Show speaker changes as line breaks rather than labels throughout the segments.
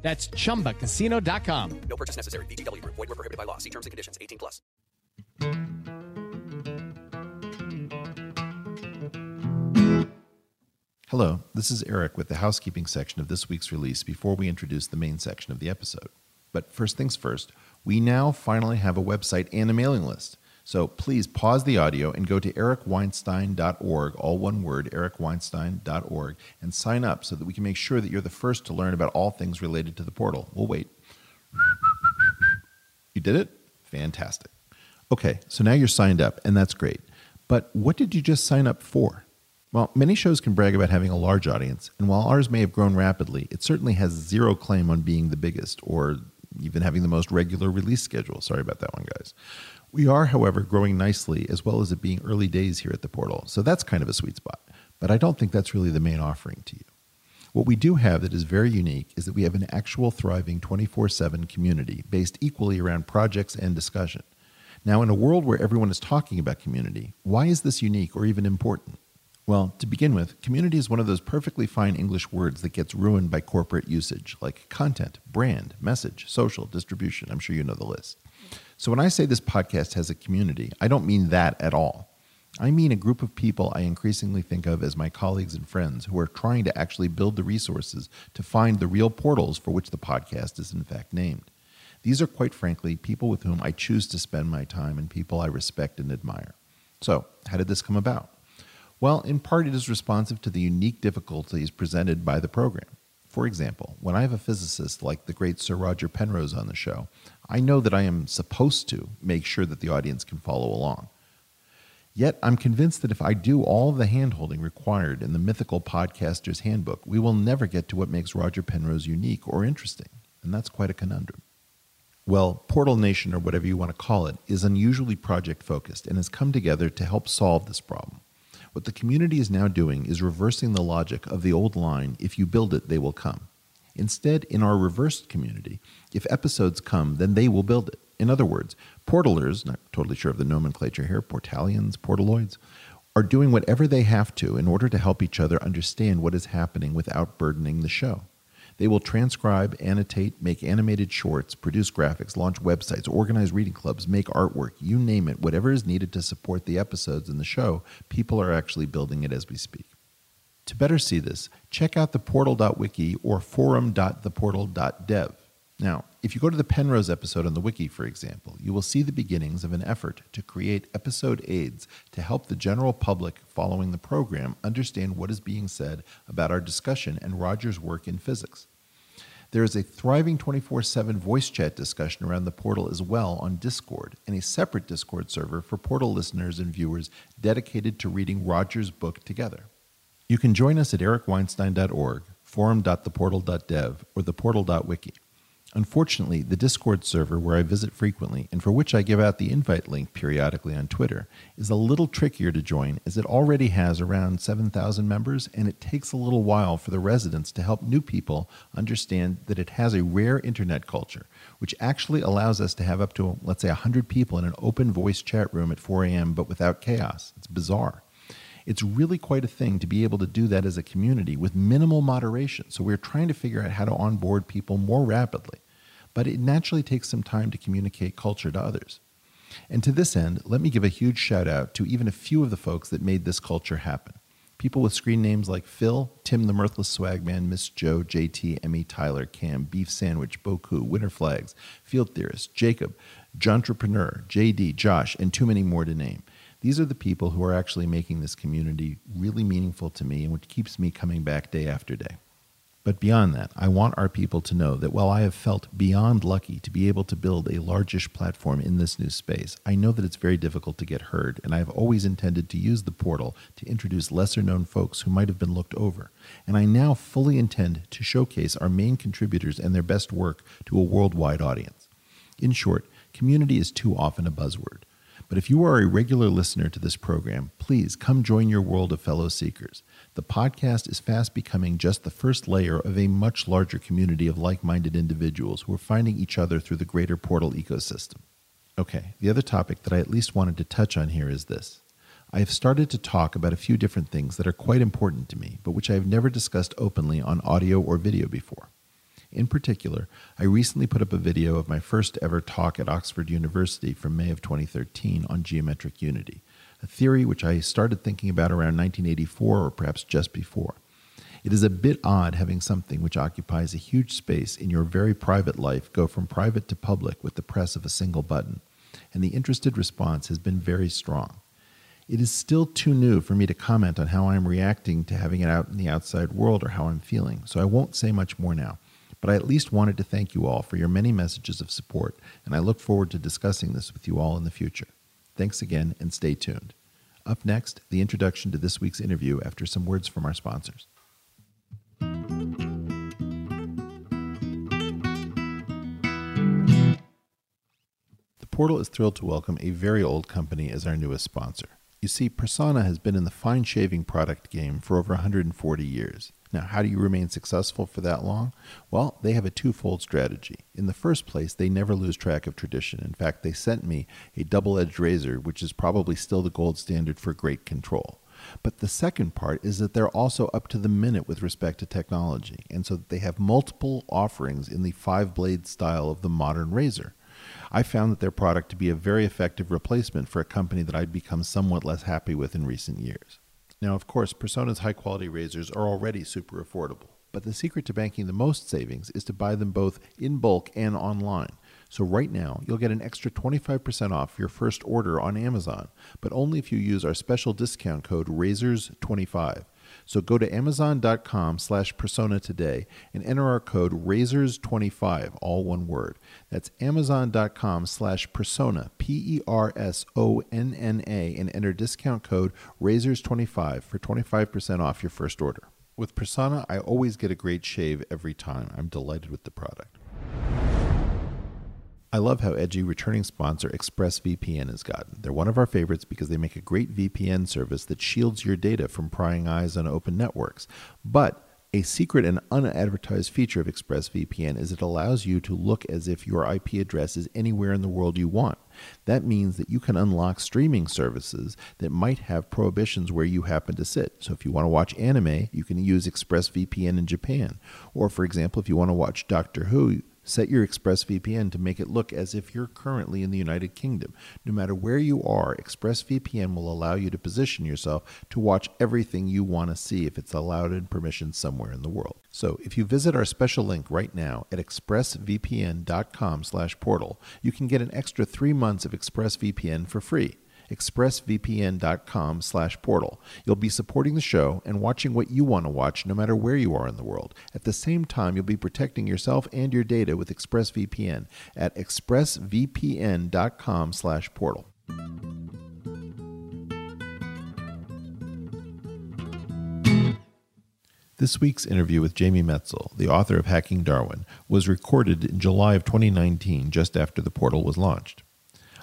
That's chumbacasino.com.
No purchase necessary. VGW Group. Void were prohibited by law. See terms and conditions. 18 plus.
Hello, this is Eric with the housekeeping section of this week's release before we introduce the main section of the episode. But first things first, we now finally have a website and a mailing list. So please pause the audio and go to ericweinstein.org, all one word, ericweinstein.org, and sign up so that we can make sure that you're the first to learn about all things related to the portal. We'll wait. You did it? Fantastic. Okay, so now you're signed up, and that's great. But what did you just sign up for? Well, many shows can brag about having a large audience, and while ours may have grown rapidly, it certainly has zero claim on being the biggest or even having the most regular release schedule. Sorry about that one, guys. We are, however, growing nicely as well as it being early days here at the portal, so that's kind of a sweet spot. But I don't think that's really the main offering to you. What we do have that is very unique is that we have an actual thriving 24 7 community based equally around projects and discussion. Now, in a world where everyone is talking about community, why is this unique or even important? Well, to begin with, community is one of those perfectly fine English words that gets ruined by corporate usage, like content, brand, message, social, distribution. I'm sure you know the list. So when I say this podcast has a community, I don't mean that at all. I mean a group of people I increasingly think of as my colleagues and friends who are trying to actually build the resources to find the real portals for which the podcast is in fact named. These are quite frankly people with whom I choose to spend my time and people I respect and admire. So, how did this come about? Well, in part, it is responsive to the unique difficulties presented by the program. For example, when I have a physicist like the great Sir Roger Penrose on the show, I know that I am supposed to make sure that the audience can follow along. Yet, I'm convinced that if I do all the handholding required in the mythical podcaster's handbook, we will never get to what makes Roger Penrose unique or interesting. And that's quite a conundrum. Well, Portal Nation, or whatever you want to call it, is unusually project focused and has come together to help solve this problem. What the community is now doing is reversing the logic of the old line if you build it, they will come. Instead, in our reversed community, if episodes come, then they will build it. In other words, portalers, not totally sure of the nomenclature here, portalians, portaloids, are doing whatever they have to in order to help each other understand what is happening without burdening the show. They will transcribe, annotate, make animated shorts, produce graphics, launch websites, organize reading clubs, make artwork, you name it, whatever is needed to support the episodes in the show, people are actually building it as we speak. To better see this, check out the portal.wiki or forum.theportal.dev. Now, if you go to the Penrose episode on the wiki, for example, you will see the beginnings of an effort to create episode aids to help the general public following the program understand what is being said about our discussion and Roger's work in physics. There is a thriving 24 7 voice chat discussion around the portal as well on Discord, and a separate Discord server for portal listeners and viewers dedicated to reading Roger's book together. You can join us at ericweinstein.org, forum.theportal.dev, or theportal.wiki. Unfortunately, the Discord server where I visit frequently and for which I give out the invite link periodically on Twitter is a little trickier to join as it already has around 7,000 members and it takes a little while for the residents to help new people understand that it has a rare internet culture, which actually allows us to have up to, let's say, 100 people in an open voice chat room at 4 a.m., but without chaos. It's bizarre. It's really quite a thing to be able to do that as a community with minimal moderation. So we're trying to figure out how to onboard people more rapidly. But it naturally takes some time to communicate culture to others. And to this end, let me give a huge shout out to even a few of the folks that made this culture happen. People with screen names like Phil, Tim the Mirthless Swagman, Miss Joe, JT, Emmy, Tyler, Cam, Beef Sandwich, Boku, Winter Flags, Field Theorist, Jacob, Jontrepreneur, JD, Josh, and too many more to name. These are the people who are actually making this community really meaningful to me and which keeps me coming back day after day. But beyond that, I want our people to know that while I have felt beyond lucky to be able to build a largish platform in this new space, I know that it's very difficult to get heard, and I have always intended to use the portal to introduce lesser known folks who might have been looked over. And I now fully intend to showcase our main contributors and their best work to a worldwide audience. In short, Community is too often a buzzword. But if you are a regular listener to this program, please come join your world of fellow seekers. The podcast is fast becoming just the first layer of a much larger community of like minded individuals who are finding each other through the greater Portal ecosystem. Okay, the other topic that I at least wanted to touch on here is this. I have started to talk about a few different things that are quite important to me, but which I have never discussed openly on audio or video before. In particular, I recently put up a video of my first ever talk at Oxford University from May of 2013 on geometric unity, a theory which I started thinking about around 1984 or perhaps just before. It is a bit odd having something which occupies a huge space in your very private life go from private to public with the press of a single button, and the interested response has been very strong. It is still too new for me to comment on how I am reacting to having it out in the outside world or how I'm feeling, so I won't say much more now but I at least wanted to thank you all for your many messages of support, and I look forward to discussing this with you all in the future. Thanks again, and stay tuned. Up next, the introduction to this week's interview after some words from our sponsors. The Portal is thrilled to welcome a very old company as our newest sponsor. You see, Personna has been in the fine shaving product game for over 140 years. Now, how do you remain successful for that long? Well, they have a twofold strategy. In the first place, they never lose track of tradition. In fact, they sent me a double edged razor, which is probably still the gold standard for great control. But the second part is that they're also up to the minute with respect to technology, and so they have multiple offerings in the five blade style of the modern razor. I found that their product to be a very effective replacement for a company that I'd become somewhat less happy with in recent years. Now, of course, Personna's high quality razors are already super affordable, but the secret to banking the most savings is to buy them both in bulk and online. So, right now, you'll get an extra 25% off your first order on Amazon, but only if you use our special discount code RAZORS25. So go to amazon.com slash personna today and enter our code RAZORS25, all one word. That's amazon.com slash personna, P-E-R-S-O-N-N-A, and enter discount code RAZORS25 for 25% off your first order. With Personna, I always get a great shave every time. I'm delighted with the product. I love how edgy returning sponsor ExpressVPN has gotten. They're one of our favorites because they make a great VPN service that shields your data from prying eyes on open networks. But a secret and unadvertised feature of ExpressVPN is it allows you to look as if your IP address is anywhere in the world you want. That means that you can unlock streaming services that might have prohibitions where you happen to sit. So if you want to watch anime, you can use ExpressVPN in Japan. Or for example, if you want to watch Doctor Who, Set your ExpressVPN to make it look as if you're currently in the United Kingdom. No matter where you are, ExpressVPN will allow you to position yourself to watch everything you want to see if it's allowed in permission somewhere in the world. So, if you visit our special link right now at expressvpn.com/portal, you can get an extra 3 months of ExpressVPN for free expressvpn.com slash portal. You'll be supporting the show and watching what you want to watch no matter where you are in the world. At the same time, you'll be protecting yourself and your data with ExpressVPN at expressvpn.com slash portal. This week's interview with Jamie Metzl, the author of Hacking Darwin, was recorded in July of 2019, just after the portal was launched.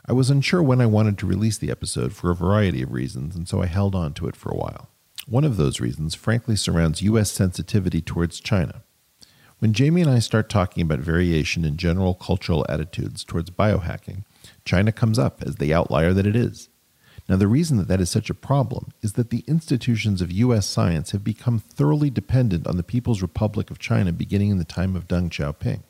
I was unsure when I wanted to release the episode for a variety of reasons, and so I held on to it for a while. One of those reasons, frankly, surrounds U.S. sensitivity towards China. When Jamie and I start talking about variation in general cultural attitudes towards biohacking, China comes up as the outlier that it is. Now, the reason that that is such a problem is that the institutions of U.S. science have become thoroughly dependent on the People's Republic of China beginning in the time of Deng Xiaoping.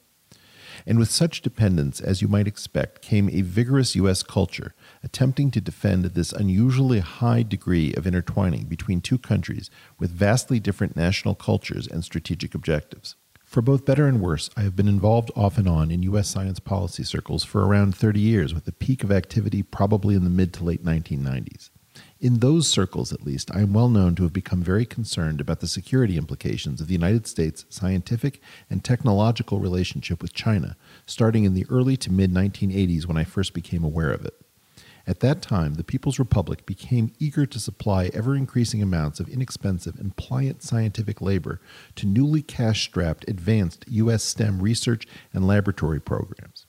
And with such dependence, as you might expect, came a vigorous U.S. culture attempting to defend this unusually high degree of intertwining between two countries with vastly different national cultures and strategic objectives. For both better and worse, I have been involved off and on in U.S. science policy circles for around 30 years, with a peak of activity probably in the mid to late 1990s. In those circles, at least, I am well known to have become very concerned about the security implications of the United States' scientific and technological relationship with China, starting in the early to mid 1980s when I first became aware of it. At that time, the People's Republic became eager to supply ever increasing amounts of inexpensive and pliant scientific labor to newly cash strapped advanced U.S. STEM research and laboratory programs.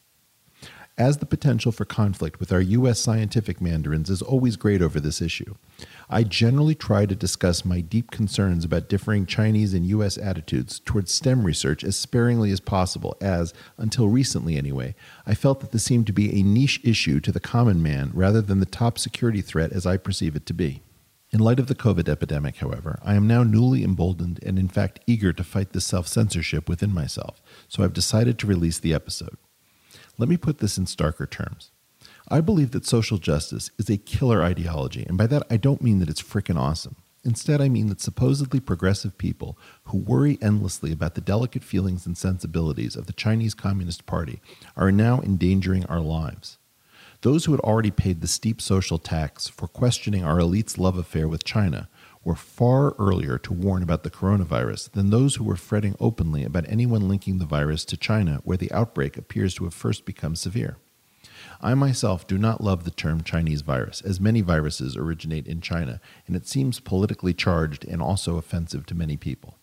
As the potential for conflict with our U.S. scientific mandarins is always great over this issue. I generally try to discuss my deep concerns about differing Chinese and U.S. attitudes towards STEM research as sparingly as possible, as, until recently anyway, I felt that this seemed to be a niche issue to the common man rather than the top security threat as I perceive it to be. In light of the COVID epidemic, however, I am now newly emboldened and in fact eager to fight this self censorship within myself, so I've decided to release the episode. Let me put this in starker terms. I believe that social justice is a killer ideology, and by that I don't mean that it's frickin' awesome. Instead, I mean that supposedly progressive people who worry endlessly about the delicate feelings and sensibilities of the Chinese Communist Party are now endangering our lives. Those who had already paid the steep social tax for questioning our elite's love affair with China were far earlier to warn about the coronavirus than those who were fretting openly about anyone linking the virus to China, where the outbreak appears to have first become severe. I myself do not love the term Chinese virus, as many viruses originate in China, and it seems politically charged and also offensive to many people.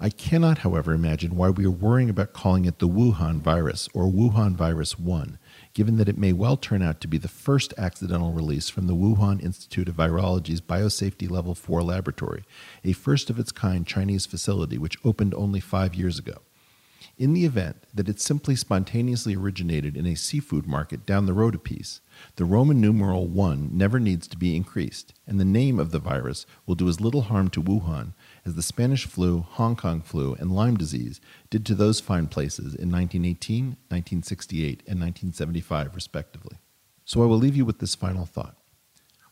I cannot, however, imagine why we are worrying about calling it the Wuhan virus or Wuhan virus 1, given that it may well turn out to be the first accidental release from the Wuhan Institute of Virology's Biosafety Level 4 laboratory, a first of its kind Chinese facility which opened only five years ago. In the event that it simply spontaneously originated in a seafood market down the road a piece, the Roman numeral 1 never needs to be increased, and the name of the virus will do as little harm to Wuhan as the Spanish flu, Hong Kong flu, and Lyme disease did to those fine places in 1918, 1968, and 1975, respectively. So I will leave you with this final thought.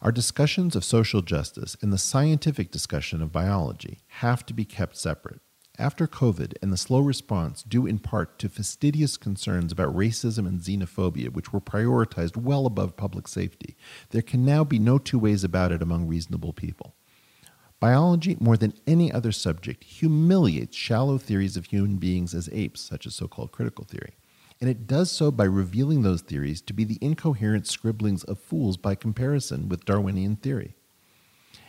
Our discussions of social justice and the scientific discussion of biology have to be kept separate. After COVID and the slow response due in part to fastidious concerns about racism and xenophobia, which were prioritized well above public safety, there can now be no two ways about it among reasonable people. Biology, more than any other subject, humiliates shallow theories of human beings as apes, such as so called critical theory. And it does so by revealing those theories to be the incoherent scribblings of fools by comparison with Darwinian theory.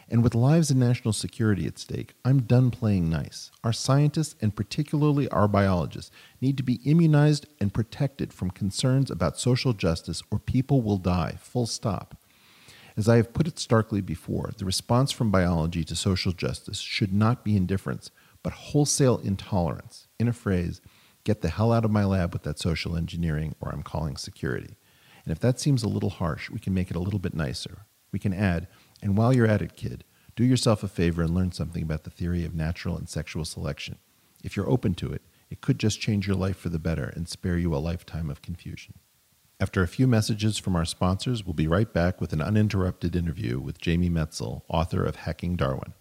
And with lives and national security at stake, I'm done playing nice. Our scientists, and particularly our biologists, need to be immunized and protected from concerns about social justice, or people will die, full stop. As I have put it starkly before, the response from biology to social justice should not be indifference, but wholesale intolerance. In a phrase, get the hell out of my lab with that social engineering, or I'm calling security. And if that seems a little harsh, we can make it a little bit nicer. We can add, and while you're at it, kid, do yourself a favor and learn something about the theory of natural and sexual selection. If you're open to it, it could just change your life for the better and spare you a lifetime of confusion. After a few messages from our sponsors, we'll be right back with an uninterrupted interview with Jamie Metzl, author of Hacking Darwin.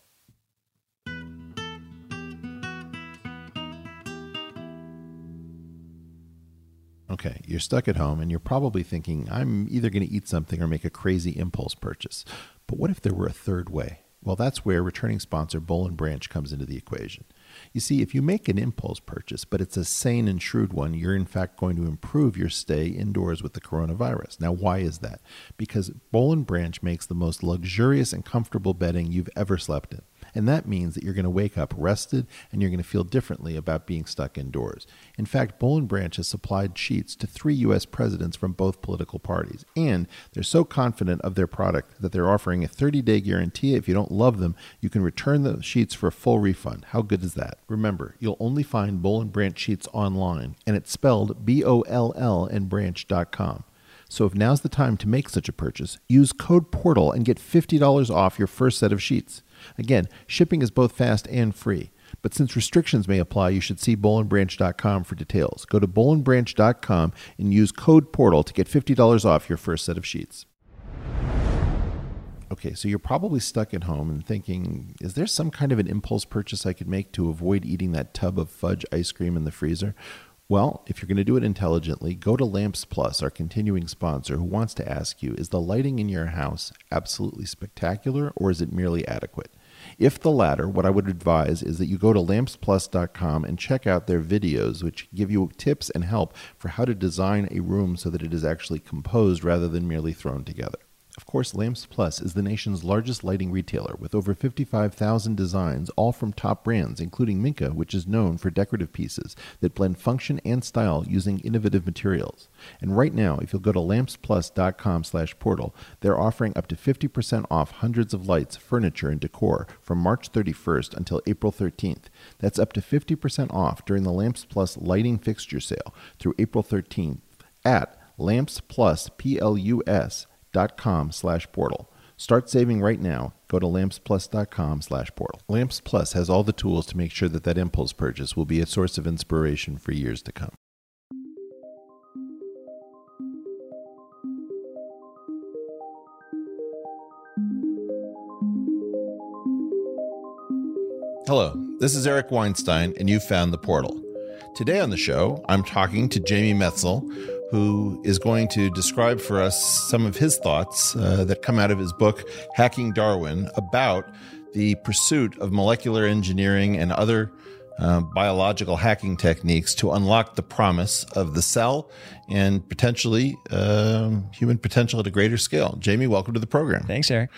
Okay, you're stuck at home and you're probably thinking, I'm either going to eat something or make a crazy impulse purchase. But what if there were a third way? Well, that's where returning sponsor Boll and Branch comes into the equation. You see, if you make an impulse purchase, but it's a sane and shrewd one, you're in fact going to improve your stay indoors with the coronavirus. Now, why is that? Because Boll and Branch makes the most luxurious and comfortable bedding you've ever slept in. And that means that you're going to wake up rested and you're going to feel differently about being stuck indoors. In fact, Boll and Branch has supplied sheets to three U.S. presidents from both political parties. And they're so confident of their product that they're offering a 30 day guarantee. If you don't love them, you can return the sheets for a full refund. How good is that? Remember, you'll only find Boll and Branch sheets online, and it's spelled B O L L and branch.com. So if now's the time to make such a purchase, use code PORTAL and get $50 off your first set of sheets. Again, shipping is both fast and free. But since restrictions may apply, you should see bollandbranch.com for details. Go to bollandbranch.com and use code PORTAL to get $50 off your first set of sheets. Okay, so you're probably stuck at home and thinking, is there some kind of an impulse purchase I could make to avoid eating that tub of fudge ice cream in the freezer? Well, if you're going to do it intelligently, go to Lamps Plus, our continuing sponsor, who wants to ask you Is the lighting in your house absolutely spectacular or is it merely adequate? If the latter, what I would advise is that you go to lampsplus.com and check out their videos, which give you tips and help for how to design a room so that it is actually composed rather than merely thrown together. Of course, Lamps Plus is the nation's largest lighting retailer with over 55,000 designs, all from top brands, including Minka, which is known for decorative pieces that blend function and style using innovative materials. And right now, if you'll go to lampsplus.com slash portal, they're offering up to 50% off hundreds of lights, furniture, and decor from March 31st until April 13th. That's up to 50% off during the Lamps Plus lighting fixture sale through April 13th at lampsplus, dot com slash portal. Start saving right now. Go to lampsplus.com slash portal. Lamps Plus has all the tools to make sure that that impulse purchase will be a source of inspiration for years to come. Hello, this is Eric Weinstein, and you found the portal. Today on the show, I'm talking to Jamie Metzl, who is going to describe for us some of his thoughts uh, that come out of his book, Hacking Darwin, about the pursuit of molecular engineering and other uh, biological hacking techniques to unlock the promise of the cell and potentially uh, human potential at a greater scale. Jamie, welcome to the program.
Thanks, Eric.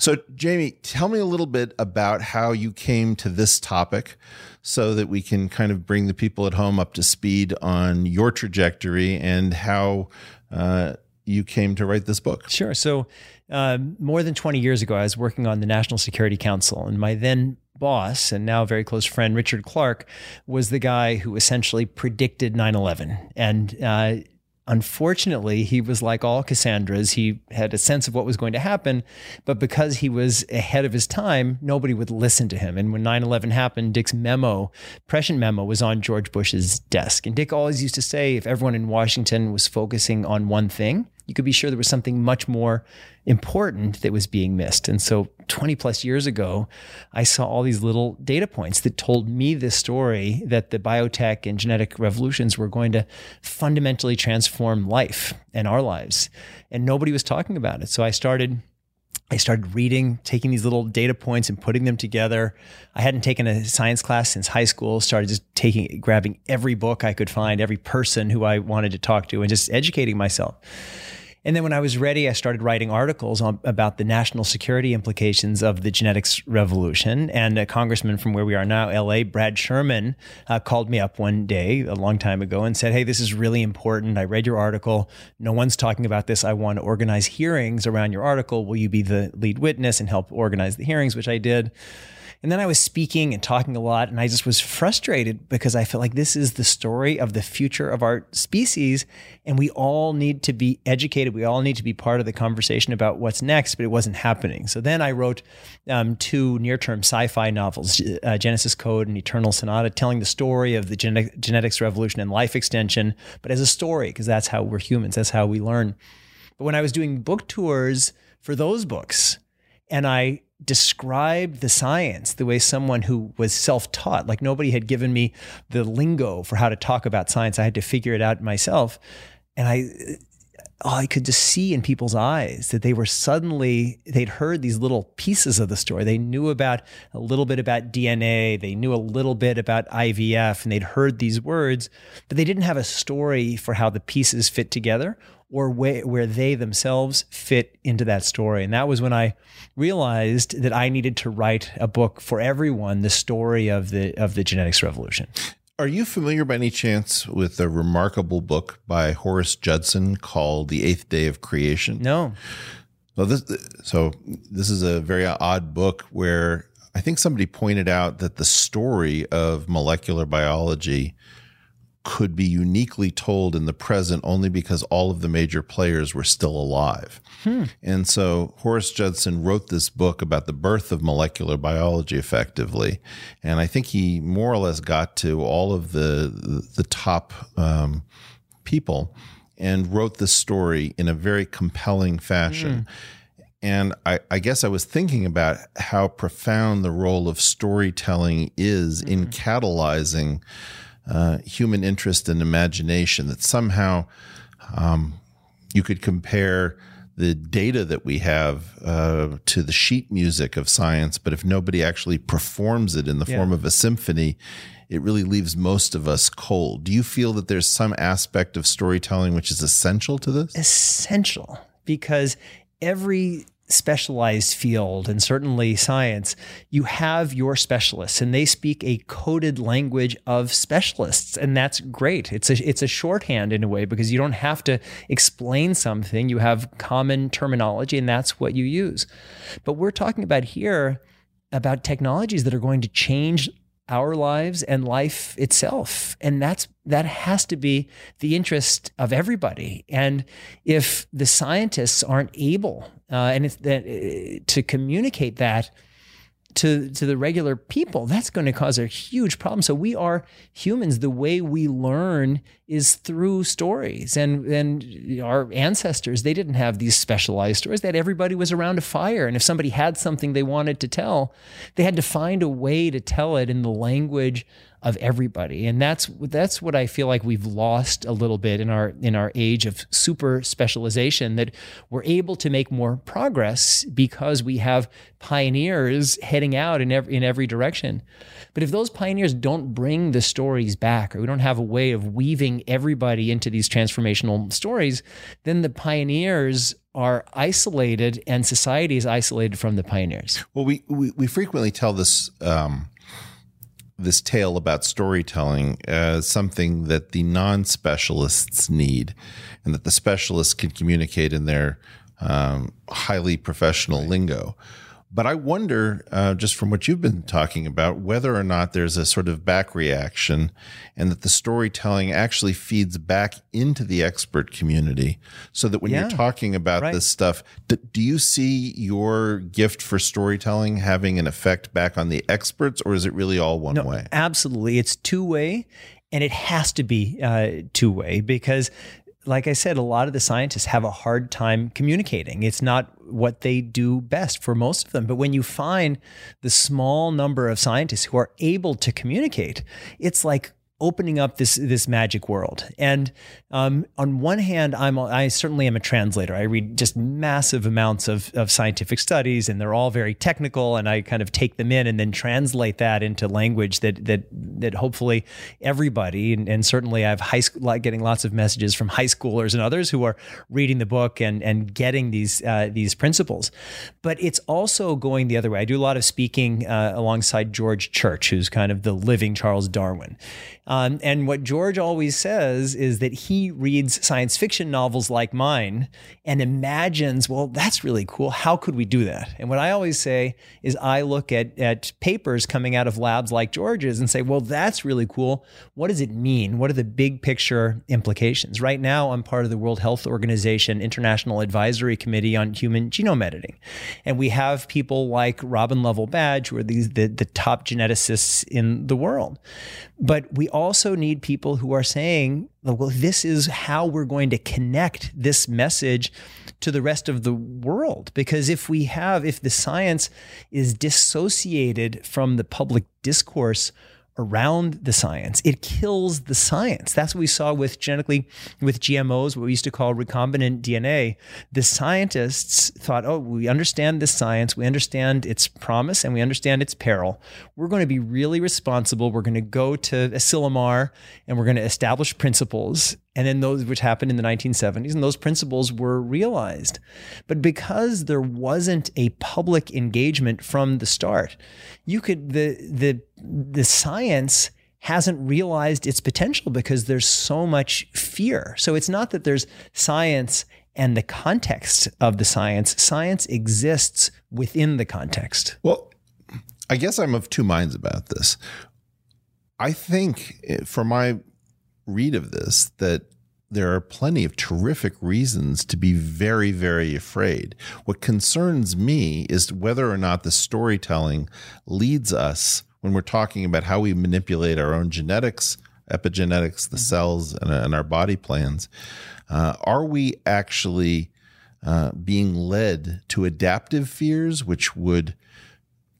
So, Jamie, tell me a little bit about how you came to this topic so that we can kind of bring the people at home up to speed on your trajectory and how uh, you came to write this book.
Sure. So, uh, more than 20 years ago, I was working on the National Security Council, and my then boss and now very close friend Richard Clarke was the guy who essentially predicted 9/11 and uh, Unfortunately, he was like all Cassandras. He had a sense of what was going to happen, but because he was ahead of his time, nobody would listen to him. And when 9 11 happened, Dick's memo, prescient memo, was on George Bush's desk. And Dick always used to say if everyone in Washington was focusing on one thing, you could be sure there was something much more important that was being missed. And so 20 plus years ago, I saw all these little data points that told me this story that the biotech and genetic revolutions were going to fundamentally transform life and our lives. And nobody was talking about it. So I started I started reading, taking these little data points and putting them together. I hadn't taken a science class since high school, started just taking, grabbing every book I could find, every person who I wanted to talk to, and just educating myself. And then when I was ready, I started writing articles on, about the national security implications of the genetics revolution. And a congressman from where we are now, LA, Brad Sherman, uh, called me up one day a long time ago and said, Hey, this is really important. I read your article. No one's talking about this. I want to organize hearings around your article. Will you be the lead witness and help organize the hearings? Which I did. And then I was speaking and talking a lot, and I just was frustrated because I felt like this is the story of the future of our species. And we all need to be educated. We all need to be part of the conversation about what's next, but it wasn't happening. So then I wrote um, two near term sci fi novels, uh, Genesis Code and Eternal Sonata, telling the story of the genetics revolution and life extension, but as a story, because that's how we're humans, that's how we learn. But when I was doing book tours for those books, and I described the science the way someone who was self-taught like nobody had given me the lingo for how to talk about science. I had to figure it out myself. And i oh, I could just see in people's eyes that they were suddenly, they'd heard these little pieces of the story. They knew about a little bit about DNA, they knew a little bit about IVF, and they'd heard these words, but they didn't have a story for how the pieces fit together or where, where they themselves fit into that story. And that was when I realized that I needed to write a book for everyone, the story of the of the genetics revolution.
Are you familiar by any chance with a remarkable book by Horace Judson called The Eighth Day of Creation?
No.
Well, this so this is a very odd book where I think somebody pointed out that the story of molecular biology could be uniquely told in the present only because all of the major players were still alive. Hmm. And so Horace Judson wrote this book about the birth of molecular biology effectively. And I think he more or less got to all of the, the top um, people and wrote the story in a very compelling fashion. Mm. And I, I, guess I was thinking about how profound the role of storytelling is mm. in hmm. catalyzing uh, human interest and imagination that somehow um, you could compare the data that we have uh, to the sheet music of science, but if nobody actually performs it in the yeah. form of a symphony, it really leaves most of us cold. Do you feel that there's some aspect of storytelling which is essential to this?
Essential, because every specialized field and certainly science, you have your specialists and they speak a coded language of specialists. And that's great. It's a, it's a shorthand in a way because you don't have to explain something. You have common terminology and that's what you use. But we're talking about here about technologies that are going to change our lives and life itself. And that's that has to be the interest of everybody. And if the scientists aren't able uh, and it's that uh, to communicate that to to the regular people that's going to cause a huge problem. So we are humans. The way we learn is through stories. And and our ancestors they didn't have these specialized stories. That everybody was around a fire. And if somebody had something they wanted to tell they had to find a way to tell it in the language of everybody. And that's that's what I feel like we've lost a little bit in our in our age of super specialization that we're able to make more progress because we have pioneers heading out in every in every direction. But if those pioneers don't bring the stories back or we don't have a way of weaving everybody into these transformational stories, then the pioneers are isolated and society is isolated from the pioneers.
Well, we, we, we frequently tell this um, this tale about storytelling as something that the non specialists need, and that the specialists can communicate in their um, highly professional lingo. But I wonder, uh, just from what you've been talking about, whether or not there's a sort of back reaction and that the storytelling actually feeds back into the expert community so that when
Yeah.
you're talking about
Right.
this stuff, do, do you see your gift for storytelling having an effect back on the experts or is it really all one way?
Absolutely. It's two way and it has to be uh, two way because, like I said, a lot of the scientists have a hard time communicating. It's not what they do best for most of them. But when you find the small number of scientists who are able to communicate, it's like opening up this this magic world. And um, on one hand, I'm I certainly am a translator. I read just massive amounts of of scientific studies, and they're all very technical. And I kind of take them in and then translate that into language that that that hopefully everybody and, and certainly I have high school like getting lots of messages from high schoolers and others who are reading the book and and getting these uh, these principles. But it's also going the other way. I do a lot of speaking uh, alongside George Church, who's kind of the living Charles Darwin. Um, and what George always says is that he reads science fiction novels like mine and imagines, well, that's really cool. How could we do that? And what I always say is I look at, at papers coming out of labs like George's and say, well, that's really cool. What does it mean? What are the big picture implications? Right now, I'm part of the World Health Organization International Advisory Committee on Human Genome Editing. And we have people like Robin Lovell Badge, who are these, the, the top geneticists in the world. But we also need people who are saying, well, this is how we're going to connect this message to the rest of the world. Because if we have, if the science is dissociated from the public discourse, around the science. It kills the science. That's what we saw with genetically with GMOs, what we used to call recombinant DNA. The scientists thought, "Oh, we understand this science. We understand its promise and we understand its peril. We're going to be really responsible. We're going to go to Asilomar and we're going to establish principles." And then those which happened in the 1970s, and those principles were realized. But because there wasn't a public engagement from the start, you could the the the science hasn't realized its potential because there's so much fear. So it's not that there's science and the context of the science. Science exists within the context.
Well, I guess I'm of two minds about this. I think, eh, from my read of this, that there are plenty of terrific reasons to be very, very afraid. What concerns me is whether or not the storytelling leads us when we're talking about how we manipulate our own genetics, epigenetics, the cells, and, and our body plans. Uh, are we actually uh, being led to adaptive fears, which would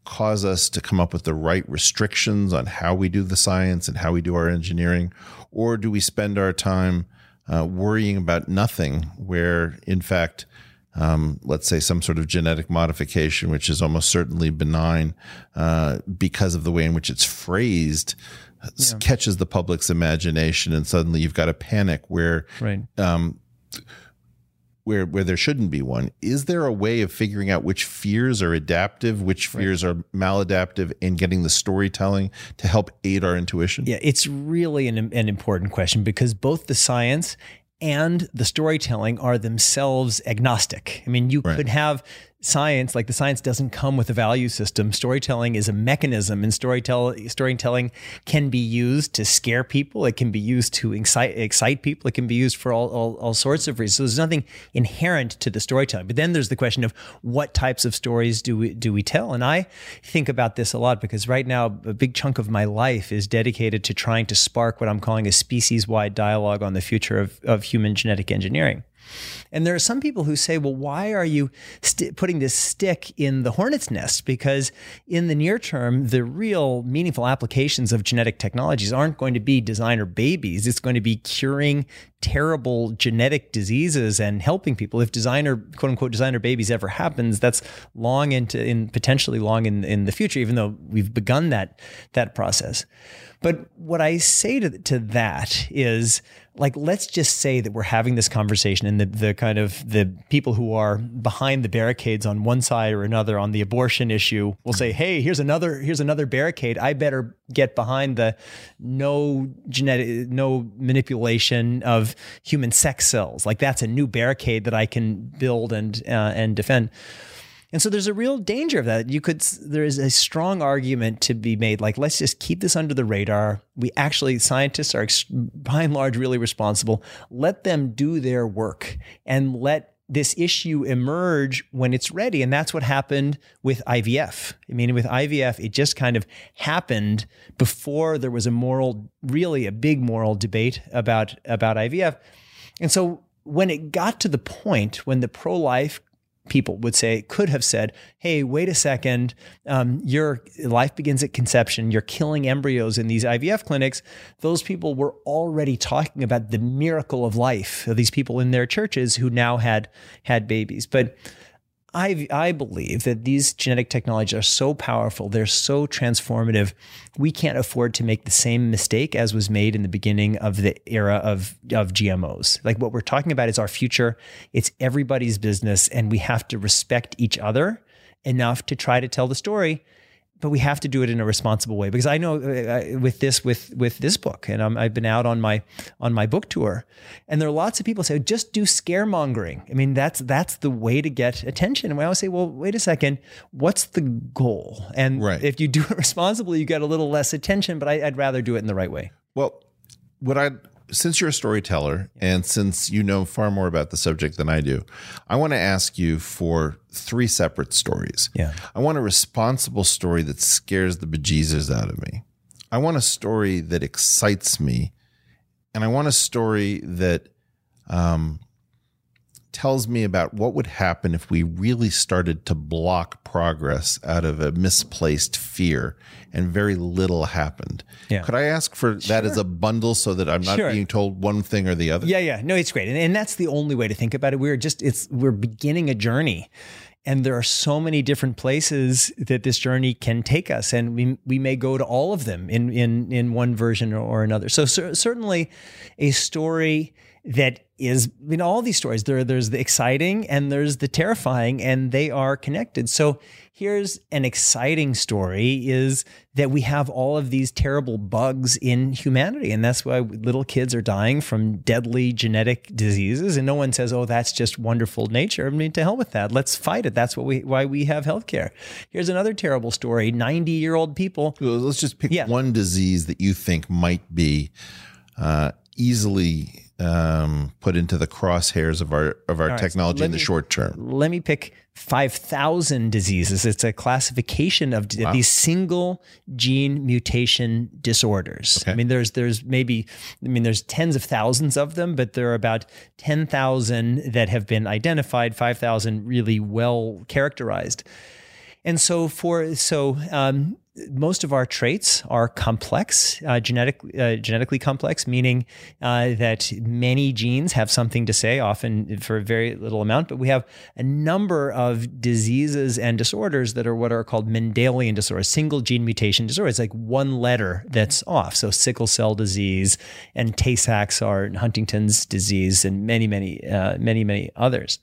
cause us to come up with the right restrictions on how we do the science and how we do our engineering? Or do we spend our time uh, worrying about nothing, where in fact, um, let's say some sort of genetic modification, which is almost certainly benign uh, because of the way in which it's phrased, s- catches the public's imagination, and suddenly you've got a panic where
Right.
Where where there shouldn't be one. Is there a way of figuring out which fears are adaptive, which fears are maladaptive, and getting the storytelling to help aid our intuition?
Yeah, it's really an, an important question because both the science and the storytelling are themselves agnostic. I mean, you
Right.
could have science, like the science doesn't come with a value system. Storytelling is a mechanism, and storytell storytelling can be used to scare people. It can be used to excite excite people. It can be used for all, all, all sorts of reasons. So there's nothing inherent to the storytelling. But then there's the question of what types of stories do we do we tell? And I think about this a lot because right now a big chunk of my life is dedicated to trying to spark what I'm calling a species-wide dialogue on the future of, of human genetic engineering. And there are some people who say, well, why are you putting this stick in the hornet's nest? Because in the near term, the real meaningful applications of genetic technologies aren't going to be designer babies. It's going to be curing terrible genetic diseases and helping people. If designer, quote unquote, designer babies ever happens, that's long into, in potentially long in, in the future, even though we've begun that, that process. But what I say to, to that is like, let's just say that we're having this conversation and the, the kind of the people who are behind the barricades on one side or another on the abortion issue will say, Hey, here's another, here's another barricade. I better get behind the no genetic, no manipulation of human sex cells. Like that's a new barricade that I can build and, uh, and defend. And so there's a real danger of that. You could, there is a strong argument to be made like, let's just keep this under the radar. We actually, scientists are by and large really responsible. Let them do their work and let this issue emerge when it's ready. And that's what happened with IVF. I mean, with IVF, it just kind of happened before there was a moral, really a big moral debate about, about IVF. And so when it got to the point when the pro life people would say, could have said, hey, wait a second, um, your life begins at conception, you're killing embryos in these IVF clinics. Those people were already talking about the miracle of life of these people in their churches who now had had babies. But I, I believe that these genetic technologies are so powerful, they're so transformative. We can't afford to make the same mistake as was made in the beginning of the era of, of GMOs. Like what we're talking about is our future, it's everybody's business, and we have to respect each other enough to try to tell the story. But we have to do it in a responsible way because I know uh, with this with with this book, and i have been out on my on my book tour, and there are lots of people say just do scaremongering. I mean that's that's the way to get attention. And I always say, well, wait a second, what's the goal? And
Right.
if you do it responsibly, you get a little less attention. But I, I'd rather do it in the right way.
Well, what I since you're a storyteller and since you know far more about the subject than I do, I want to ask you for three separate stories.
Yeah.
I want a responsible story that scares the bejesus out of me. I want a story that excites me, and I want a story that um, tells me about what would happen if we really started to block progress out of a misplaced fear and very little happened.
Yeah.
Could I ask for that as a bundle so that I'm not
Sure.
being told one thing or the other?
Yeah, yeah. No, it's great. And, and that's the only way to think about it. We're just, it's, we're beginning a journey. And there are so many different places that this journey can take us. And we, we may go to all of them in, in, in one version or another. So cer- certainly a story that is, you know, all these stories, there, there's the exciting and there's the terrifying and they are connected. So here's an exciting story is that we have all of these terrible bugs in humanity. And that's why little kids are dying from deadly genetic diseases. And no one says, oh, that's just wonderful nature. I mean, to hell with that. Let's fight it. That's what we, why we have healthcare. Here's another terrible story 90 year old people.
Let's just pick
Yeah.
one disease that you think might be uh, easily um, put into the crosshairs of our of our technology
let
in the
me-
short term.
Let me pick 5,000 diseases. It's a classification of d- these single gene mutation disorders. I mean, there's, there's maybe, I mean, there's tens of thousands of them, but there are about 10,000 that have been identified, 5,000 really well characterized. And so for so um, most of our traits are complex, uh, genetic, uh, genetically complex, meaning uh, that many genes have something to say, often for a very little amount. But we have a number of diseases and disorders that are what are called Mendelian disorders, single gene mutation disorders, like one letter that's off. So sickle cell disease and Tay-Sachs are Huntington's disease, and many, many, uh, many, many others.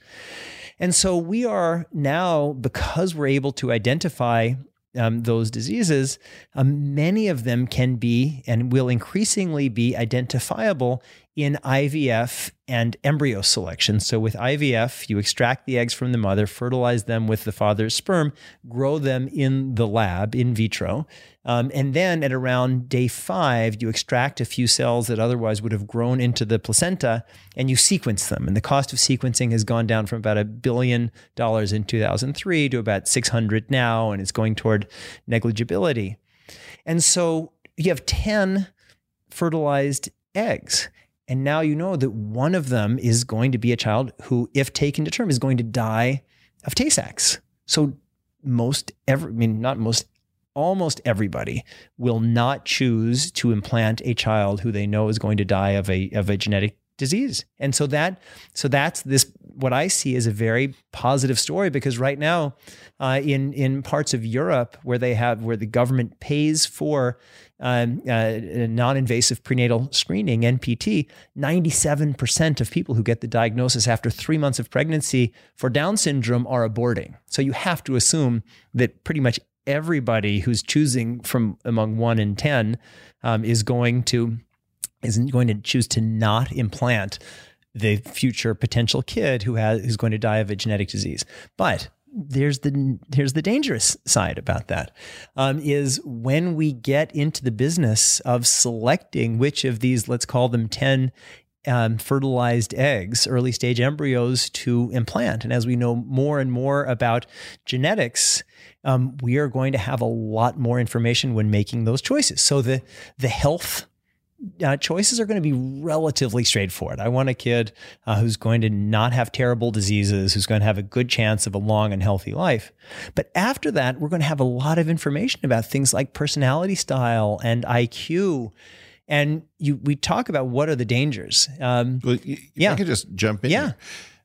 And so we are now, because we're able to identify um, those diseases, um, many of them can be and will increasingly be identifiable in IVF and embryo selection. So, with IVF, you extract the eggs from the mother, fertilize them with the father's sperm, grow them in the lab in vitro. Um, and then at around day five, you extract a few cells that otherwise would have grown into the placenta and you sequence them. And the cost of sequencing has gone down from about a billion dollars in 2003 to about 600 now, and it's going toward negligibility. And so you have 10 fertilized eggs. And now you know that one of them is going to be a child who, if taken to term, is going to die of Tay Sachs. So most every, I mean, not most, almost everybody will not choose to implant a child who they know is going to die of a of a genetic disease. And so that so that's this what I see as a very positive story because right now uh, in in parts of Europe where they have where the government pays for um, uh, non-invasive prenatal screening NPT, 97% of people who get the diagnosis after three months of pregnancy for Down syndrome are aborting. So you have to assume that pretty much everybody who's choosing from among one and ten um, is going to isn't going to choose to not implant the future potential kid who has who's going to die of a genetic disease. But there's the here's the dangerous side about that um, is when we get into the business of selecting which of these let's call them 10 um, fertilized eggs, early stage embryos to implant. And as we know more and more about genetics, um, we are going to have a lot more information when making those choices. So the the health uh, choices are going to be relatively straightforward. I want a kid uh, who's going to not have terrible diseases, who's going to have a good chance of a long and healthy life. But after that, we're going to have a lot of information about things like personality style and IQ. And you, we talk about what are the dangers. Um,
Well,
Yeah.
I could just jump in.
Yeah.
here.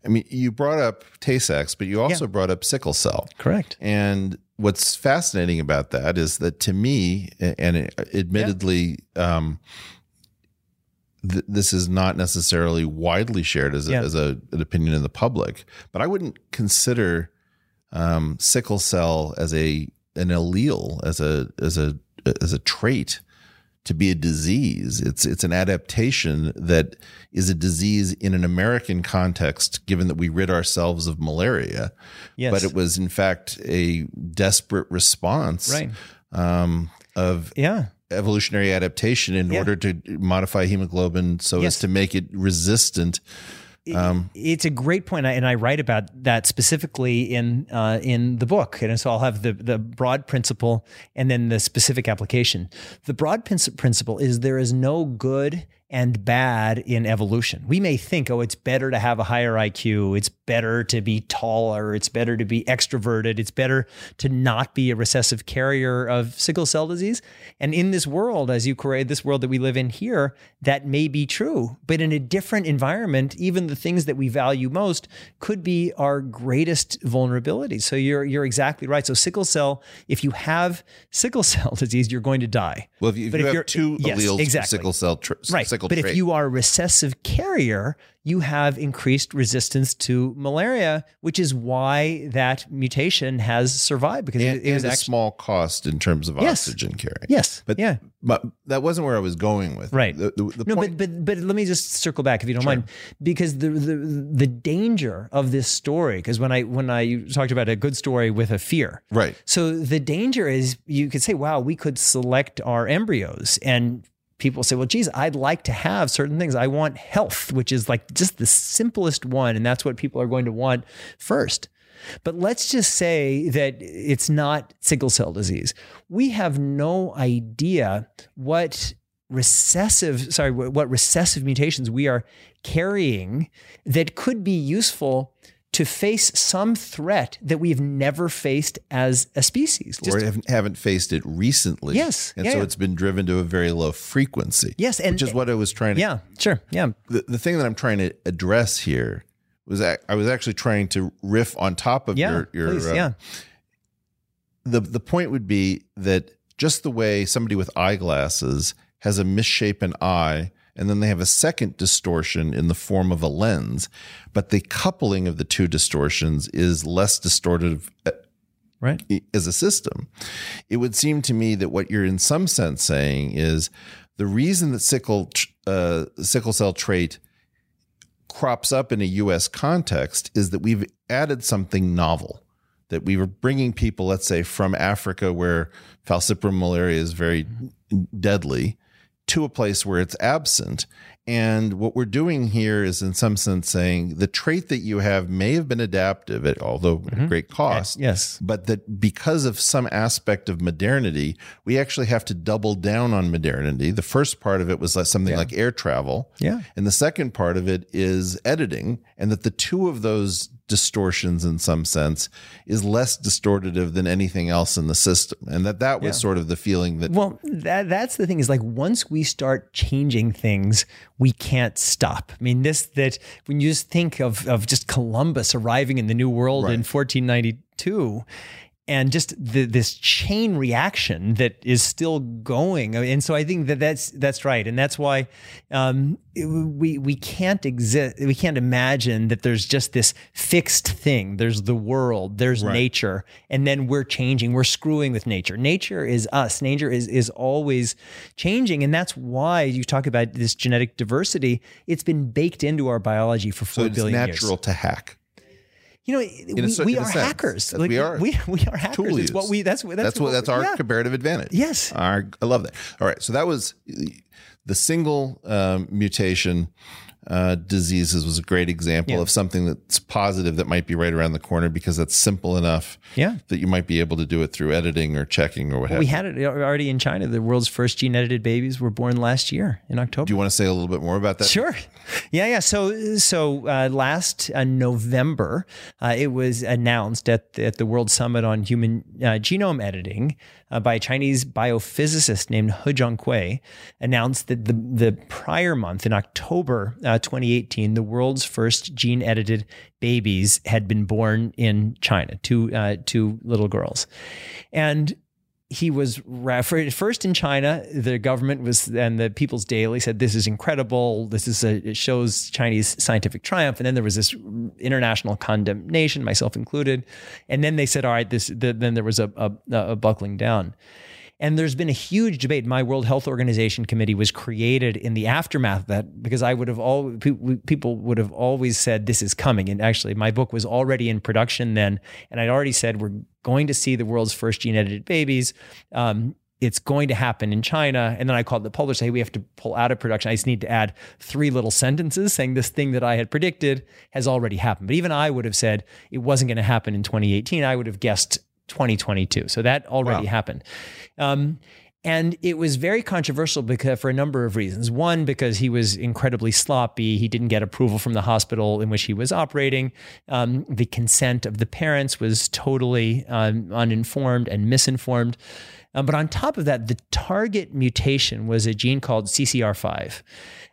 I mean, you brought up Tay-Sachs, but you also brought up sickle cell.
correct.
And what's fascinating about that is that to me, and admittedly, um, th- this is not necessarily widely shared as, a,
Yeah.
as a, an opinion in the public, but I wouldn't consider um, sickle cell as a an allele as a as a as a trait to be a disease. It's it's an adaptation that is a disease in an American context, given that we rid ourselves of malaria.
Yes.
But it was in fact a desperate response
Right.
um, of
Yeah.
evolutionary adaptation in
Yeah.
order to modify hemoglobin so
Yes.
as to make it resistant. Um,
it's a great point, and I write about that specifically in uh, in the book. And so I'll have the the broad principle and then the specific application. The broad princi- principle is there is no good and bad in evolution. We may think, oh, it's better to have a higher IQ, it's better to be taller, it's better to be extroverted, it's better to not be a recessive carrier of sickle cell disease. And in this world, as you create this world that we live in here, that may be true. But in a different environment, even the things that we value most could be our greatest vulnerability. So you're you're exactly right. So sickle cell, if you have sickle cell disease, you're going to die.
well, if you, if
But
you
if
have
you're-
two
yes,
alleles
exactly.
sickle cell,
Right.
sickle
but
trait.
if you are a recessive carrier, you have increased resistance to malaria, which is why that mutation has survived because
and,
it, it was
a small cost in terms of
Yes.
oxygen carrying.
yes,
But
yeah.
but that wasn't where I was going with.
Right.
The, the, the
no,
point,
but but but let me just circle back if you don't mind, because the the the danger of this story, because when I when I talked about a good story with a fear,
right.
So the danger is you could say, wow, we could select our embryos and people say, well, geez, I'd like to have certain things. I want health, which is like just the simplest one. And that's what people are going to want first. But let's just say that it's not sickle cell disease. We have no idea what recessive, sorry, what recessive mutations we are carrying that could be useful to face some threat that we've never faced as a species.
or haven't, haven't faced it recently.
Yes.
And
Yeah,
so
yeah.
it's been driven to a very low frequency.
Yes, and-
which is what I was trying to
yeah, sure. Yeah.
the, the thing that I'm trying to address here was that I was actually trying to riff on top of
Yeah.
your your
please,
uh,
yeah.
the the point would be that just the way somebody with eyeglasses has a misshapen eye and then they have a second distortion in the form of a lens but the coupling of the two distortions is less distortive uh,
Right.
as a system it would seem to me that what you're in some sense saying is the reason that sickle uh, sickle cell trait crops up in a US context is that we've added something novel that we were bringing people let's say from Africa where falciparum malaria is very deadly to a place where it's absent and what we're doing here is in some sense saying the trait that you have may have been adaptive at although at mm-hmm. great cost
Yes.
but that because of some aspect of modernity, we actually have to double down on modernity. The first part of it was like something like air travel.
Yeah.
And the second part of it is editing, and that the two of those distortions in some sense is less distortive than anything else in the system. And that that was sort of the feeling that
Well, that that's the thing is like once we start changing things, we can't stop. I mean, this that when you just think of of just Columbus arriving in the New World in 1492 and just the, this chain reaction that is still going, and so I think that that's that's right, and that's why um, it- we we can't exist. We can't imagine that there's just this fixed thing. There's the world. There's nature, and then we're changing. We're screwing with nature. Nature is us. Nature is is always changing, and that's why you talk about this genetic diversity. It's been baked into our biology for
so
four
it's
billion
natural
years.
to hack.
You know,
a
we,
cer-
we
a
are
sense.
hackers.
That we are.
We, we are hackers.
Tool
it's what we. That's that's,
that's what that's our
yeah.
comparative advantage.
Yes.
Our, I love that. All right, so that was the single um, mutation uh, diseases was a great example
Yeah.
of something that's positive that might be right around the corner because that's simple enough
Yeah.
that you might be able to do it through editing or checking or what have
We had it already in China. The world's first gene edited babies were born last year in October.
Do you want to say a little bit more about that?
Sure. Yeah, yeah. So, so uh, last uh, November, uh, it was announced at the, at the World Summit on Human uh, Genome Editing uh, by a Chinese biophysicist named He Jiankui, announced that the the prior month in October uh, 2018, the world's first gene edited babies had been born in China. Two uh, two little girls, and he was first in China. The government was, and the People's Daily said, "This is incredible. This is a, it shows Chinese scientific triumph." And then there was this international condemnation, myself included. And then they said, "All right, this." The, then there was a, a, a buckling down. And there's been a huge debate. My World Health Organization committee was created in the aftermath of that because I would have all people would have always said this is coming. And actually, my book was already in production then, and I'd already said we're going to see the world's first gene edited babies. Um, it's going to happen in China. And then I called the publisher, hey, we have to pull out of production. I just need to add three little sentences saying this thing that I had predicted has already happened. But even I would have said it wasn't going to happen in 2018. I would have guessed 2022. So that already happened. Um, and it was very controversial because for a number of reasons. One, because he was incredibly sloppy. He didn't get approval from the hospital in which he was operating. Um, the consent of the parents was totally um, uninformed and misinformed. Um, but on top of that, the target mutation was a gene called CCR5.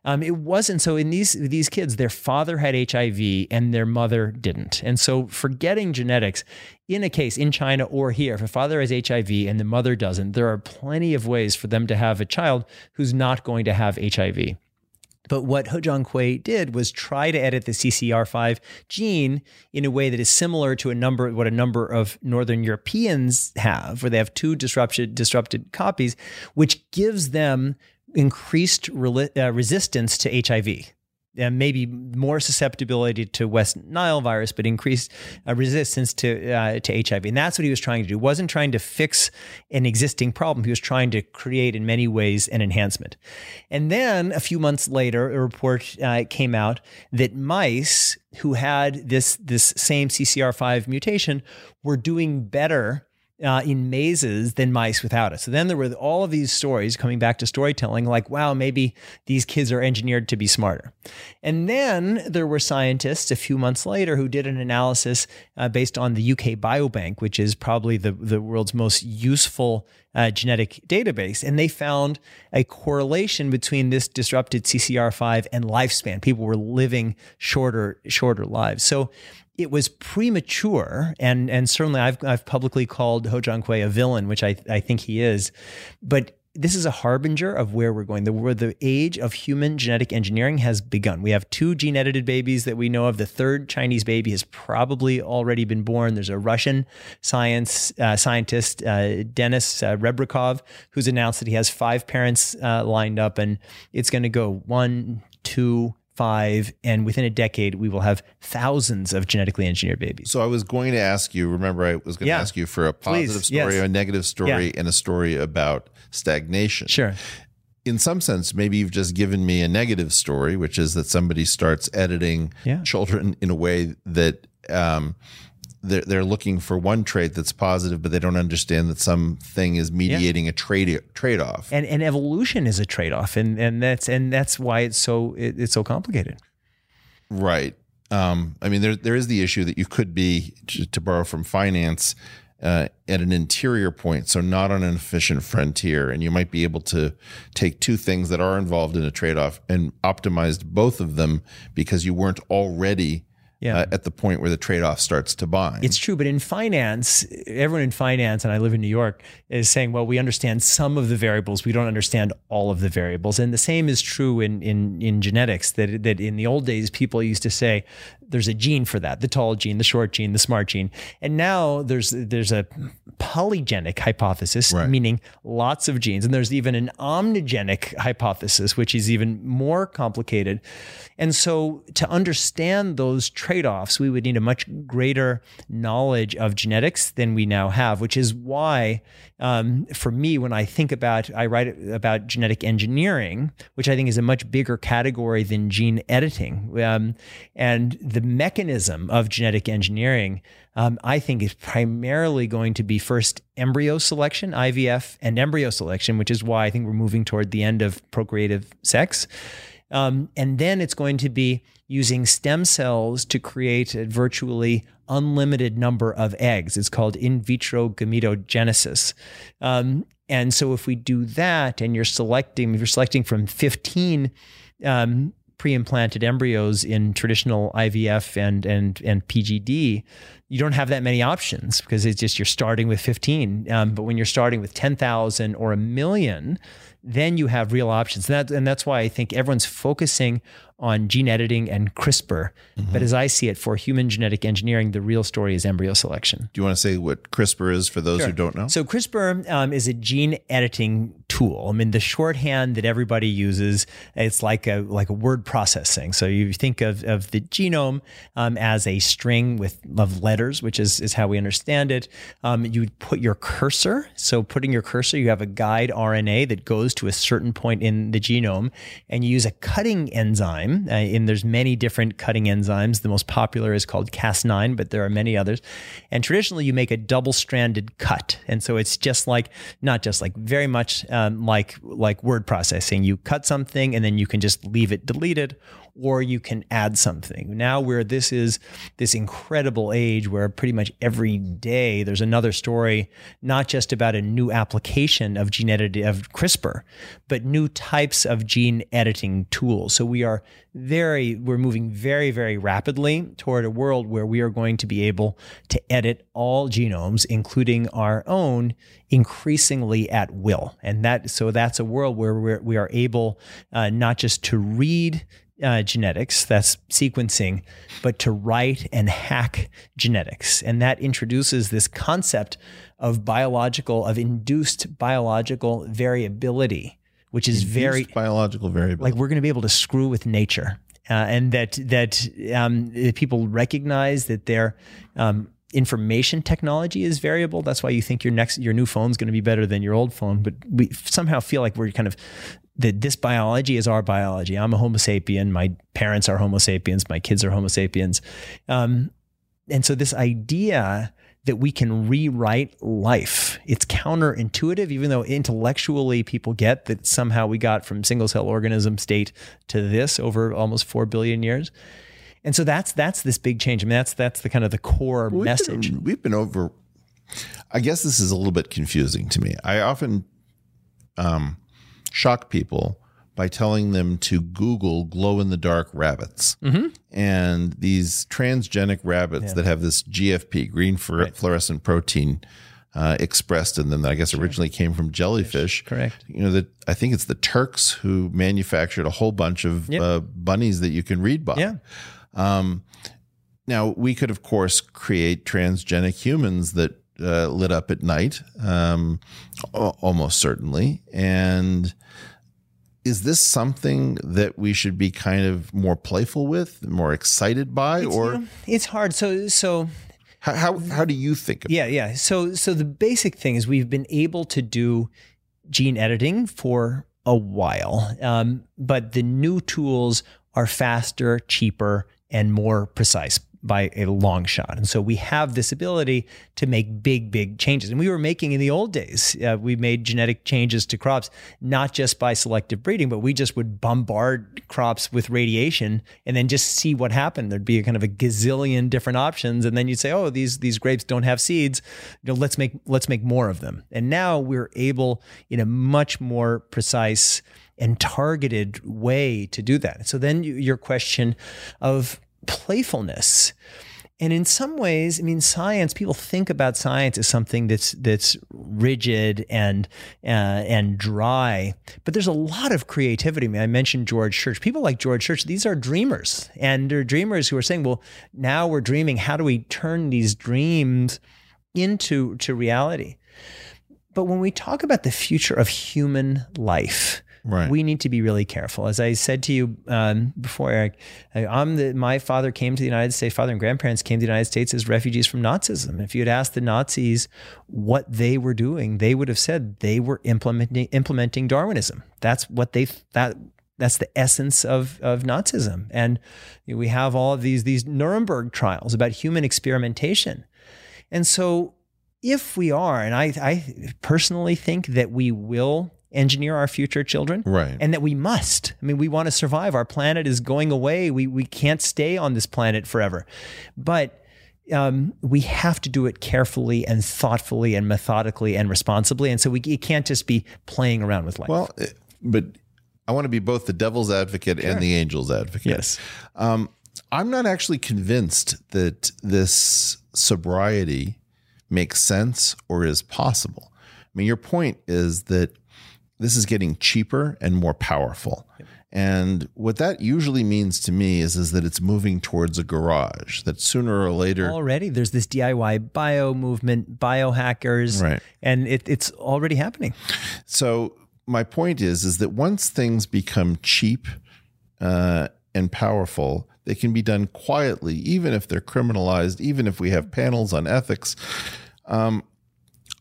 Um, it wasn't so in these these kids, their father had HIV and their mother didn't. And so, forgetting genetics, in a case in China or here, if a father has HIV and the mother doesn't, there are plenty of ways for them to have a child who's not going to have HIV. But what He Jiankui did was try to edit the CCR5 gene in a way that is similar to a number what a number of Northern Europeans have, where they have two disrupted disrupted copies, which gives them increased reli- uh, resistance to HIV. Maybe more susceptibility to West Nile virus, but increased uh, resistance to uh, to HIV, and that's what he was trying to do. He wasn't trying to fix an existing problem. He was trying to create, in many ways, an enhancement. And then a few months later, a report uh, came out that mice who had this this same CCR5 mutation were doing better uh, in mazes than mice without it. So then there were all of these stories coming back to storytelling, like, wow, maybe these kids are engineered to be smarter. And then there were scientists a few months later who did an analysis uh, based on the UK Biobank, which is probably the, the world's most useful uh, genetic database. And they found a correlation between this disrupted CCR5 and lifespan. People were living shorter, shorter lives. So it was premature, and and certainly I've I've publicly called He Jiankui a villain, which I I think he is, but this is a harbinger of where we're going. The where the age of human genetic engineering has begun. We have two gene edited babies that we know of. The third Chinese baby has probably already been born. There's a Russian science uh, scientist, uh, Denis uh, Rebrikov, who's announced that he has five parents uh, lined up, and it's going to go one, two, five, and within a decade, we will have thousands of genetically engineered babies.
So I was going to ask you. Remember, I was going
Yeah.
to ask you for a positive
Please,
story,
yes.
a negative story,
Yeah.
and a story about stagnation.
Sure.
In some sense, maybe you've just given me a negative story, which is that somebody starts editing
Yeah.
children in a way that um, they're, they're looking for one trait that's positive, but they don't understand that something is mediating a trade trade off.
And and evolution is a trade off, and and that's and that's why it's so it, it's so complicated.
Right. Um, I mean, there there is the issue that you could be to, to borrow from finance uh, at an interior point, so not on an efficient frontier, and you might be able to take two things that are involved in a trade off and optimize both of them because you weren't already
Yeah.
uh, at the point where the trade off starts to bind.
It's true, but in finance, everyone in finance, and I live in New York, is saying, well, we understand some of the variables, we don't understand all of the variables. And the same is true in in in genetics. That that in the old days, people used to say there's a gene for that, the tall gene, the short gene, the smart gene. And now there's there's a polygenic hypothesis,
Right.
meaning lots of genes. And there's even an omnigenic hypothesis, which is even more complicated. And so to understand those trade-offs, we would need a much greater knowledge of genetics than we now have, which is why um, for me, when I think about, I write about genetic engineering, which I think is a much bigger category than gene editing. Um, and the mechanism of genetic engineering, um, I think, is primarily going to be first embryo selection, IVF, and embryo selection, which is why I think we're moving toward the end of procreative sex. Um, and then it's going to be using stem cells to create a virtually unlimited number of eggs. It's called in vitro gametogenesis. Um, and so if we do that and you're selecting, if you're selecting from 15 um, pre-implanted embryos in traditional IVF and and and PGD, you don't have that many options because it's just you're starting with 15. Um, but when you're starting with 10,000 or a million, then you have real options. And, that, and that's why I think everyone's focusing on gene editing and CRISPR. But as I see it, for human genetic engineering, the real story is embryo selection.
Do you want to say what CRISPR is for those who don't know?
So CRISPR um, is a gene editing tool. I mean, the shorthand that everybody uses, it's like a like a word processing. So you think of, of the genome um, as a string with of letters, which is is how we understand it. Um, you put your cursor. So putting your cursor, you have a guide RNA that goes to a certain point in the genome, and you use a cutting enzyme. Uh, and there's many different cutting enzymes. The most popular is called Cas9, but there are many others. And traditionally, you make a double-stranded cut, and so it's just like not just like very much um, like like word processing. You cut something, and then you can just leave it deleted, or you can add something. Now, where this is this incredible age where pretty much every day there's another story, not just about a new application of gene editing of CRISPR, but new types of gene editing tools. So we are very, we're moving very, very rapidly toward a world where we are going to be able to edit all genomes, including our own, increasingly at will. And that, so that's a world where we're, we are able uh, not just to read uh, genetics, that's sequencing, but to write and hack genetics. And that introduces this concept of biological, of induced biological variability, which is very
biological variability.
like we're going to be able to screw with nature, uh, and that that um, people recognize that their um, information technology is variable. That's why you think your next your new phone is going to be better than your old phone, but we somehow feel like we're kind of that this biology is our biology. I'm a Homo sapien. My parents are Homo sapiens. My kids are Homo sapiens. Um, and so this idea that we can rewrite life. It's counterintuitive, even though intellectually people get that somehow we got from single cell organism state to this over almost four billion years. And so that's that's this big change. I mean, that's that's the kind of the core
We've
message.
Been, we've been over. I guess this is a little bit confusing to me. I often um, shock people by telling them to Google glow in the dark rabbits. And these transgenic rabbits that have this GFP, green fluor- fluorescent protein, uh, expressed in them that I guess originally came from jellyfish.
Correct.
You know, that I think it's the Turks who manufactured a whole bunch of
Yep.
uh, bunnies that you can read by.
Yeah.
Um, now we could, of course, create transgenic humans that uh, lit up at night, um, almost certainly. And is this something that we should be kind of more playful with, more excited by,
It's,
or
you know, it's hard. So so
how, how how do you think?
Yeah, yeah. So so the basic thing is we've been able to do gene editing for a while, um, but the new tools are faster, cheaper, and more precise by a long shot. And so we have this ability to make big, big changes. And we were making in the old days, uh, we made genetic changes to crops, not just by selective breeding, but we just would bombard crops with radiation and then just see what happened. There'd be a kind of a gazillion different options. And then you'd say, oh, these, these grapes don't have seeds. You know, let's make, let's make more of them. And now we're able in a much more precise and targeted way to do that. So then you- your question of playfulness. And in some ways, I mean, science. People think about science as something that's that's rigid and uh, and dry, but there's a lot of creativity. I, mean, I mentioned George Church. People like George Church. These are dreamers, and they're dreamers who are saying, "Well, now we're dreaming. How do we turn these dreams into to reality?" But when we talk about the future of human life,
Right.
we need to be really careful. As I said to you um, before, Eric, I'm the, my father came to the United States, father and grandparents came to the United States as refugees from Nazism. If you had asked the Nazis what they were doing, they would have said they were implementing implementing Darwinism. That's what they that that's the essence of of Nazism. And we have all of these these Nuremberg trials about human experimentation. And so if we are, and I, I personally think that we will engineer our future children,
Right.
and that we must. I mean, we want to survive. Our planet is going away. We we can't stay on this planet forever, but um, we have to do it carefully and thoughtfully and methodically and responsibly. And so we it can't just be playing around with life.
Well, eh, but I want to be both the devil's advocate and the angel's advocate.
Yes.
Um, I'm not actually convinced that this sobriety makes sense or is possible. I mean, your point is that this is getting cheaper and more powerful. And what that usually means to me is, is that it's moving towards a garage, that sooner or later,
already there's this DIY bio movement, biohackers,
Right.
And it, it's already happening.
So my point is, is that once things become cheap uh, and powerful, they can be done quietly, even if they're criminalized, even if we have panels on ethics. Um,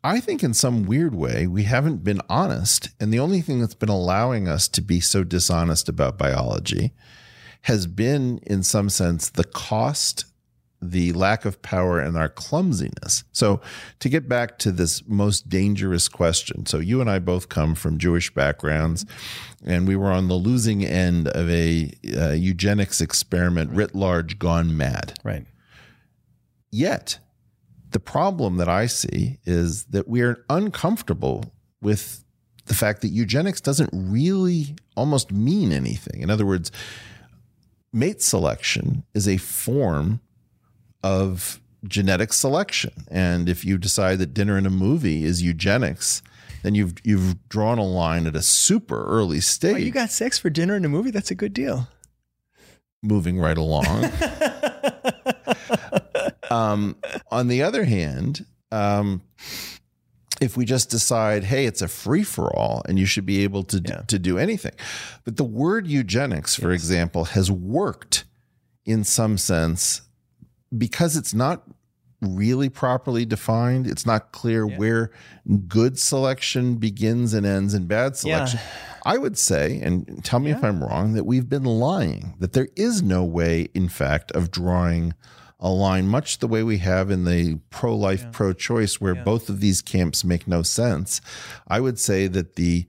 I think in some weird way we haven't been honest, and the only thing that's been allowing us to be so dishonest about biology has been, in some sense, the cost the lack of power and our clumsiness. So, to get back to this most dangerous question. So, you and I both come from Jewish backgrounds, and we were on the losing end of a uh, eugenics experiment writ large gone mad.
Right.
Yet, the problem that I see is that we're uncomfortable with the fact that eugenics doesn't really almost mean anything. In other words, mate selection is a form of genetic selection. And if you decide that dinner and a movie is eugenics, then you've you've drawn a line at a super early stage,
Oh, you got sex for dinner and a movie. That's a good deal.
moving right along. um, on the other hand, um, if we just decide, hey, it's a free for all and you should be able to,
Yeah.
to do anything. But the word eugenics, for example, has worked in some sense because it's not really properly defined. It's not clear where good selection begins and ends and bad selection. I would say, and tell me if I'm wrong, that we've been lying, that there is no way, in fact, of drawing a line, much the way we have in the pro life, pro choice, where both of these camps make no sense. I would say that the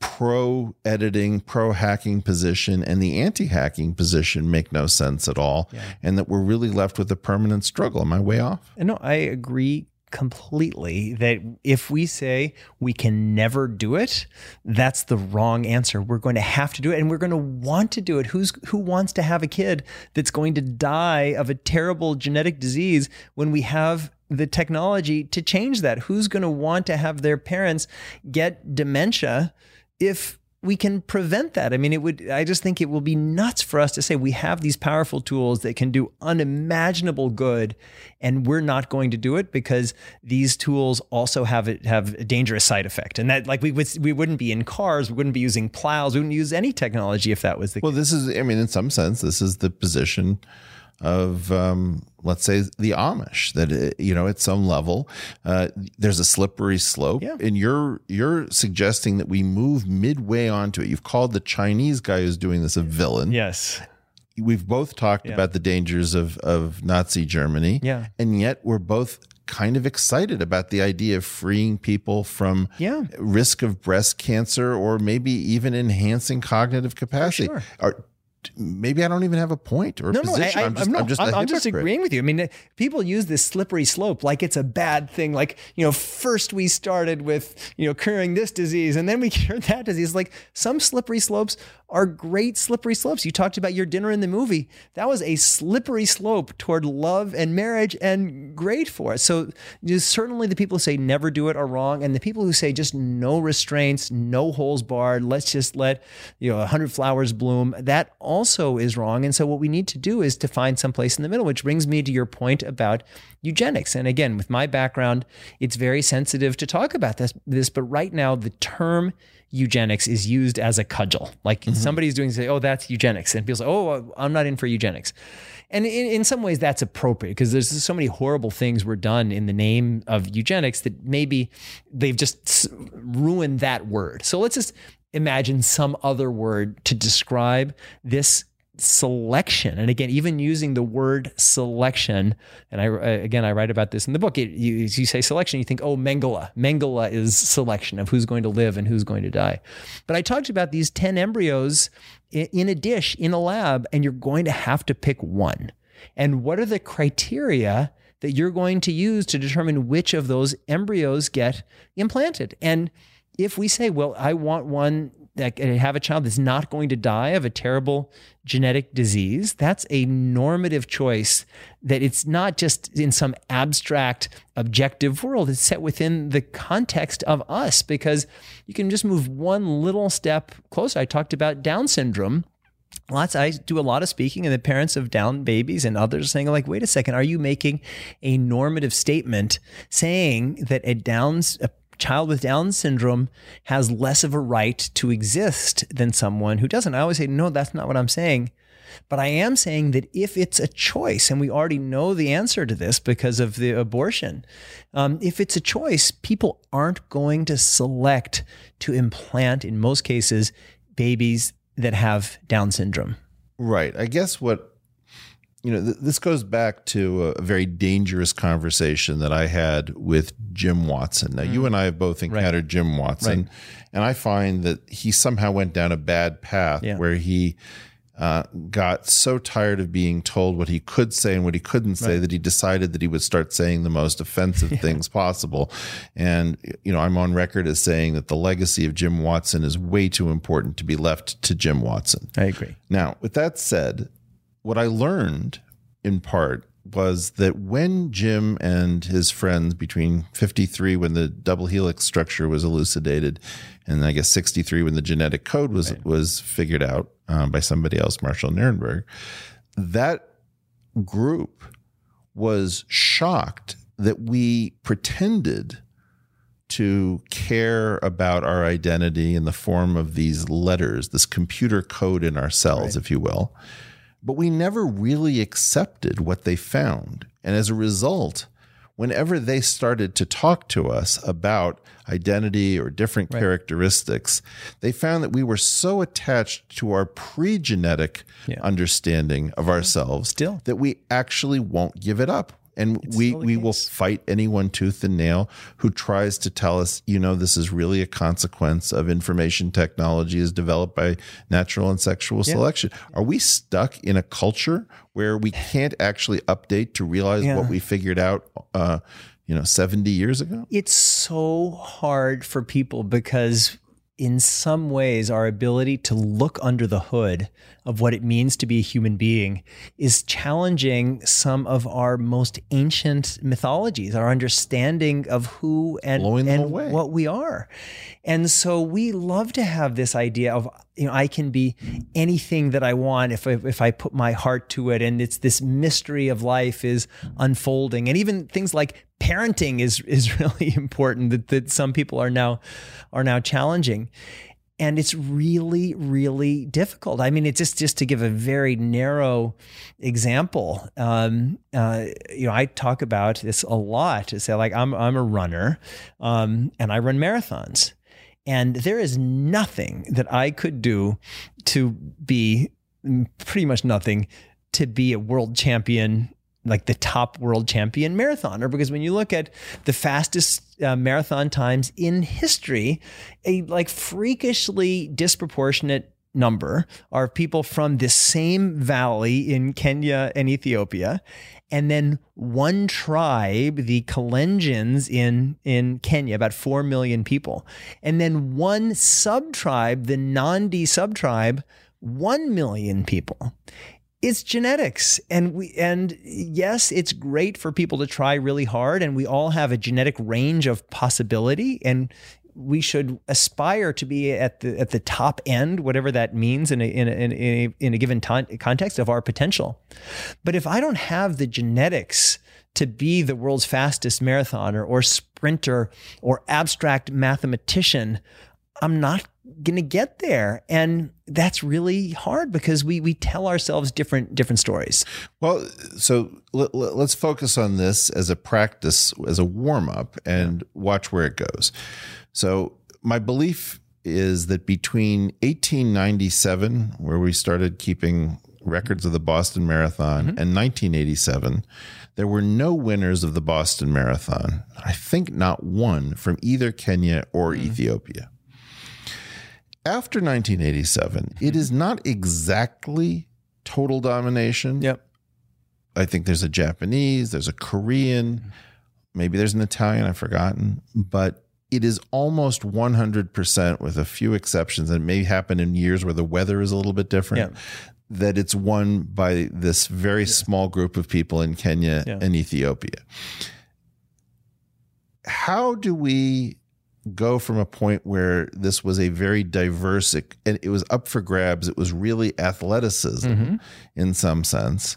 pro editing, pro hacking position and the anti hacking position make no sense at all. And that we're really left with a permanent struggle. Am I way off?
No, I agree completely that if we say we can never do it, that's the wrong answer. We're going to have to do it and we're going to want to do it. Who's who wants to have a kid that's going to die of a terrible genetic disease when we have the technology to change that? Who's going to want to have their parents get dementia if we can prevent that. I mean, it would, I just think it will be nuts for us to say we have these powerful tools that can do unimaginable good and we're not going to do it because these tools also have it have a dangerous side effect. And that like we would, we wouldn't be in cars, we wouldn't be using plows, we wouldn't use any technology if that was the case
Well, this is, I mean, in some sense, this is the position of, um, let's say, the Amish. That uh, you know, at some level, uh, there's a slippery slope,
Yeah.
and you're you're suggesting that we move midway onto it. You've called the Chinese guy who's doing this a villain.
Yes.
We've both talked about the dangers of of Nazi Germany.
Yeah.
and yet we're both kind of excited about the idea of freeing people from
Yeah.
risk of breast cancer or maybe even enhancing cognitive capacity.
sure.
Or maybe I don't even have a point or a
No, no, I,
position.
I,
I'm just,
no,
I'm just,
I'm, I'm just agreeing with you. I mean, people use this slippery slope like it's a bad thing. Like, you know, first we started with, you know, curing this disease and then we cured that disease. Like some slippery slopes are great slippery slopes. You talked about your dinner in the movie. That was a slippery slope toward love and marriage and great for us. So certainly the people who say never do it are wrong. And the people who say just no restraints, no holes barred, let's just let, you know, a hundred flowers bloom, that also is wrong. And so what we need to do is to find some place in the middle, which brings me to your point about eugenics. And again, with my background, it's very sensitive to talk about this, this but right now the term eugenics is used as a cudgel. Like mm-hmm. somebody's doing say, oh, that's eugenics. And people say, oh, I'm not in for eugenics. And in, in some ways that's appropriate because there's so many horrible things were done in the name of eugenics that maybe they've just ruined that word. So let's just imagine some other word to describe this selection. And again even using the word selection and i uh, again i write about this in the book. It, you, you say selection you think oh mengele. Mengele is selection of who's going to live and who's going to die. But i talked about these 10 embryos in a dish in a lab and you're going to have to pick one. And what are the criteria that you're going to use to determine which of those embryos get implanted? And if we say, well, I want one that can have a child that's not going to die of a terrible genetic disease, that's a normative choice that it's not just in some abstract objective world. It's set within the context of us because you can just move one little step closer. I talked about Down syndrome lots i do a lot of speaking and the parents of down babies and others are saying like wait a second are you making a normative statement saying that a downs a child with down syndrome has less of a right to exist than someone who doesn't i always say no that's not what i'm saying but I am saying that if it's a choice, and we already know the answer to this because of the abortion, um, if it's a choice, people aren't going to select to implant, in most cases, babies that have Down syndrome.
Right. I guess what you know, th- this goes back to a, very dangerous conversation that I had with Jim Watson. Now, you and I have both encountered Jim Watson, and I find that he somehow went down a bad path
Yeah.
where he uh, got so tired of being told what he could say and what he couldn't say that he decided that he would start saying the most offensive things possible. And, you know, I'm on record as saying that the legacy of Jim Watson is way too important to be left to Jim Watson.
I agree.
Now, with that said, what I learned in part was that when Jim and his friends between 53 when the double helix structure was elucidated and I guess 63 when the genetic code was was figured out um, by somebody else Marshall Nirenberg that group was shocked that we pretended to care about our identity in the form of these letters, this computer code in our cells, if you will. But we never really accepted what they found. And as a result, whenever they started to talk to us about identity or different characteristics, they found that we were so attached to our pre genetic understanding of ourselves
Still.
that we actually won't give it up. And we,
still the
we will fight anyone tooth and nail who tries to tell us, you know, this is really a consequence of information technology is developed by natural and sexual selection. Are we stuck in a culture where we can't actually update to realize
Yeah.
what we figured out, uh, you know, 70 years ago?
it's so hard for people because in some ways our ability to look under the hood of what it means to be a human being is challenging some of our most ancient mythologies our understanding of who and, and what we are. And so we love to have this idea of you know I can be anything that I want if I, if I put my heart to it. And it's this mystery of life is unfolding. And even things like parenting is is really important that, that some people are now are now challenging and it's really really difficult. I mean it's just just to give a very narrow example um, uh, you know i talk about this a lot to say like i'm i'm a runner um, and i run marathons. And there is nothing that i could do to be pretty much nothing to be a world champion like the top world champion marathoner because when you look at the fastest uh, marathon times in history a like freakishly disproportionate number are people from this same valley in Kenya and Ethiopia and then one tribe the Kalenjins in in Kenya about 4 million people and then one sub tribe the Nandi sub tribe 1 million people it's genetics and we and yes it's great for people to try really hard and we all have a genetic range of possibility and we should aspire to be at the at the top end whatever that means in a in a, in a, in a given ton- context of our potential. But if i don't have the genetics to be the world's fastest marathoner or sprinter or abstract mathematician i'm not going to get there and that's really hard because we we tell ourselves different different stories
Well, so let, us focus on this as a practice, as a warm up, and watch where it goes. So, my belief is that between 1897, where we started keeping records of the Boston Marathon, mm-hmm. and 1987, there were no winners of the Boston Marathon. I think not one from either Kenya or mm. Ethiopia. After 1987, it is not exactly total domination.
yep
I think there's a Japanese, there's a Korean, maybe there's an Italian, I've forgotten, but it is almost 100% with a few exceptions. And it may happen in years where the weather is a little bit different.
Yeah.
That it's won by this very small group of people in Kenya
Yeah.
and Ethiopia. How do we go from a point where this was a very diverse, and it was up for grabs, it was really athleticism in some sense,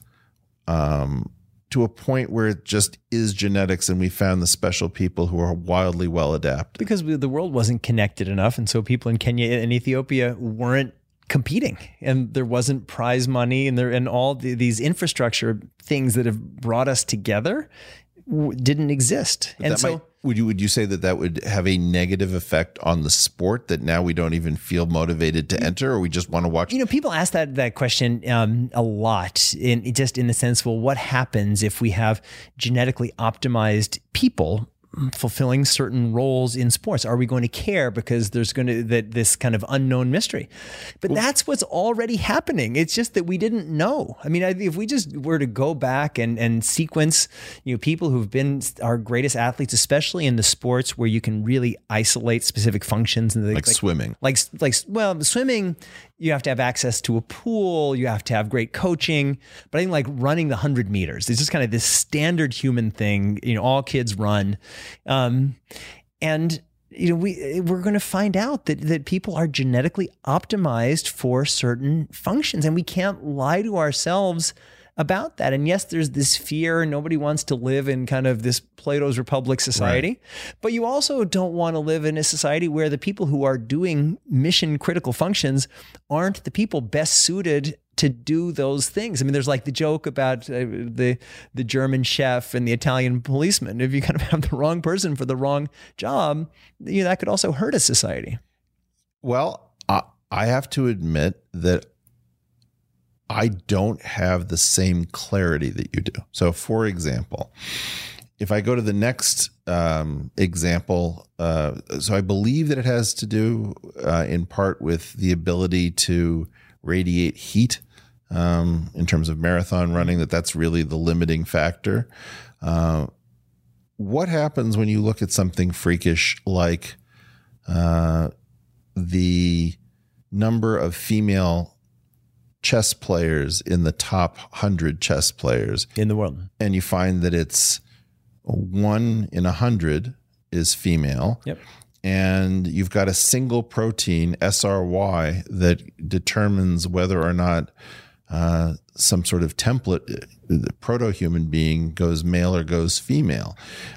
um, to a point where it just is genetics, and we found the special people who are wildly well adapted.
because we, the world wasn't connected enough and so people in Kenya and Ethiopia weren't competing and there wasn't prize money and there and all the, these infrastructure things that have brought us together w- didn't exist. And so
might, would you would you say that that would have a negative effect on the sport that now we don't even feel motivated to enter, or we just want to watch?
You know, people ask that that question um, a lot, in just in the sense, well, what happens if we have genetically optimized people fulfilling certain roles in sports? Are we going to care because there's going to that this kind of unknown mystery? But that's what's already happening. It's just that we didn't know. I mean, if we just were to go back and and sequence, you know, people who've been our greatest athletes, especially in the sports where you can really isolate specific functions and
like, swimming.
like like well swimming you have to have access to a pool you have to have great coaching but i think like running the 100 meters is just kind of this standard human thing you know all kids run. Um, and you know we we're going to find out that that people are genetically optimized for certain functions and we can't lie to ourselves about that and yes there's this fear nobody wants to live in kind of this plato's republic society but you also don't want to live in a society where the people who are doing mission critical functions aren't the people best suited to do those things. I mean, there's like the joke about uh, the the German chef and the Italian policeman. If you kind of have the wrong person for the wrong job, you know, that could also hurt a society.
Well, I, I have to admit that I don't have the same clarity that you do. So, for example, if I go to the next um, example, uh, so I believe that it has to do uh, in part with the ability to radiate heat um, in terms of marathon running, that that's really the limiting factor. Uh, what happens when you look at something freakish like uh, the number of female chess players in the top 100 chess players
in the world?
And you find that it's one in a hundred is female.
Yep.
And you've got a single protein, SRY, that determines whether or not uh, some sort of template, the proto human being goes male or goes female.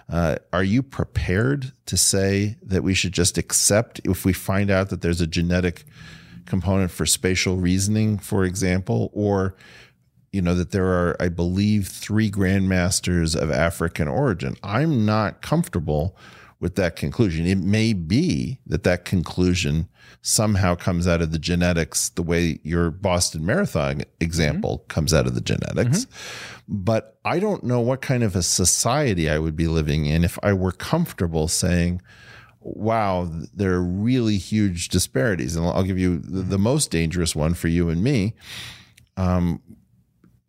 Uh, are you prepared to say that we should just accept if we find out that there's a genetic component for spatial reasoning, for example, or you know that there are i believe three grandmasters of african origin i'm not comfortable with that conclusion it may be that that conclusion somehow comes out of the genetics the way your boston marathon example mm-hmm. comes out of the genetics mm-hmm. but i don't know what kind of a society i would be living in if i were comfortable saying wow there are really huge disparities and i'll give you the, the most dangerous one for you and me um,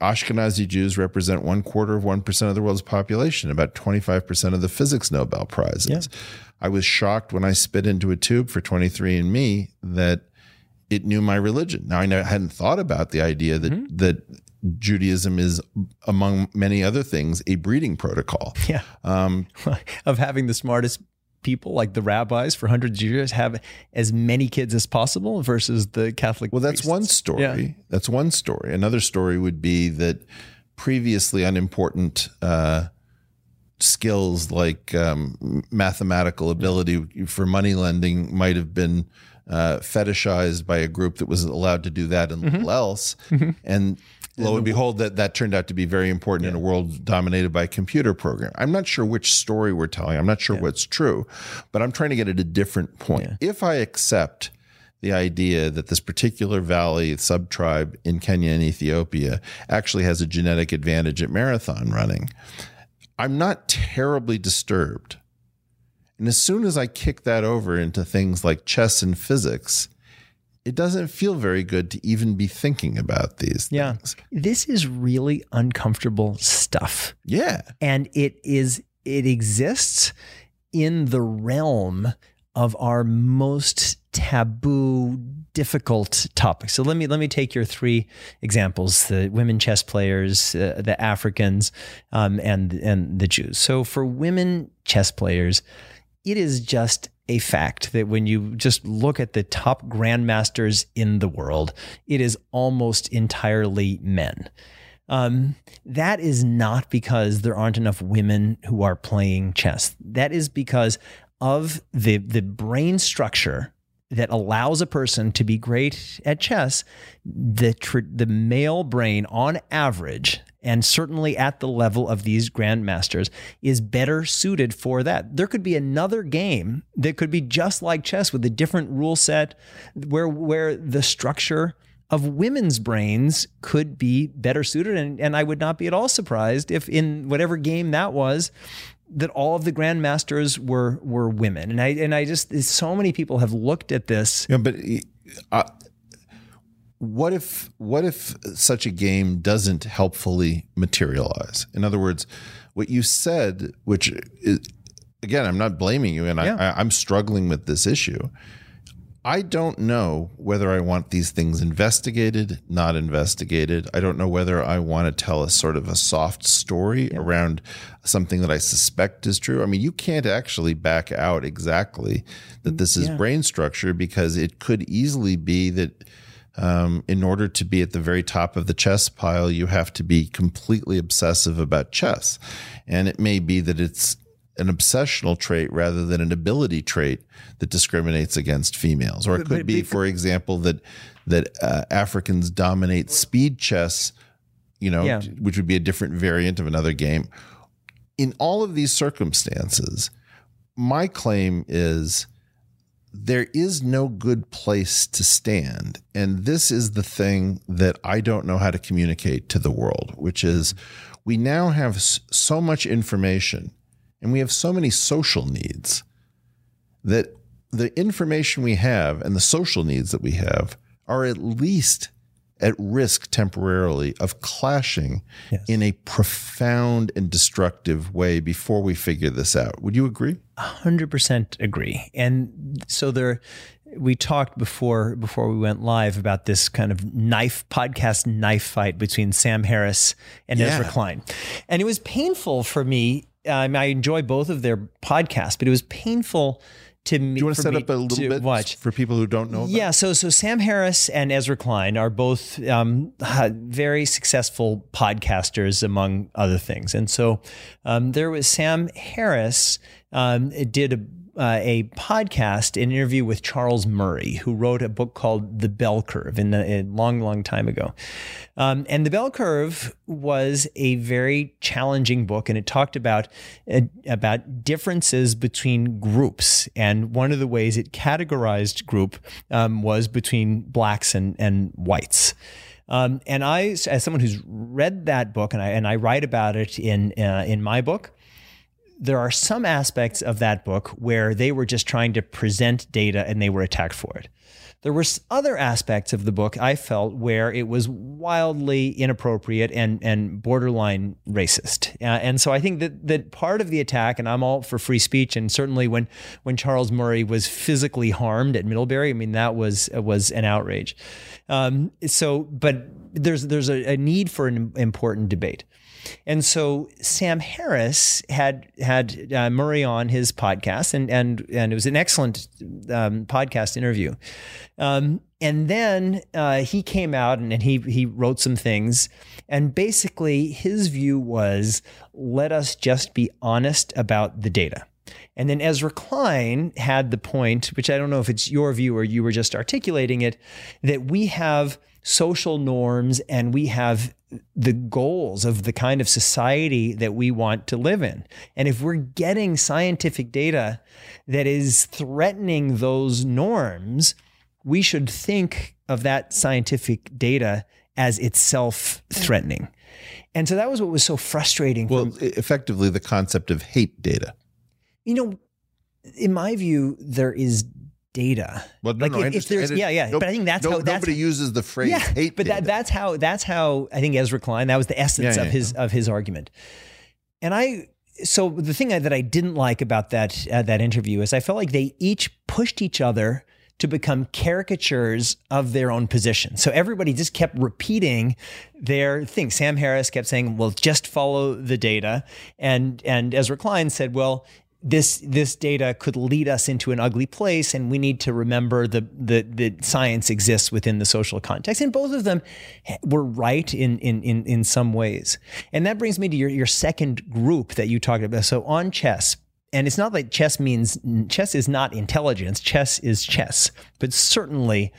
Ashkenazi Jews represent one quarter of 1% of the world's population, about 25% of the physics Nobel Prizes. Yeah. I was shocked when I spit into a tube for 23andMe that it knew my religion. Now, I hadn't thought about the idea that, mm-hmm. that Judaism is, among many other things, a breeding protocol.
Yeah. Um, of having the smartest people, like the rabbis for hundreds of years, have as many kids as possible versus the Catholic.
Well, that's
priests.
one story. Yeah. That's one story. Another story would be that previously unimportant uh, skills like um, mathematical ability for money lending might have been uh, fetishized by a group that was allowed to do that and mm-hmm. little else. Mm-hmm. And lo and behold, that that turned out to be very important yeah. in a world dominated by computer program. I'm not sure which story we're telling. I'm not sure yeah. what's true, but I'm trying to get at a different point. Yeah. If I accept the idea that this particular valley subtribe in Kenya and Ethiopia actually has a genetic advantage at marathon running, I'm not terribly disturbed. And as soon as I kick that over into things like chess and physics, it doesn't feel very good to even be thinking about these
yeah.
things.
This is really uncomfortable stuff.
Yeah.
And it is it exists in the realm of our most taboo difficult topics. So let me let me take your three examples: the women chess players, uh, the Africans, um, and and the Jews. So for women chess players, it is just a fact that when you just look at the top grandmasters in the world, it is almost entirely men. Um, that is not because there aren't enough women who are playing chess. That is because of the the brain structure that allows a person to be great at chess. The tr- the male brain, on average, and certainly at the level of these grandmasters, is better suited for that. There could be another game that could be just like chess with a different rule set where where the structure of women's brains could be better suited. And, and I would not be at all surprised if in whatever game that was, that all of the grandmasters were were women. And I and I just so many people have looked at this.
Yeah, but uh, what if what if such a game doesn't helpfully materialize? In other words, what you said, which is, again, I'm not blaming you, and yeah. I, I'm struggling with this issue. I don't know whether I want these things investigated, not investigated. I don't know whether I want to tell a sort of a soft story yeah. around something that I suspect is true. I mean, you can't actually back out exactly that this is yeah. brain structure because it could easily be that um, in order to be at the very top of the chess pile, you have to be completely obsessive about chess. And it may be that it's an obsessional trait rather than an ability trait that discriminates against females. Or it could be, for example, that that uh, Africans dominate speed chess, you know,
Yeah.
which would be a different variant of another game. In all of these circumstances, my claim is there is no good place to stand. And this is the thing that I don't know how to communicate to the world, which is we now have so much information and we have so many social needs that the information we have and the social needs that we have are at least at risk temporarily of clashing in a profound and destructive way before we figure this out. Would you agree?
hundred percent agree. And so there, we talked before before we went live about this kind of knife podcast knife fight between Sam Harris and
Yeah.
Ezra Klein, and it was painful for me. Um, I enjoy both of their podcasts, but it was painful to me.
Do you want to set up a little bit
watch.
for people who don't know?
Yeah, so so Sam Harris and Ezra Klein are both um, very successful podcasters, among other things. And so um, there was Sam Harris um, did a uh, a podcast, an interview with Charles Murray, who wrote a book called The Bell Curve in a long, long time ago. Um, and The Bell Curve was a very challenging book, and it talked about uh, about differences between groups. And one of the ways it categorized group um, was between blacks and and whites. Um, and I, as someone who's read that book, and I and I write about it in uh, in my book, there are some aspects of that book where they were just trying to present data and they were attacked for it. There were other aspects of the book I felt where it was wildly inappropriate and and borderline racist. Uh, and so I think that that part of the attack, and I'm all for free speech, and certainly when when Charles Murray was physically harmed at Middlebury, I mean that was was an outrage. Um, so, but there's there's a, a need for an important debate. And so Sam Harris had had uh, Murray on his podcast, and and and it was an excellent um, podcast interview. Um, and then uh, he came out and, and he he wrote some things, and basically his view was let us just be honest about the data. And then Ezra Klein had the point, which I don't know if it's your view or you were just articulating it, that we have social norms and we have the goals of the kind of society that we want to live in. And if we're getting scientific data that is threatening those norms, we should think of that scientific data as itself threatening. And so that was what was so frustrating.
Well, e- effectively, the concept of hate data.
You know, in my view, there is data.
Well, no,
like
no,
if, if there's yeah, yeah,
Nope,
but I think that's
no-
how that's
nobody uses the phrase
yeah,
hate
but that, that's how that's how I think Ezra Klein. That was the essence
Yeah,
of
yeah,
his of his argument. And I so the thing that I didn't like about that uh, that interview is I felt like they each pushed each other to become caricatures of their own position. So everybody just kept repeating their thing. Sam Harris kept saying, "Well, just follow the data," and and Ezra Klein said, "Well." This this data could lead us into an ugly place, and we need to remember the the that science exists within the social context. And both of them were right in in in in some ways. And that brings me to your your second group that you talked about. So on chess, and it's not like chess means chess is not intelligence. Chess is chess, but certainly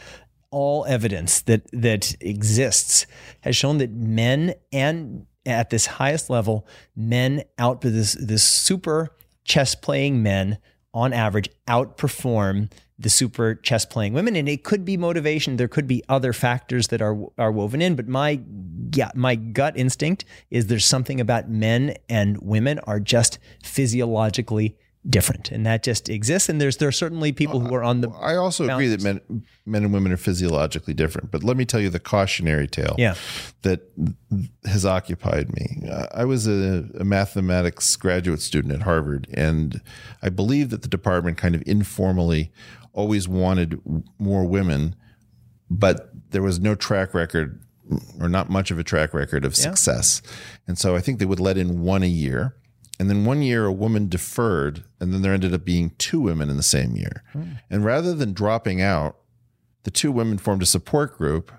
all evidence that that exists has shown that men and at this highest level, men out this this super chess playing men on average outperform the super chess playing women. And it could be motivation. There could be other factors that are are woven in. But my yeah, my gut instinct is there's something about men and women are just physiologically different and that just exists and there's there are certainly people who are on the
I also agree that men men and women are physiologically different. But let me tell you the cautionary tale
Yeah.
that has occupied me. Uh, I was a, a mathematics graduate student at Harvard, and I believe that the department kind of informally always wanted more women, but there was no track record or not much of a track record of success. And so I think they would let in one a year. And then one year, a woman deferred, and then there ended up being two women in the same year. Hmm. And rather than dropping out, the two women formed a support group.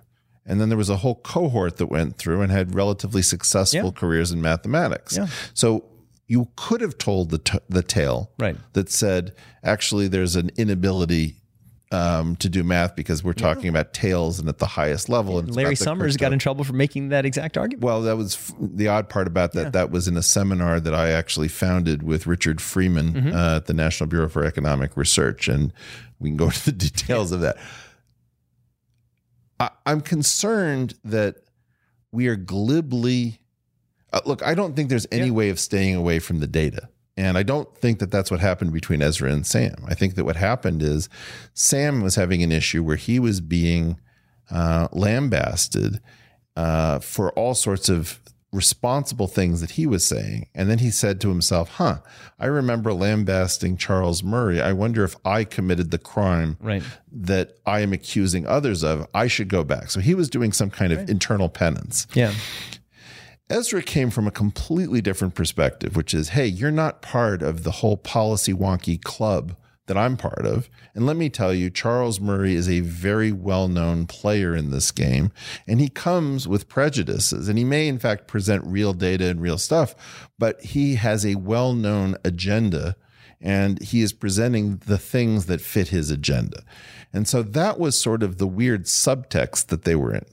And then there was a whole cohort that went through and had relatively successful
Yeah.
careers in mathematics.
Yeah.
So, you could have told the t- the tale
Right.
that said actually there's an inability um, to do math because we're talking about tails and at the highest level. And
Larry Summers got in trouble for making that exact argument.
Well, that was f- the odd part about that. That was in a seminar that I actually founded with Richard Freeman
Mm-hmm.
uh, at the National Bureau for Economic Research, and we can go into the details of that. I, I'm concerned that we are glibly. Uh, look, I don't think there's any way of staying away from the data. And I don't think that that's what happened between Ezra and Sam. I think that what happened is Sam was having an issue where he was being uh, lambasted uh, for all sorts of responsible things that he was saying. And then he said to himself, huh, I remember lambasting Charles Murray. I wonder if I committed the crime
Right.
that I am accusing others of. I should go back. So he was doing some kind of internal penance.
Yeah.
Ezra came from a completely different perspective, which is, hey, you're not part of the whole policy wonky club that I'm part of. And let me tell you, Charles Murray is a very well known player in this game, and he comes with prejudices. And he may, in fact, present real data and real stuff, but he has a well known agenda and he is presenting the things that fit his agenda. And so that was sort of the weird subtext that they were in.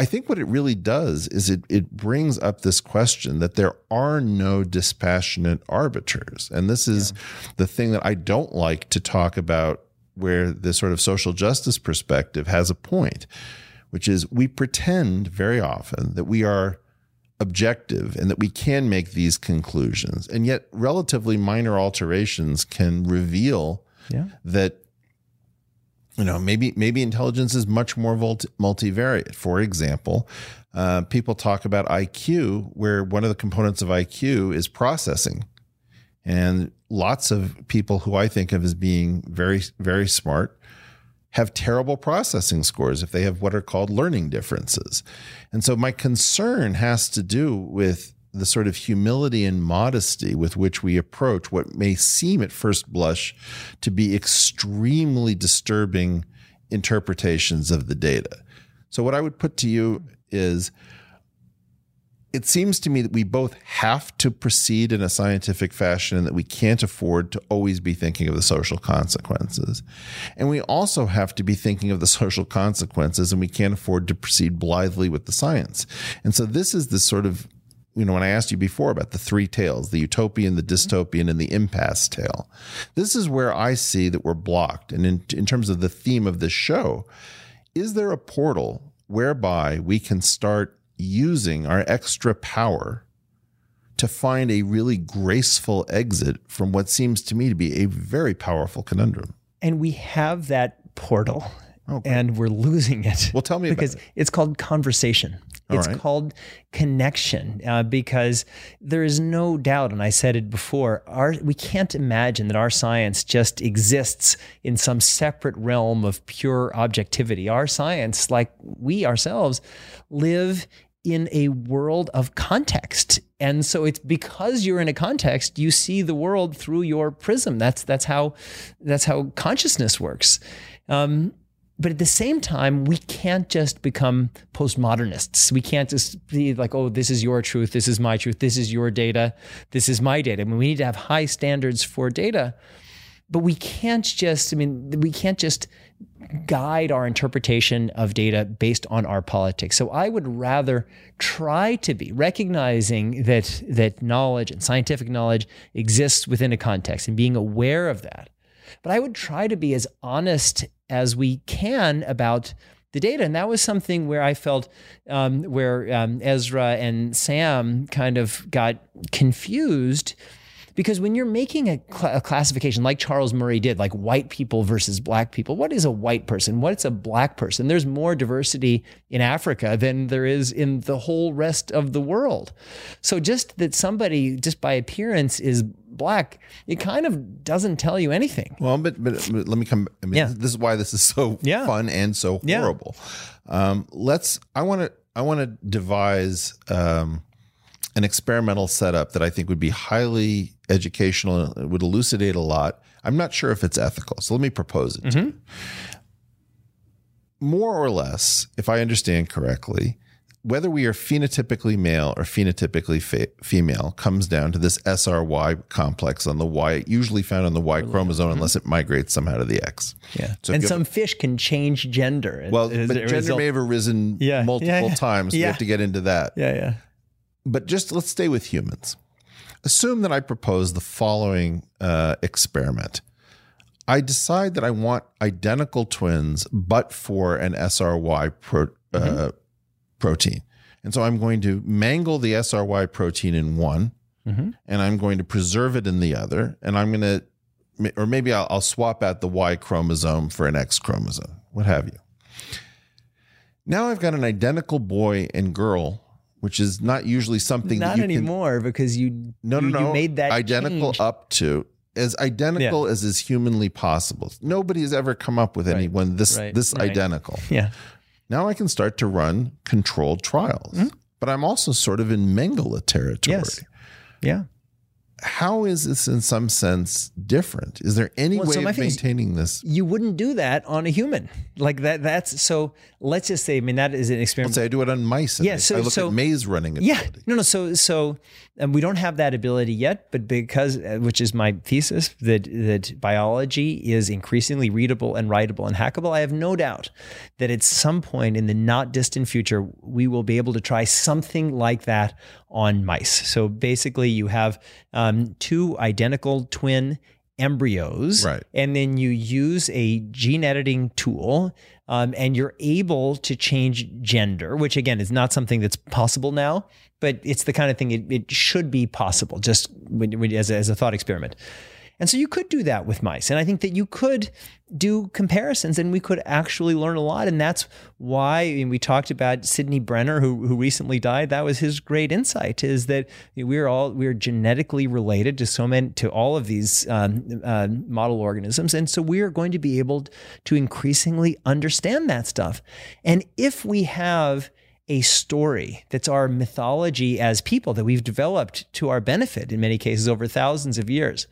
I think what it really does is it it brings up this question that there are no dispassionate arbiters. And this is the thing that I don't like to talk about where the sort of social justice perspective has a point, which is we pretend very often that we are objective and that we can make these conclusions. And yet relatively minor alterations can reveal
Yeah.
that you know maybe maybe intelligence is much more multi- multivariate. For example uh, people talk about iq where one of the components of iq is processing. And lots of people who i think of as being very very smart have terrible processing scores if they have what are called learning differences. And so my concern has to do with the sort of humility and modesty with which we approach what may seem at first blush to be extremely disturbing interpretations of the data. So, what I would put to you is it seems to me that we both have to proceed in a scientific fashion and that we can't afford to always be thinking of the social consequences. And we also have to be thinking of the social consequences and we can't afford to proceed blithely with the science. And so this is this sort of you know, when I asked you before about the three tales, the utopian, the mm-hmm. dystopian, and the impasse tale, this is where I see that we're blocked. And in, in terms of the theme of this show, is there a portal whereby we can start using our extra power to find a really graceful exit from what seems to me to be a very powerful conundrum?
And we have that portal and we're losing it.
Well, tell me about
because
it.
it's called conversation. It's
right.
called connection uh, because there is no doubt, and I said it before, our we can't imagine that our science just exists in some separate realm of pure objectivity. Our science, like we ourselves, live in a world of context. And so it's because you're in a context, you see the world through your prism. That's that's how that's how consciousness works. Um, but at the same time, we can't just become postmodernists. We can't just be like, oh, this is your truth, this is my truth, this is your data, this is my data. I mean, we need to have high standards for data, but we can't just, I mean, we can't just guide our interpretation of data based on our politics. So I would rather try to be recognizing that that knowledge and scientific knowledge exists within a context and being aware of that. But I would try to be as honest as we can about the data. And that was something where I felt um, where um, Ezra and Sam kind of got confused. Because when you're making a, cl- a classification like Charles Murray did, like white people versus black people, what is a white person? What's a black person? There's more diversity in Africa than there is in the whole rest of the world. So just that somebody, just by appearance, is black, it kind of doesn't tell you anything.
Well, but, but, but let me come. I mean,
Yeah.
this is why this is so
Yeah.
fun and so
Yeah.
horrible. Um, let's. I want to. I want to devise um, an experimental setup that I think would be highly educational. It would elucidate a lot. I'm not sure if it's ethical, so let me propose it. you. More or less, if I understand correctly, whether we are phenotypically male or phenotypically fe- female comes down to this SRY complex on the Y, usually found on the Y chromosome, unless it migrates somehow to the X.
Yeah.
So
and
you have-
some fish can change gender.
Well,
as
but gender
result-
may have arisen
Yeah,
multiple
yeah, yeah.
times. We
Yeah.
have to get into that.
Yeah, yeah.
But just let's stay with humans. Assume that I propose the following uh, experiment. I decide that I want identical twins, but for an SRY pro, uh, protein. And so I'm going to mangle the SRY protein in one, mm-hmm. and I'm going to preserve it in the other. And I'm going to, or maybe I'll, I'll swap out the Y chromosome for an X chromosome, what have you. Now I've got an identical boy and girl, which is not usually something that
Not
you can
anymore because you
no, no,
you,
no.
you made that
identical
change.
up to as identical as is humanly possible. Nobody has ever come up with anyone this
right,
this
right.
identical.
Yeah.
Now I can start to run controlled trials.
Hmm?
But I'm also sort of in Mengele territory.
Yes. Yeah.
How is this in some sense different? Is there any
Well,
way
so
of maintaining this?
You wouldn't do that on a human. Like that that's so let's just say I mean that is an experiment.
Let's say I do it on mice.
Yeah, so-
I look
so-
at maze running
Yeah, no, no. So, so, and we don't have that ability yet, but because, uh, which is my thesis, that that biology is increasingly readable and writable and hackable. I have no doubt that at some point in the not distant future, we will be able to try something like that on mice. So basically, you have um, two identical twin embryos,
Right.
and then you use a gene editing tool um, and you're able to change gender, which again is not something that's possible now, but it's the kind of thing it, it should be possible just when, when, as, a, as a thought experiment. And so you could do that with mice. And I think that you could do comparisons and we could actually learn a lot. And that's why I mean, we talked about Sydney Brenner, who, who recently died. That was his great insight is that we're all, we're genetically related to so many, to all of these um, uh, model organisms. And so we are going to be able to increasingly understand that stuff. And if we have a story that's our mythology as people that we've developed to our benefit in many cases over thousands of years.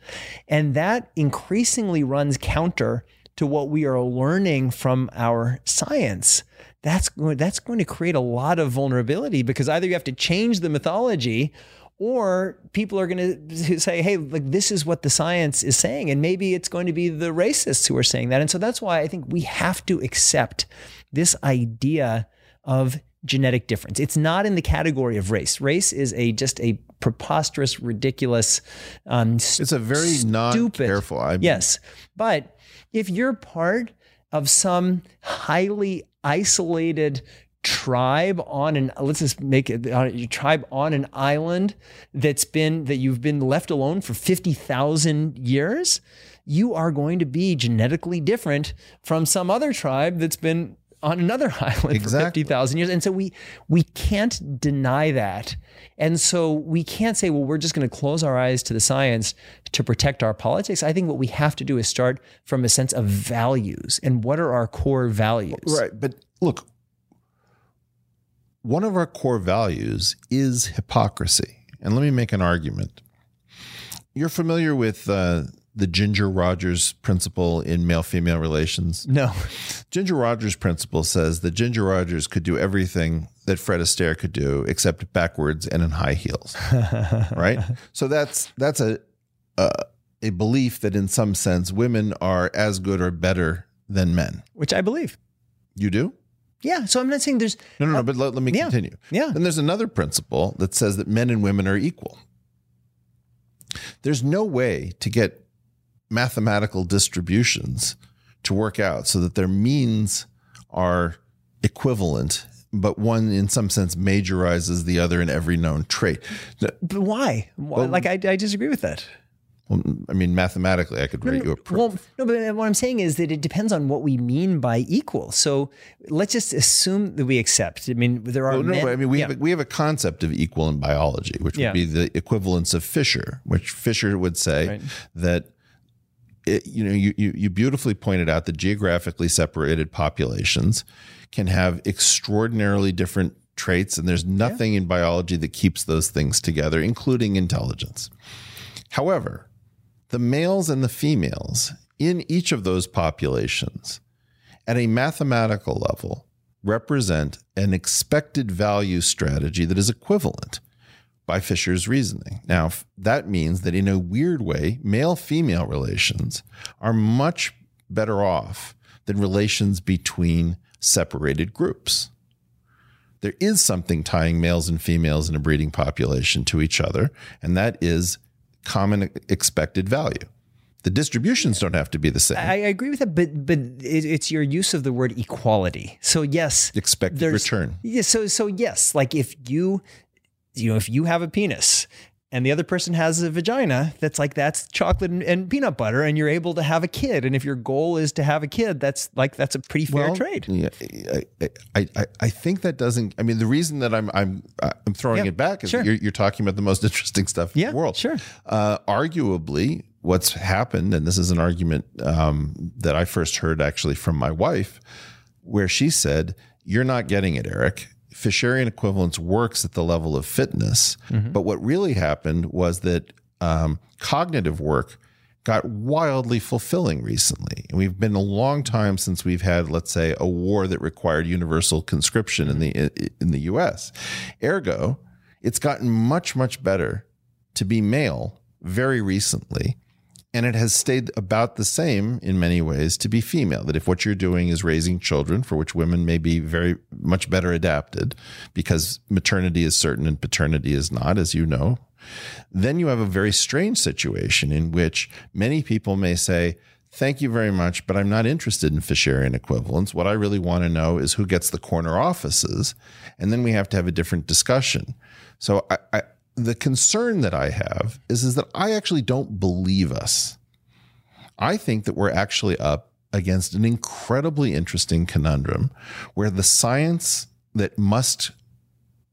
And that increasingly runs counter to what we are learning from our science. That's going, that's going to create a lot of vulnerability because either you have to change the mythology or people are going to say, hey, like this is what the science is saying. And maybe it's going to be the racists who are saying that. And so that's why I think we have to accept this idea of genetic difference. It's not in the category of race. Race is a just a preposterous, ridiculous, um,
It's a very
stupid.
non-careful. I mean,
yes, but if you're part of some highly isolated tribe on an let's just make it uh, your tribe on an island that's been that you've been left alone for 50,000 years you are going to be genetically different from some other tribe that's been on another island
Exactly.
for 50,000 years and so we we can't deny that and so we can't say well we're just going to close our eyes to the science to protect our politics i think what we have to do is start from a sense of values and what are our core values
Right. But look, one of our core values is hypocrisy. And let me make an argument. You're familiar with uh, the Ginger Rogers principle in male female relations?
no
Ginger Rogers principle says that Ginger Rogers could do everything that Fred Astaire could do except backwards and in high heels. right? So that's that's a, a a belief that in some sense women are as good or better than men.
which i believe
You do?
yeah so i'm not saying there's
No, no, no. But let, let me
yeah.
continue.
Yeah.
Then there's another principle that says that men and women are equal. There's no way to get mathematical distributions to work out so that their means are equivalent, but one in some sense majorizes the other in every known trait.
But why, why? like I, I disagree with that
well, I mean, mathematically, I could write you a proof.
Well, no, but what I'm saying is that it depends on what we mean by equal. So let's just assume that we accept. I mean, there are
Well, no,
men-
I mean, we
yeah.
have a, we have a concept of equal in biology, which
Yeah.
would be the equivalence of Fisher, which Fisher would say
Right.
that. It, you know, you, you you beautifully pointed out that geographically separated populations can have extraordinarily different traits, and there's nothing in biology that keeps those things together, including intelligence. However, the males and the females in each of those populations, at a mathematical level, represent an expected value strategy that is equivalent by Fisher's reasoning. Now, that means that in a weird way, male female relations are much better off than relations between separated groups. There is something tying males and females in a breeding population to each other, and that is common expected value. The distributions don't have to be the same.
I, I agree with that, but but it's your use of the word equality. So yes,
Expected return.
Yeah. So so yes, like if you you know if you have a penis and the other person has a vagina, that's like that's chocolate and, and peanut butter, and you're able to have a kid. And if your goal is to have a kid, that's like that's a pretty fair
Well,
trade.
Yeah, I, I, I, think that doesn't. I mean, the reason that I'm I'm I'm throwing
Yeah,
it back is
sure.
you're, you're talking about the most interesting stuff
Yeah,
in the world.
sure.
Uh, arguably, what's happened, and this is an argument um, that I first heard actually from my wife, where she said, "You're not getting it, Eric." Fisherian equivalence works at the level of fitness,
Mm-hmm.
but what really happened was that um, cognitive work got wildly fulfilling recently. And we've been a long time since we've had, let's say, a war that required universal conscription in the in the US. Ergo, it's gotten much, much better to be male very recently. And it has stayed about the same in many ways to be female. That if what you're doing is raising children, for which women may be very much better adapted because maternity is certain and paternity is not, as you know, then you have a very strange situation in which many people may say, Thank you very much, but I'm not interested in Fisherian equivalence. What I really want to know is who gets the corner offices. And then we have to have a different discussion. So I, I, the concern that I have is, is that I actually don't believe us. I think that we're actually up against an incredibly interesting conundrum where the science that must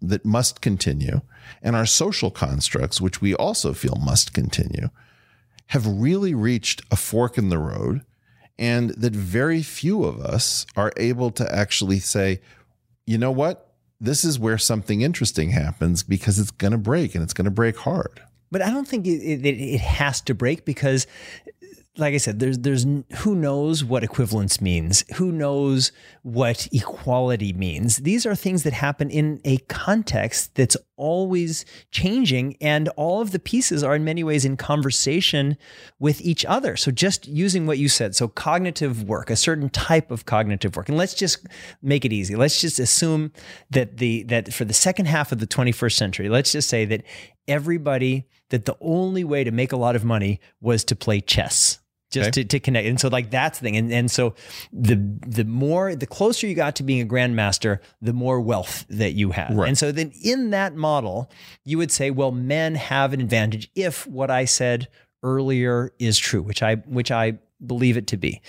that must continue and our social constructs which we also feel must continue have really reached a fork in the road and that very few of us are able to actually say you know what this is where something interesting happens because it's going to break and it's going to break hard
But I don't think it, it, it has to break because, like I said, there's there's who knows what equivalence means, who knows what equality means. These are things that happen in a context that's always changing, and all of the pieces are in many ways in conversation with each other. So just using what you said, so cognitive work, a certain type of cognitive work, and let's just make it easy. Let's just assume that the that for the second half of the 21st century, let's just say that everybody that the only way to make a lot of money was to play chess just
Okay.
to, to connect and so like that's the thing and, and so the the more the closer you got to being a grandmaster the more wealth that you had
Right.
and so then in that model you would say well men have an advantage if what i said earlier is true which i which i believe it to be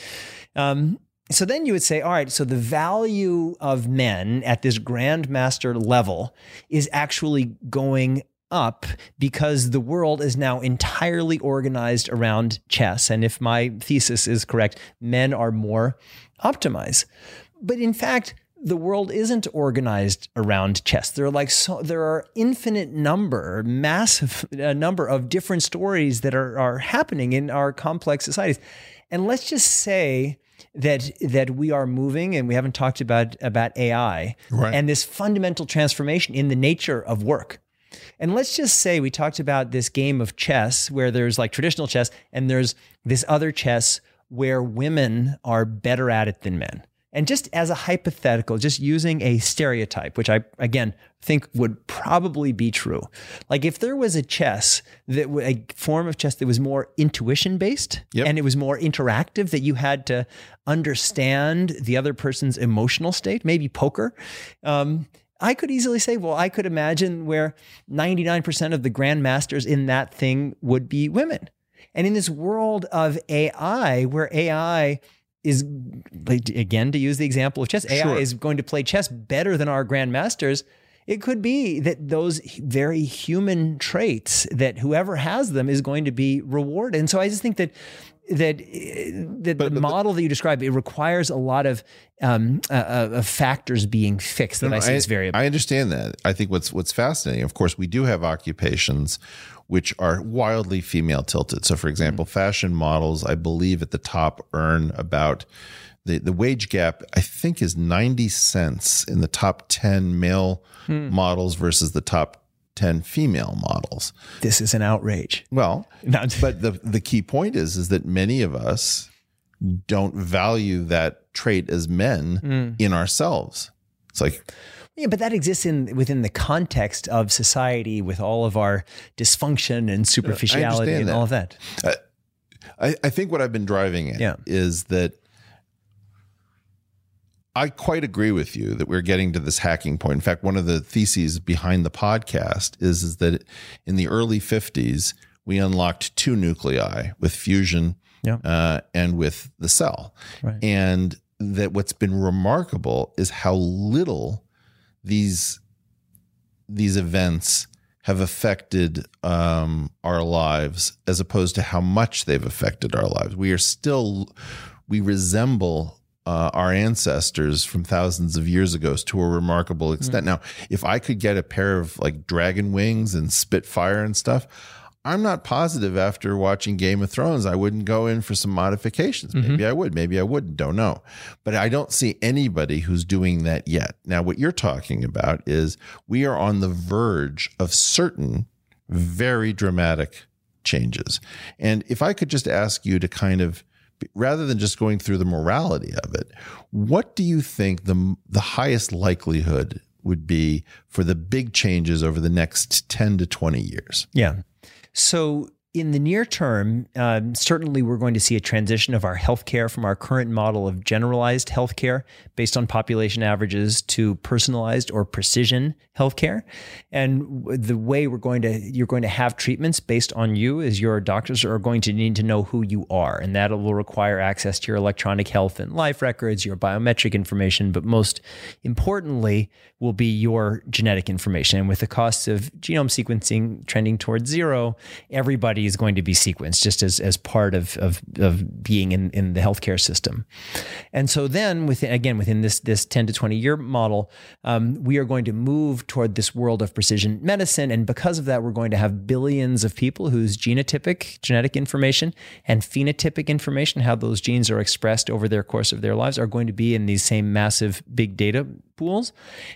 um, so then you would say, all right, so the value of men at this grandmaster level is actually going up because the world is now entirely organized around chess. And if my thesis is correct, men are more optimized. But in fact, the world isn't organized around chess. There are like so there are infinite number, massive uh, number of different stories that are are happening in our complex societies. And let's just say that that we are moving and we haven't talked about about AI
Right.
and this fundamental transformation in the nature of work. And let's just say we talked about this game of chess where there's like traditional chess and there's this other chess where women are better at it than men. And just as a hypothetical, just using a stereotype, which I again think would probably be true. Like if there was a chess that a form of chess that was more intuition based
Yep.
and it was more interactive that you had to understand the other person's emotional state, maybe poker. Um, I could easily say, well, I could imagine where 99% of the grandmasters in that thing would be women. And in this world of AI, where AI is, again, to use the example of chess, AI
Sure.
is going to play chess better than our grandmasters. It could be that those very human traits that whoever has them is going to be rewarded. And so I just think that that uh, that the model that you describe it requires a lot of um, uh, uh, of factors being fixed that I see as variable.
I understand that. I think what's what's fascinating, of course, we do have occupations which are wildly female tilted. So, for example,
Mm-hmm.
fashion models, I believe, at the top earn about the, the wage gap, I think, is 90 cents in the top 10 male models versus the top 10 female models.
This is an outrage.
Well, but the, the key point is, is that many of us don't value that trait as men mm. in ourselves. It's like,
Yeah, but that exists in within the context of society with all of our dysfunction and superficiality and
that.
all of that.
I, I think what I've been driving at
Yeah.
is that I quite agree with you that we're getting to this hacking point. In fact, one of the theses behind the podcast is, is that in the early 50s, we unlocked two nuclei with fusion
Yeah.
uh, and with the cell.
Right.
And that what's been remarkable is how little these these events have affected um, our lives as opposed to how much they've affected our lives. We are still, we resemble uh, our ancestors from thousands of years ago to a remarkable extent. Now, if I could get a pair of like dragon wings and spit fire and stuff, I'm not positive after watching Game of Thrones, I wouldn't go in for some modifications. Maybe I would, maybe I wouldn't, don't know. But I don't see anybody who's doing that yet. Now, what you're talking about is we are on the verge of certain very dramatic changes. And if I could just ask you to kind of, rather than just going through the morality of it, what do you think the, the highest likelihood would be for the big changes over the next 10 to 20 years?
Yeah. So in the near term, um, certainly we're going to see a transition of our healthcare from our current model of generalized healthcare based on population averages to personalized or precision healthcare. And the way we're going to you're going to have treatments based on you is your doctors are going to need to know who you are, and that will require access to your electronic health and life records, your biometric information, but most importantly will be your genetic information. And with the costs of genome sequencing trending towards zero, everybody is going to be sequenced just as, as part of, of, of being in, in the healthcare system. And so then within, again, within this, this 10 to 20 year model, um, we are going to move toward this world of precision medicine. And because of that, we're going to have billions of people whose genotypic genetic information and phenotypic information, how those genes are expressed over their course of their lives, are going to be in these same massive big data pools.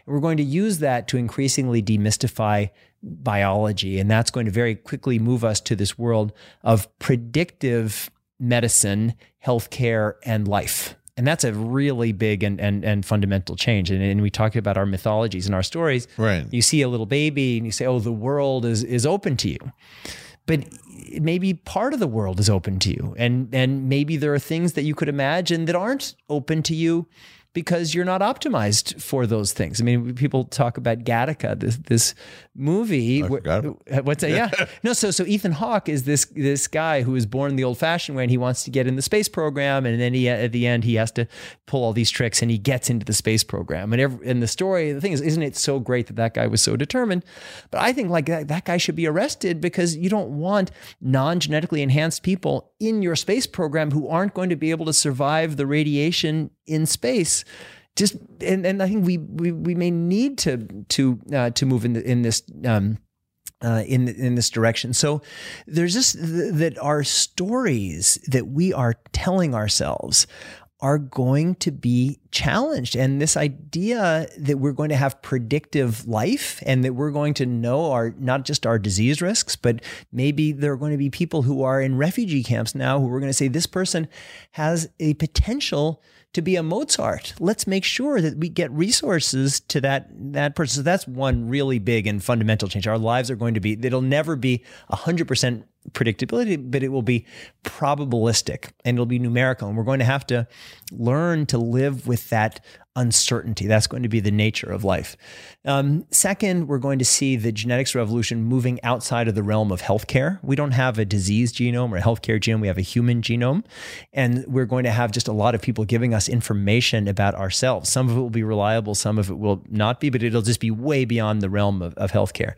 And we're going to use that to increasingly demystify biology. And that's going to very quickly move us to this world of predictive medicine, healthcare, and life. And that's a really big and, and, and fundamental change. And, and we talk about our mythologies and our stories.
Right.
You see a little baby and you say, oh, the world is, is open to you. But maybe part of the world is open to you. And, and maybe there are things that you could imagine that aren't open to you because you're not optimized for those things. I mean, people talk about Gattaca, this this movie. where- what's that? Yeah, no. So so Ethan Hawke is this this guy who was born the old-fashioned way, and he wants to get in the space program, and then he at the end he has to pull all these tricks, and he gets into the space program. And every, and the story, the thing is, isn't it so great that that guy was so determined? But I think like that, that guy should be arrested because you don't want non-genetically enhanced people in your space program who aren't going to be able to survive the radiation in space just and, and I think we, we we may need to to uh, to move in the, in this um, uh, in in this direction. So there's just th- that our stories that we are telling ourselves are going to be challenged. And this idea that we're going to have predictive life and that we're going to know our not just our disease risks, but maybe there are going to be people who are in refugee camps now who are going to say this person has a potential to be a Mozart. Let's make sure that we get resources to that that person. So that's one really big and fundamental change. Our lives are going to be it'll never be 100% predictability, but it will be probabilistic and it'll be numerical. And we're going to have to learn to live with that uncertainty. That's going to be the nature of life. Um, second, we're going to see the genetics revolution moving outside of the realm of healthcare. We don't have a disease genome or a healthcare genome. We have a human genome. And we're going to have just a lot of people giving us information about ourselves. Some of it will be reliable, some of it will not be, but it'll just be way beyond the realm of, of healthcare.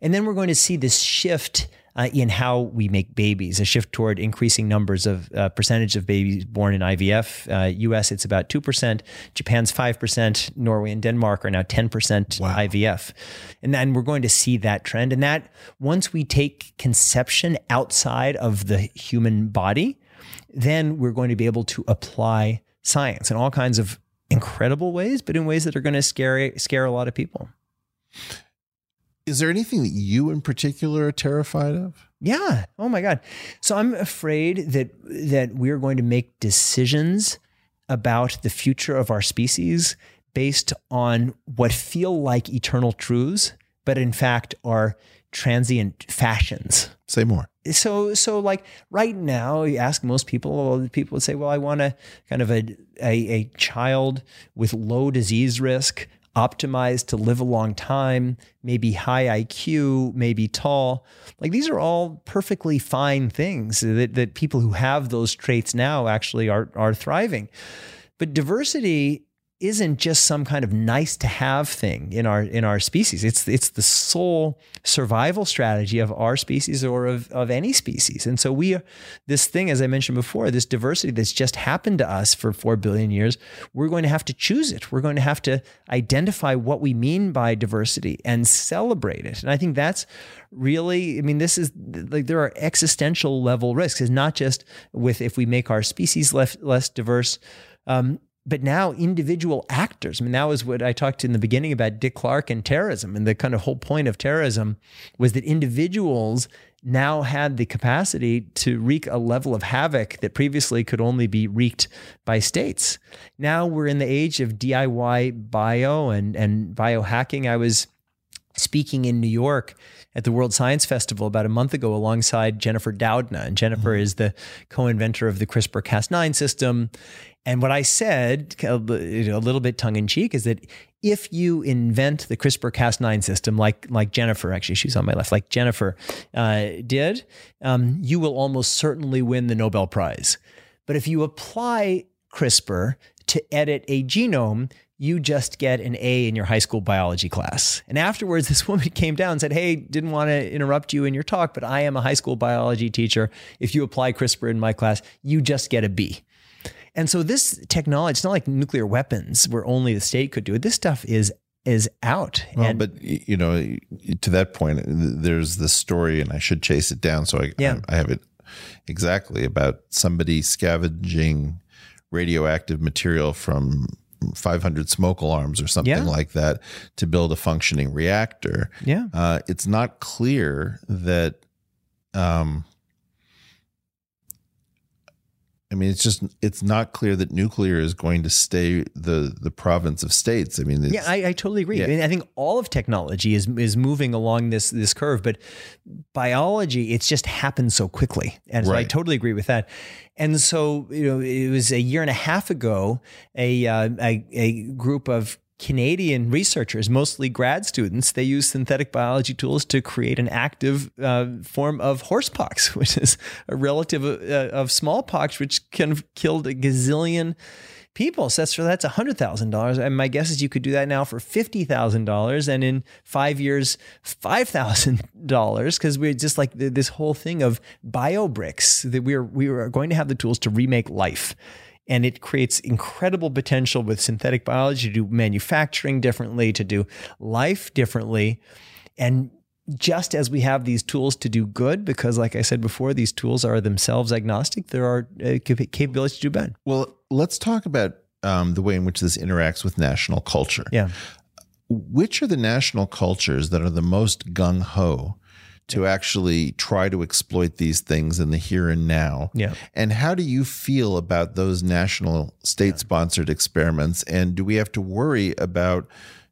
And then we're going to see this shift uh, in how we make babies, a shift toward increasing numbers of uh, percentage of babies born in IVF. Uh, US, it's about 2%. Japan's 5%. Norway and Denmark are now 10% IVF. And then we're going to see that trend. And that once we take conception outside of the human body, then we're going to be able to apply science in all kinds of incredible ways, but in ways that are going to scare scare a lot of people.
Is there anything that you in particular are terrified of?
Yeah. Oh my God. So I'm afraid that that we're going to make decisions about the future of our species based on what feel like eternal truths, but in fact are transient fashions.
Say more.
So, so like right now, you ask most people, people would say, well, I want a kind of a, a, a child with low disease risk, optimized to live a long time, maybe high IQ, maybe tall. Like these are all perfectly fine things that, that people who have those traits now actually are, are thriving. But diversity isn't just some kind of nice to have thing in our in our species. It's it's the sole survival strategy of our species or of, of any species. And so we are, this thing, as I mentioned before, this diversity that's just happened to us for four billion years, we're going to have to choose it. We're going to have to identify what we mean by diversity and celebrate it. And I think that's really, I mean, this is like there are existential level risks. It's not just with if we make our species less less diverse. Um, but now individual actors. I mean, that was what I talked in the beginning about Dick Clarke and terrorism. And the kind of whole point of terrorism was that individuals now had the capacity to wreak a level of havoc that previously could only be wreaked by states. Now we're in the age of DIY bio and, and biohacking. I was speaking in New York at the World Science Festival about a month ago alongside Jennifer Doudna. And Jennifer mm-hmm. is the co inventor of the CRISPR Cas9 system. And what I said, a little bit tongue in cheek, is that if you invent the CRISPR Cas9 system, like like Jennifer, actually, she's on my left, like Jennifer uh, did, um, you will almost certainly win the Nobel Prize. But if you apply CRISPR to edit a genome, you just get an A in your high school biology class. And afterwards, this woman came down and said, Hey, didn't want to interrupt you in your talk, but I am a high school biology teacher. If you apply CRISPR in my class, you just get a B. And so this technology, it's not like nuclear weapons where only the state could do it. This stuff is is out.
Well, and, but you know, to that point, there's the story, and I should chase it down. So I, yeah. I, I have it exactly about somebody scavenging radioactive material from 500 smoke alarms or something yeah. like that to build a functioning reactor.
Yeah,
uh, it's not clear that. Um, I mean, it's just it's not clear that nuclear is going to stay the the province of states. I mean,
yeah, I, I, totally agree. Yeah. I, mean, I think all of technology is is moving along this this curve, but biology it's just happened so quickly, and so. I totally agree with that. And so, you know, it was a year and a half ago, a uh, a, a group of Canadian researchers, mostly grad students, they use synthetic biology tools to create an active uh, form of horsepox, which is a relative of, uh, of smallpox, which can have killed a gazillion people. So that's that's hundred thousand dollars. And my guess is you could do that now for fifty thousand dollars, and in five years, five thousand dollars, because we're just like this whole thing of bio bricks that we are we are going to have the tools to remake life and it creates incredible potential with synthetic biology to do manufacturing differently, to do life differently. And just as we have these tools to do good, because like I said before, these tools are themselves agnostic, there are uh, capabilities to do bad.
Well, let's talk about um, the way in which this interacts with national culture.
Yeah.
Which are the national cultures that are the most gung ho to actually try to exploit these things in the here and now.
Yeah.
And how do you feel about those national state sponsored experiments? And do we have to worry about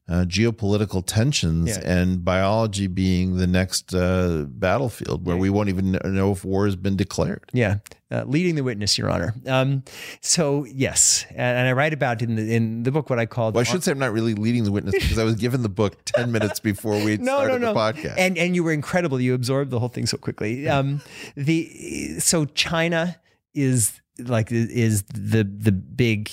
uh, geopolitical tensions yeah. and biology being the next uh, battlefield where we won't even know if war has been declared.
Yeah, uh, leading the witness, Your Honor. Um, so yes, and, and, I write about in the in the book what I called.
Well, I should say I'm not really leading the witness because I was given the book ten minutes before we no, started no, no. the podcast.
And and you were incredible. You absorbed the whole thing so quickly. Um, the so China is like is the the big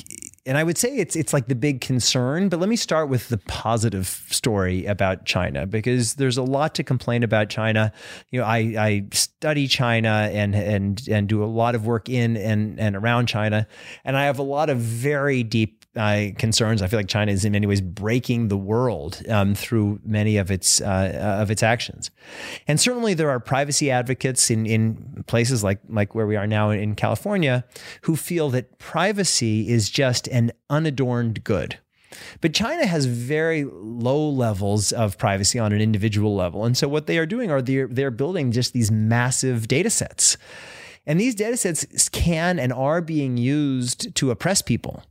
and I would say it's it's like the big concern, but let me start with the positive story about China because there's a lot to complain about China. You know, I, I study China and and and do a lot of work in and and around China, and I have a lot of very deep uh, concerns. I feel like China is in many ways breaking the world um, through many of its uh, of its actions, and certainly there are privacy advocates in in places like like where we are now in California who feel that privacy is just an unadorned good. But China has very low levels of privacy on an individual level. And so what they are doing are they're, they're building just these massive data sets. And these data sets can and are being used to oppress people.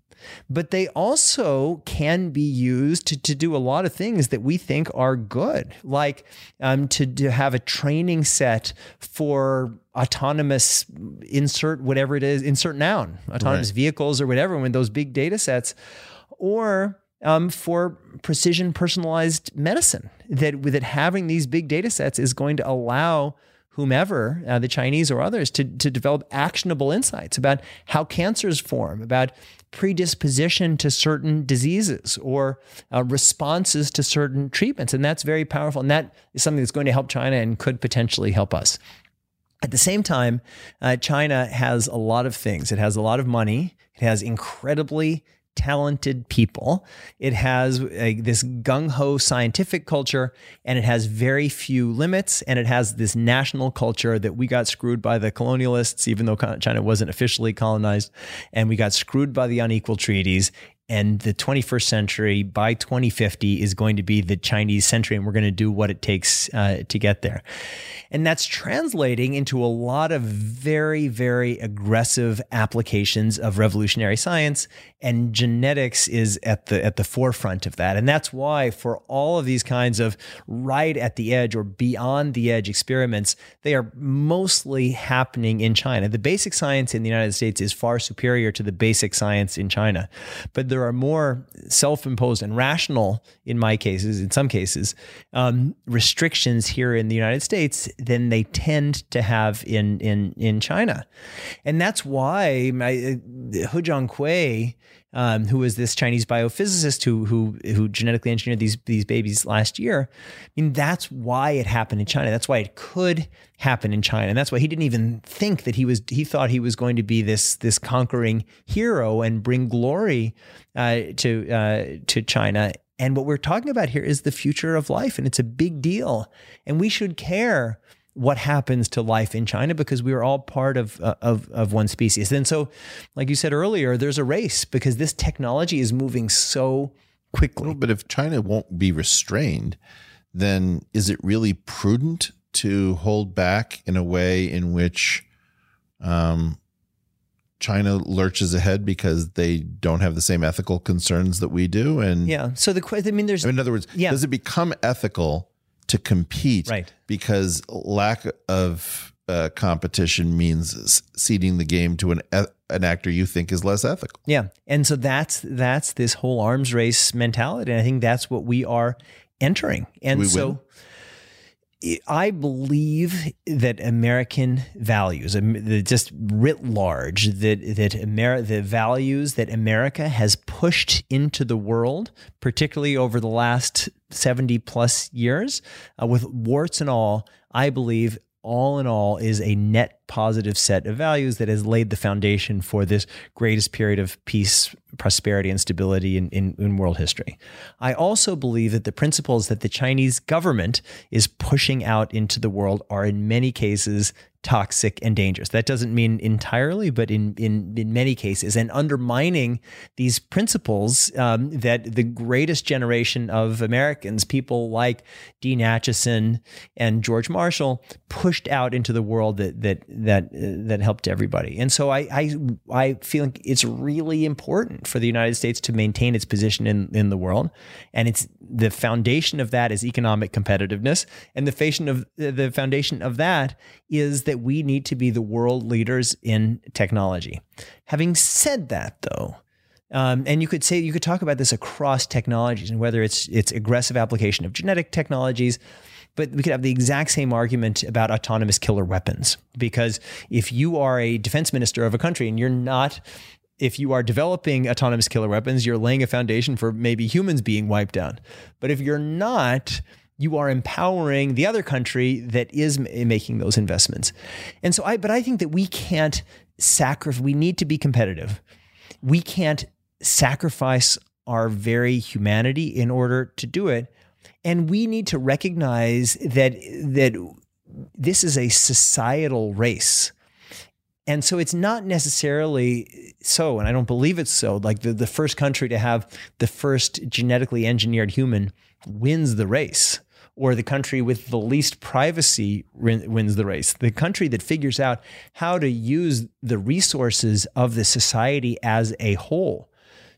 But they also can be used to, to do a lot of things that we think are good, like um, to, to have a training set for autonomous insert whatever it is, insert noun, autonomous right. vehicles or whatever, when those big data sets, or um, for precision personalized medicine. That that having these big data sets is going to allow whomever, uh, the Chinese or others, to, to develop actionable insights about how cancers form, about predisposition to certain diseases or uh, responses to certain treatments. And that's very powerful. And that is something that's going to help China and could potentially help us. At the same time, uh, China has a lot of things. It has a lot of money. It has incredibly talented people. It has a, this gung ho scientific culture, and it has very few limits. And it has this national culture that we got screwed by the colonialists, even though China wasn't officially colonized, and we got screwed by the unequal treaties and the 21st century by 2050 is going to be the Chinese century, and we're going to do what it takes uh, to get there. And that's translating into a lot of very, very aggressive applications of revolutionary science, and genetics is at the at the forefront of that. And that's why for all of these kinds of right at the edge or beyond the edge experiments, they are mostly happening in China. The basic science in the United States is far superior to the basic science in China, but there are more self-imposed and rational, in my cases, in some cases, um, restrictions here in the United States than they tend to have in in in China, and that's why my, uh, He Jiankui um, who was this Chinese biophysicist who who who genetically engineered these these babies last year. I mean, that's why it happened in China. That's why it could happen in China, and that's why he didn't even think that he was. He thought he was going to be this this conquering hero and bring glory uh, to uh, to China. And what we're talking about here is the future of life, and it's a big deal, and we should care what happens to life in China because we are all part of, uh, of, of one species. And so, like you said earlier, there's a race because this technology is moving so quickly.
But if China won't be restrained, then is it really prudent to hold back in a way in which um, China lurches ahead because they don't have the same ethical concerns that we do? And
yeah, so the question, I mean, there's
in other words, yeah. does it become ethical to compete
right.
because lack of uh, competition means ceding the game to an an actor you think is less ethical.
Yeah, and so that's that's this whole arms race mentality, and I think that's what we are entering. And so. Win? I believe that American values, just writ large, that that Ameri- the values that America has pushed into the world, particularly over the last seventy plus years, uh, with warts and all, I believe all in all is a net positive set of values that has laid the foundation for this greatest period of peace, prosperity, and stability in, in, in, world history. I also believe that the principles that the Chinese government is pushing out into the world are in many cases toxic and dangerous. That doesn't mean entirely, but in in, in many cases, and undermining these principles um, that the greatest generation of Americans, people like Dean Acheson and George Marshall, pushed out into the world that that that uh, that helped everybody. And so I I I feel like it's really important for the United States to maintain its position in in the world, and it's the foundation of that is economic competitiveness, and the of the foundation of that is that we need to be the world leaders in technology. Having said that, though, um, and you could say you could talk about this across technologies and whether it's it's aggressive application of genetic technologies, but we could have the exact same argument about autonomous killer weapons because if you are a defense minister of a country and you're not if you are developing autonomous killer weapons, you're laying a foundation for maybe humans being wiped out. But if you're not, you are empowering the other country that is eh, making those investments. And so I, but I think that we can't sacrifice, we need to be competitive. We can't sacrifice our very humanity in order to do it. And we need to recognize that, that this is a societal race. And so it's not necessarily so, and I don't believe it's so. Like the, the first country to have the first genetically engineered human wins the race, or the country with the least privacy wins the race. The country that figures out how to use the resources of the society as a whole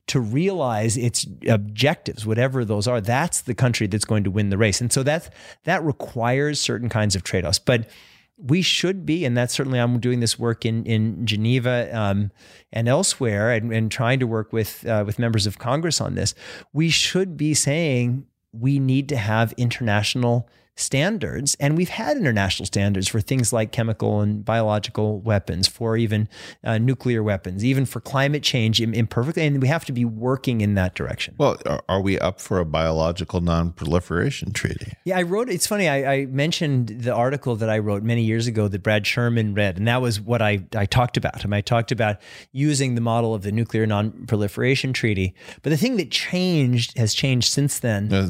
to realize its objectives, whatever those are, that's the country that's going to win the race. And so that that requires certain kinds of trade-offs. But we should be, and that's certainly I'm doing this work in in Geneva um, and elsewhere, and, and, trying to work with uh, with members of Congress on this. We should be saying we need to have international standards. And we've had international standards for things like chemical and biological weapons, for even uh, nuclear weapons, even for climate change imperfectly. And we have to be working in that direction.
Well, are we up for a biological non proliferation treaty?
Yeah, I wrote, it's funny, I, I, mentioned the article that I wrote many years ago that Brad Sherman read. And that was what I, I talked about. And I talked about using the model of the nuclear non proliferation treaty. But the thing that changed has changed since then.
No,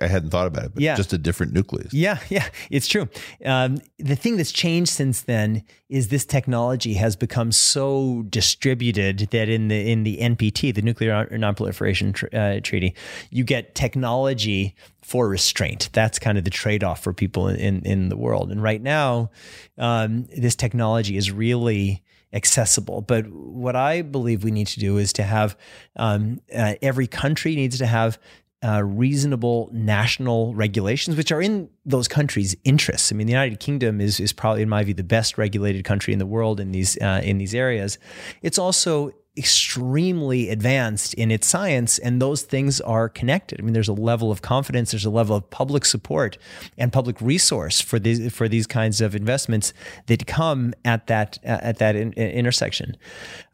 I hadn't thought about it, but yeah. just a different nuclear nucleus.
Yeah, yeah, it's true. Um, the thing that's changed since then is this technology has become so distributed that in the in the NPT, the Nuclear Nonproliferation tr- uh, Treaty, you get technology for restraint. That's kind of the trade off for people in, in, in the world. And right now, um, this technology is really accessible. But what I believe we need to do is to have um, uh, every country needs to have uh, reasonable national regulations, which are in those countries' interests. I mean, the United Kingdom is is probably, in my view, the best regulated country in the world in these uh, in these areas. It's also extremely advanced in its science, and those things are connected. I mean, there's a level of confidence, there's a level of public support and public resource for these for these kinds of investments that come at that at that in, in intersection.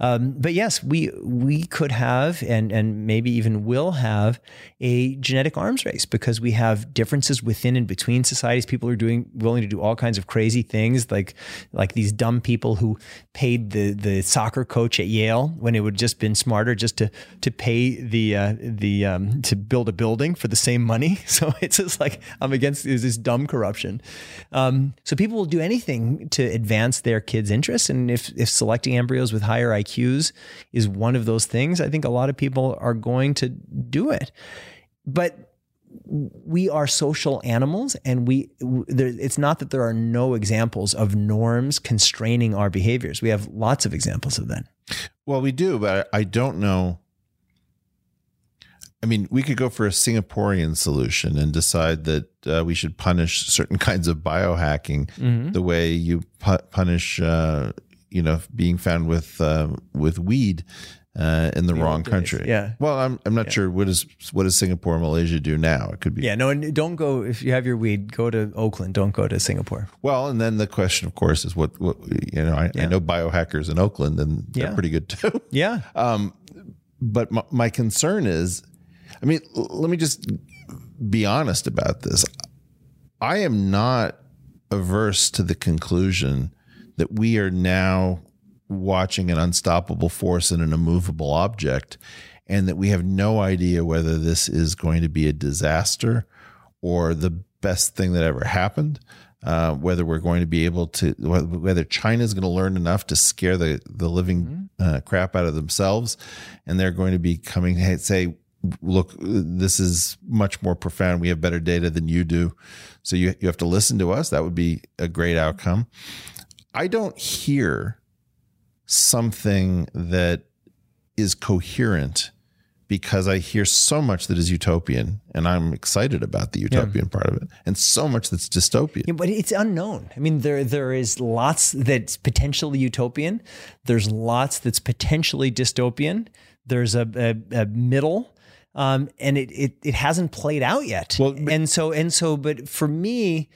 Um, but yes, we we could have and and maybe even will have a genetic arms race because we have differences within and between societies. People are doing willing to do all kinds of crazy things, like like these dumb people who paid the the soccer coach at Yale when when it would just been smarter just to to pay the uh, the um, to build a building for the same money. So it's just like I'm against this dumb corruption. Um, so people will do anything to advance their kids' interests, and if if selecting embryos with higher IQs is one of those things, I think a lot of people are going to do it. But we are social animals and we there, it's not that there are no examples of norms constraining our behaviors we have lots of examples of that
well, we do, but I don't know. I mean, we could go for a Singaporean solution and decide that uh, we should punish certain kinds of biohacking mm-hmm. the way you pu- punish, uh, you know, being found with uh, with weed uh, in the, the wrong country.
Yeah.
Well, I'm I'm not yeah. sure what does what does Singapore Malaysia do now. It could be.
Yeah. No, and don't go if you have your weed. Go to Oakland. Don't go to Singapore.
Well, and then the question, of course, is what what you know. I, yeah. I know biohackers in Oakland, and they're yeah. pretty good too.
Yeah. Um,
but my, my concern is, I mean, let me just be honest about this. I am not averse to the conclusion that we are now watching an unstoppable force in an immovable object, and that we have no idea whether this is going to be a disaster or the best thing that ever happened. Uh, whether we're going to be able to, whether China is going to learn enough to scare the the living mm-hmm. uh, crap out of themselves, and they're going to be coming, hey, say, look, this is much more profound. We have better data than you do, so you you have to listen to us. That would be a great outcome. I don't hear something that is coherent because I hear so much that is utopian and I'm excited about the utopian yeah. part of it and so much that's dystopian.
Yeah, but it's unknown. I mean, there there is lots that's potentially utopian. There's lots that's potentially dystopian. There's a, a, a middle um, and it, it, it hasn't played out yet. Well, and so, and so, but for me,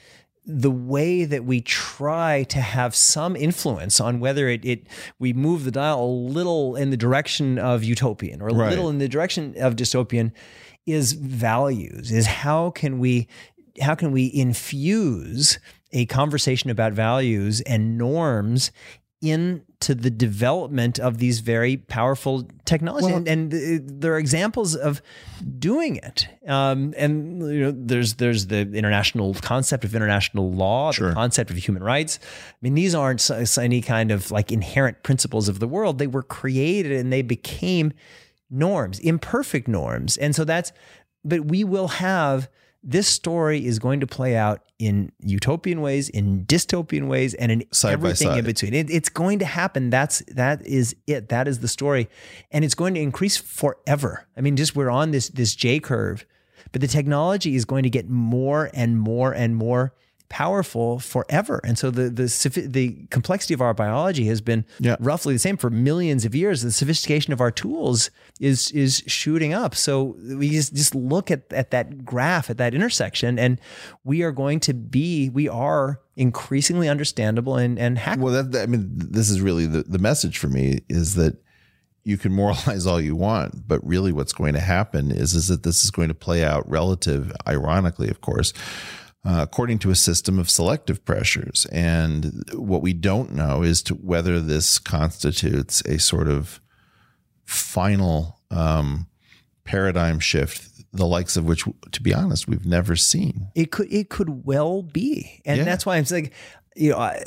the way that we try to have some influence on whether it, it we move the dial a little in the direction of utopian or a
Right.
little in the direction of dystopian is values is how can we how can we infuse a conversation about values and norms into the development of these very powerful technologies and, and uh, there are examples of doing it um, and you know there's there's the international concept of international law
Sure.
the concept of human rights i mean these aren't any kind of like inherent principles of the world they were created and they became norms, imperfect norms. And so that's, but we will have this story is going to play out in utopian ways, in dystopian ways, and in
Side
everything in between. It, it's going to happen. That's that is it. That is the story, and it's going to increase forever. I mean, just we're on this this J curve, but the technology is going to get more and more and more powerful forever. And so the the the complexity of our biology has been
Yeah.
roughly the same for millions of years. The sophistication of our tools is is shooting up. So we just just look at at that graph at that intersection, and we are going to be we are increasingly understandable and and hackable.
Well, that, that- I mean, this is really the, the message for me is that you can moralize all you want, but really what's going to happen is, is that this is going to play out relative, ironically, of course, uh, according to a system of selective pressures. And what we don't know is to whether this constitutes a sort of final um, paradigm shift, the likes of which, to be honest, we've never seen.
It could it could well be, and
Yeah.
that's why I'm saying, you know, I,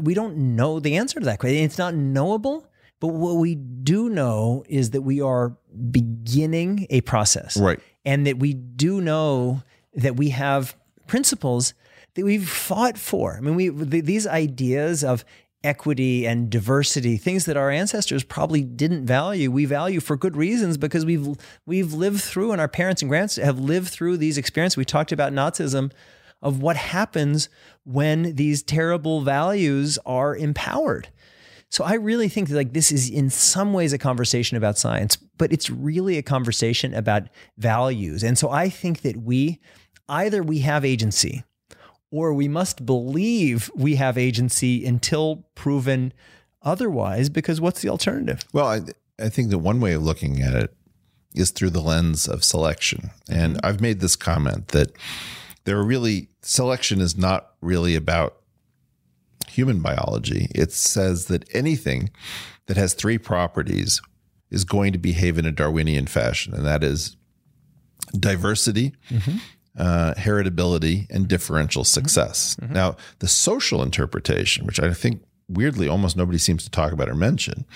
we don't know the answer to that question. It's not knowable, but what we do know is that we are beginning a process,
Right.
And that we do know that we have principles that we've fought for. I mean, we th- these ideas of equity and diversity, things that our ancestors probably didn't value, we value for good reasons because we've we've lived through and our parents and grandparents have lived through these experiences. We talked about Nazism of what happens when these terrible values are empowered. So I really think that like this is in some ways a conversation about science, but it's really a conversation about values. And so I think that we either we have agency or we must believe we have agency until proven otherwise because what's the alternative?
Well, I, I think that one way of looking at it is through the lens of selection. And mm-hmm. I've made this comment that there are really, selection is not really about human biology. It says that anything that has three properties is going to behave in a Darwinian fashion, and that is diversity, mm-hmm. Uh, heritability, and differential success. Now, the social interpretation, which I think weirdly almost nobody seems to talk about or mention,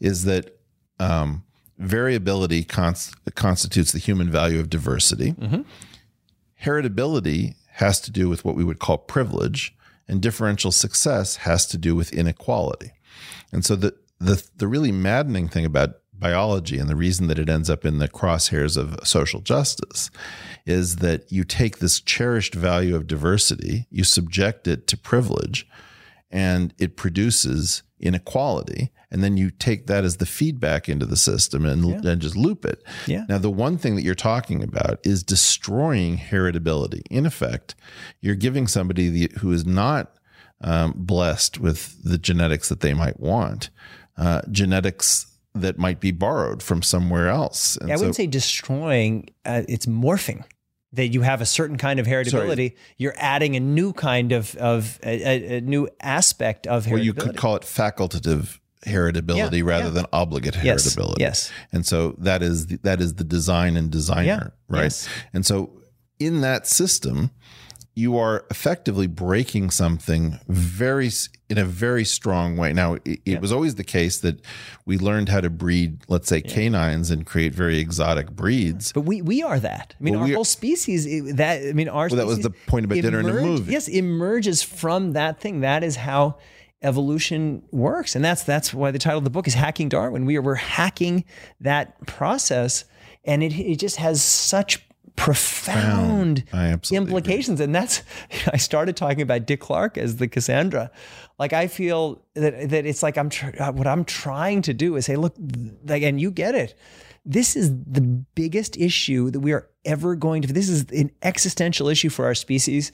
is that um, variability cons- constitutes the human value of diversity. Heritability has to do with what we would call privilege, and differential success has to do with inequality. And so the the the really maddening thing about biology and the reason that it ends up in the crosshairs of social justice is that you take this cherished value of diversity, you subject it to privilege, and it produces inequality. And then you take that as the feedback into the system and, and just loop it.
Yeah.
Now, the one thing that you're talking about is destroying heritability. In effect, you're giving somebody the, who is not um, blessed with the genetics that they might want, uh, genetics that might be borrowed from somewhere else. And
I wouldn't say destroying, uh, it's morphing. That you have a certain kind of heritability, you're adding a new kind of of a, a, new aspect of heritability.
Well, you could call it facultative heritability
Yeah,
rather
yeah.
than obligate
Yes,
heritability.
yes.
And so that is the, that is the design and designer,
Yeah,
right?
yes.
And so in that system, you are effectively breaking something very in a very strong way. Now, it, it was always the case that we learned how to breed, let's say, canines and create very exotic breeds.
But we we are that. I mean,
Well,
our
we are-
whole species. That I mean, our.
Well, that was the point about dinner in the
emerge-
movie.
Yes, emerges from that thing. That is how evolution works, and that's that's why the title of the book is "Hacking Darwin." We are we're hacking that process, and it it just has such profound
I absolutely agree.
implications. And that's I started talking about Dick Clarke as the Cassandra. Like I feel that that it's like I'm tr- uh, what I'm trying to do is say, look, like, and you get it. This is the biggest issue that we are ever going to. This is an existential issue for our species.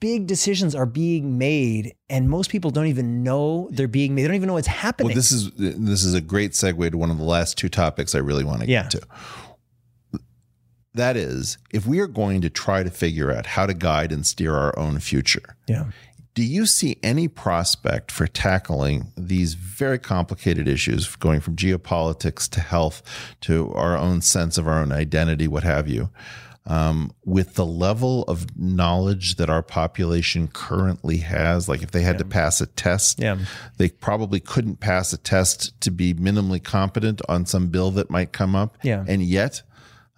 big decisions are being made and most people don't even know they're being made. They don't even know what's happening.
Well, this is this is a great segue to one of the last two topics I really want to
Yeah.
get to. That is, if we are going to try to figure out how to guide and steer our own future,
yeah.
do you see any prospect for tackling these very complicated issues, going from geopolitics to health to our own sense of our own identity, what have you, um, with the level of knowledge that our population currently has? Like, if they had to pass a test,
Yeah.
they probably couldn't pass a test to be minimally competent on some bill that might come up.
Yeah.
And yet,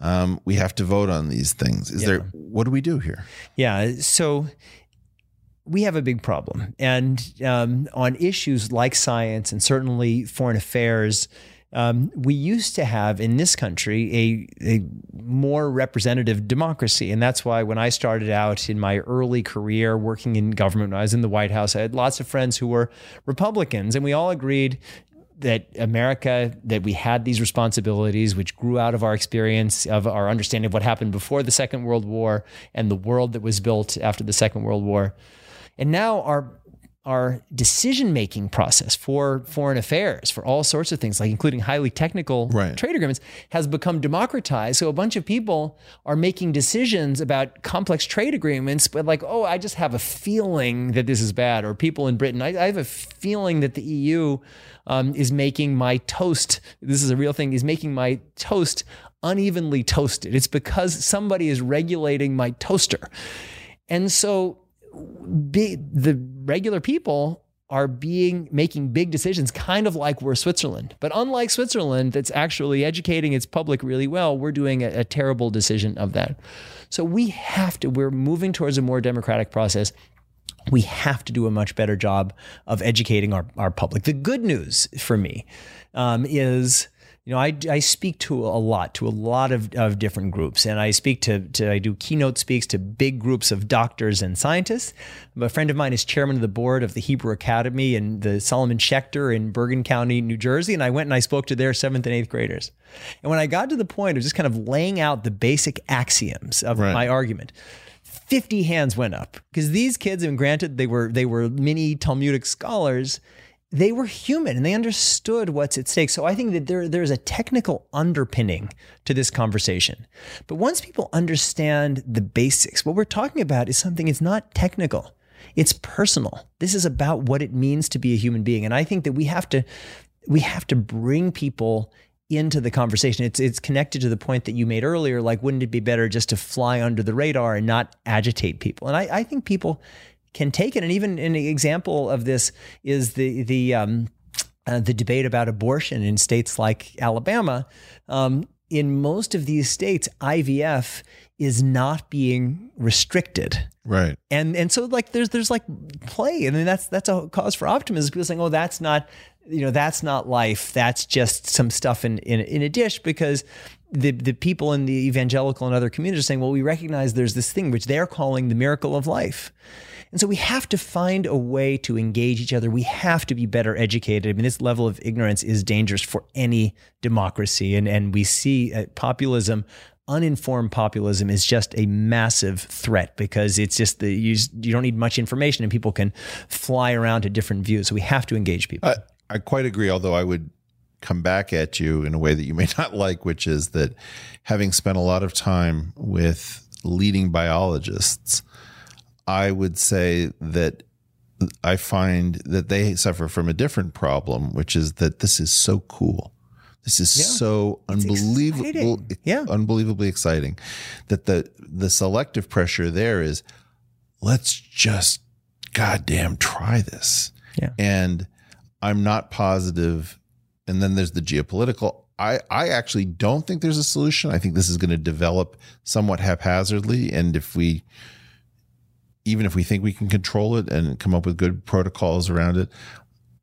um, we have to vote on these things. Is there, what do we do here?
Yeah. So we have a big problem. And um, on issues like science and certainly foreign affairs, um, we used to have in this country a, a more representative democracy. And that's why when I started out in my early career working in government, when I was in the White House, I had lots of friends who were Republicans, and we all agreed that America, that we had these responsibilities, which grew out of our experience, of our understanding of what happened before the Second World War and the world that was built after the Second World War. And now our our decision making process for foreign affairs, for all sorts of things, like including highly technical
Right.
trade agreements, has become democratized. So a bunch of people are making decisions about complex trade agreements, but like, oh, I just have a feeling that this is bad. Or people in Britain, I, I have a feeling that the EU um, is making my toast. This is a real thing. Is making my toast unevenly toasted. It's because somebody is regulating my toaster, and so big, the regular people are being making big decisions kind of like we're Switzerland. But unlike Switzerland that's actually educating its public really well, we're doing a, a terrible decision of that. So we have to we're moving towards a more democratic process. We have to do a much better job of educating our, our public. The good news for me um, is you know, I, I speak to a lot, to a lot of, of different groups, and I speak to, to, I do keynote speaks to big groups of doctors and scientists. A friend of mine is chairman of the board of the Hebrew Academy and the Solomon Schechter in Bergen County, New Jersey, and I went and I spoke to their seventh and eighth graders. And when I got to the point of just kind of laying out the basic axioms of
Right.
my argument, 50 hands went up because these kids, and granted they were they were mini Talmudic scholars, they were human and they understood what's at stake. So I think that there there's a technical underpinning to this conversation. But once people understand the basics, what we're talking about is something it's not technical. It's personal. This is about what it means to be a human being. And I think that we have to we have to bring people into the conversation. It's it's connected to the point that you made earlier. Like, wouldn't it be better just to fly under the radar and not agitate people? And I, I think people can take it. And even an example of this is the the um, uh, the debate about abortion in states like Alabama. Um, in most of these states, IVF is not being restricted
Right.
and and so like there's there's like play and then that's that's a cause for optimism people saying oh that's not you know that's not life that's just some stuff in in, in a dish because the the people in the evangelical and other communities are saying well we recognize there's this thing which they're calling the miracle of life and so we have to find a way to engage each other. We have to be better educated. I mean, this level of ignorance is dangerous for any democracy. And, and we see uh, populism, uninformed populism is just a massive threat because it's just the, you, you don't need much information and people can fly around to different views. So we have to engage people.
I, I quite agree, although I would come back at you in a way that you may not like, which is that having spent a lot of time with leading biologists, I would say that I find that they suffer from a different problem, which is that this is so cool. This is so unbelievable.
Yeah.
unbelievably exciting. That the the selective pressure there is, let's just goddamn try this.
Yeah.
And I'm not positive. And then there's the geopolitical. I, I actually don't think there's a solution. I think this is going to develop somewhat haphazardly. And if we, even if we think we can control it and come up with good protocols around it,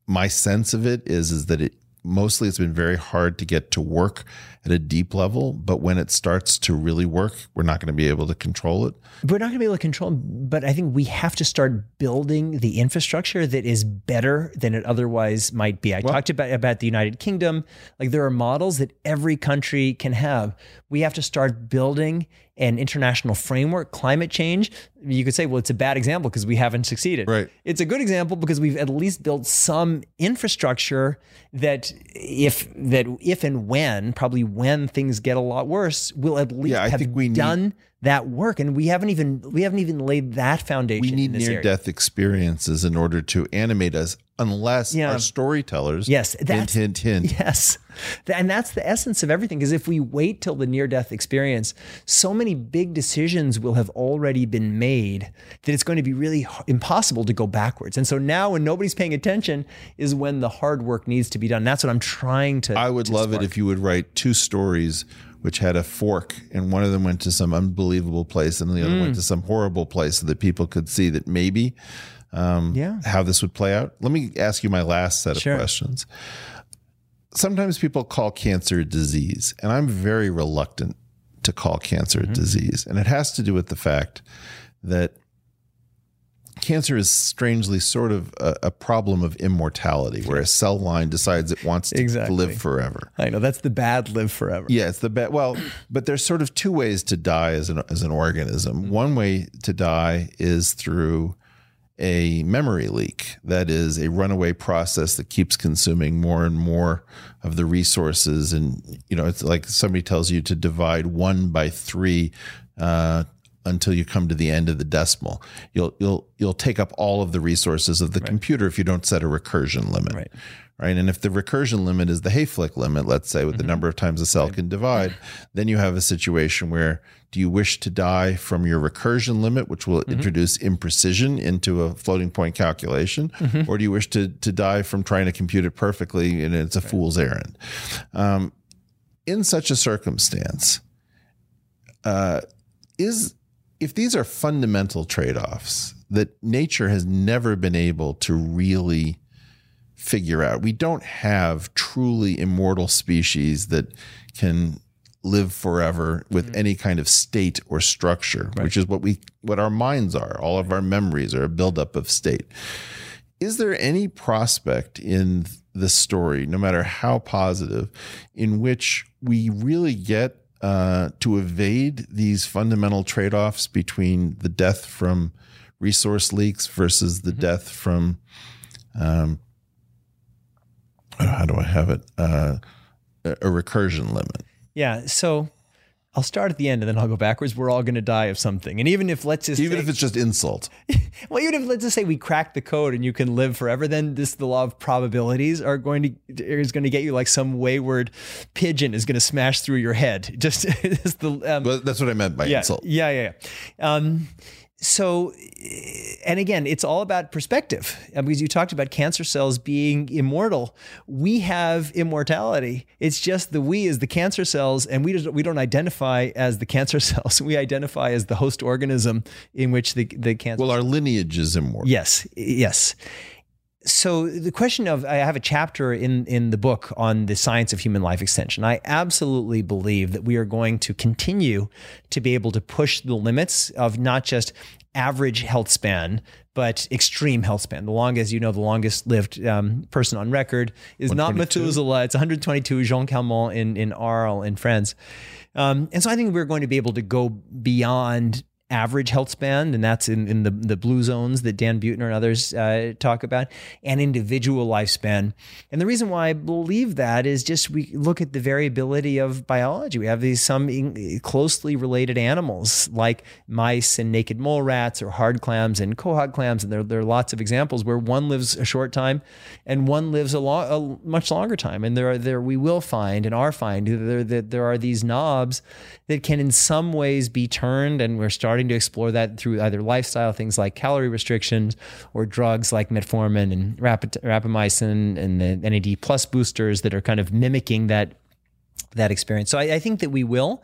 my sense of it is, is that it mostly it's been very hard to get to work at a deep level. But when it starts to really work, we're not going to be able to control it.
We're not going to be able to control, but I think we have to start building the infrastructure that is better than it otherwise might be. I talked about about the United Kingdom. Like there are models that every country can have. We have to start building an international framework, climate change, you could say, well, it's a bad example because we haven't succeeded.
Right.
It's a good example because we've at least built some infrastructure that if that if and when, probably when things get a lot worse, we'll at least
Yeah,
have
we need-
done that work. And we haven't even we haven't even laid that foundation.
we need near
area.
death experiences in order to animate us, unless
Yeah.
our storytellers
Yes,
hint,
that's-
hint, hint.
Yes. And that's the essence of everything. Because if we wait till the near death experience, so many big decisions will have already been made that it's going to be really impossible to go backwards. And so now, when nobody's paying attention, is when the hard work needs to be done. That's what I'm trying to.
I would
to
love it if you would write two stories which had a fork and one of them went to some unbelievable place and the other
Mm.
went to some horrible place so that people could see that maybe um,
Yeah.
how this would play out. Let me ask you my last set of
Sure.
questions. Sometimes people call cancer a disease, and I'm very reluctant to call cancer
Mm-hmm.
a disease. And it has to do with the fact that cancer is strangely sort of a, a problem of immortality, where a cell line decides it wants to
Exactly.
live forever.
I know that's the bad live forever.
Yeah, it's the bad. Well, but there's sort of two ways to die as an as an organism. One way to die is through a memory leak. That is a runaway process that keeps consuming more and more of the resources. And you know, it's like somebody tells you to divide one by three. Uh, until you come to the end of the decimal, you'll you'll you'll take up all of the resources of the computer if you don't set a recursion limit.
Right.
right? And if the recursion limit is the Hayflick limit, let's say with the number of times a cell can divide, then you have a situation where do you wish to die from your recursion limit, which will introduce imprecision into a floating point calculation, or do you wish to to die from trying to compute it perfectly and it's a fool's errand? Um, in such a circumstance, uh, is if these are fundamental trade-offs that nature has never been able to really figure out. We don't have truly immortal species that can live forever with mm-hmm. any kind of state or structure, which is what we what our minds are. All of our memories are a buildup of state. Is there any prospect in the story, no matter how positive, in which we really get uh, to evade these fundamental trade offs between the death from resource leaks versus the death from um, how do I have it? Uh, a recursion limit.
Yeah. So I'll start at the end and then I'll go backwards. We're all going to die of something. And even if let's just
Even
say-
if it's just insult.
Well, even if let's just say we crack the code and you can live forever, then this the law of probabilities are going to is going to get you like some wayward pigeon is going to smash through your head. Just, just the um,
But that's what I meant by
yeah,
insult.
yeah, yeah. yeah. Um, so, and again, it's all about perspective Uh, because you talked about cancer cells being immortal. We have immortality. It's just the we is the cancer cells, and we don't, we don't identify as the cancer cells. We identify as the host organism in which the the cancer.
Well, our lineage is immortal.
Yes, yes. So the question of I have a chapter in in the book on the science of human life extension. I absolutely believe that we are going to continue to be able to push the limits of not just average health span but extreme health span. The longest, you know, the longest lived um, person on record is not
122?
Methuselah. It's 122. Jeanne Calment in in Arles in France. Um, and so I think we're going to be able to go beyond average health span, and that's in, in the, the blue zones that Dan Buettner and others uh, talk about, and individual lifespan. And the reason why I believe that is just we look at the variability of biology. We have these some closely related animals like mice and naked mole rats or hard clams and quahog clams, and there, there are lots of examples where one lives a short time and one lives a, lo- a much longer time. And there are there we will find and are finding there, there, there are these knobs that can in some ways be turned, and we're starting to explore that through either lifestyle things like calorie restrictions or drugs like metformin and rapamycin and the NAD plus boosters that are kind of mimicking that that experience. So I, I think that we will.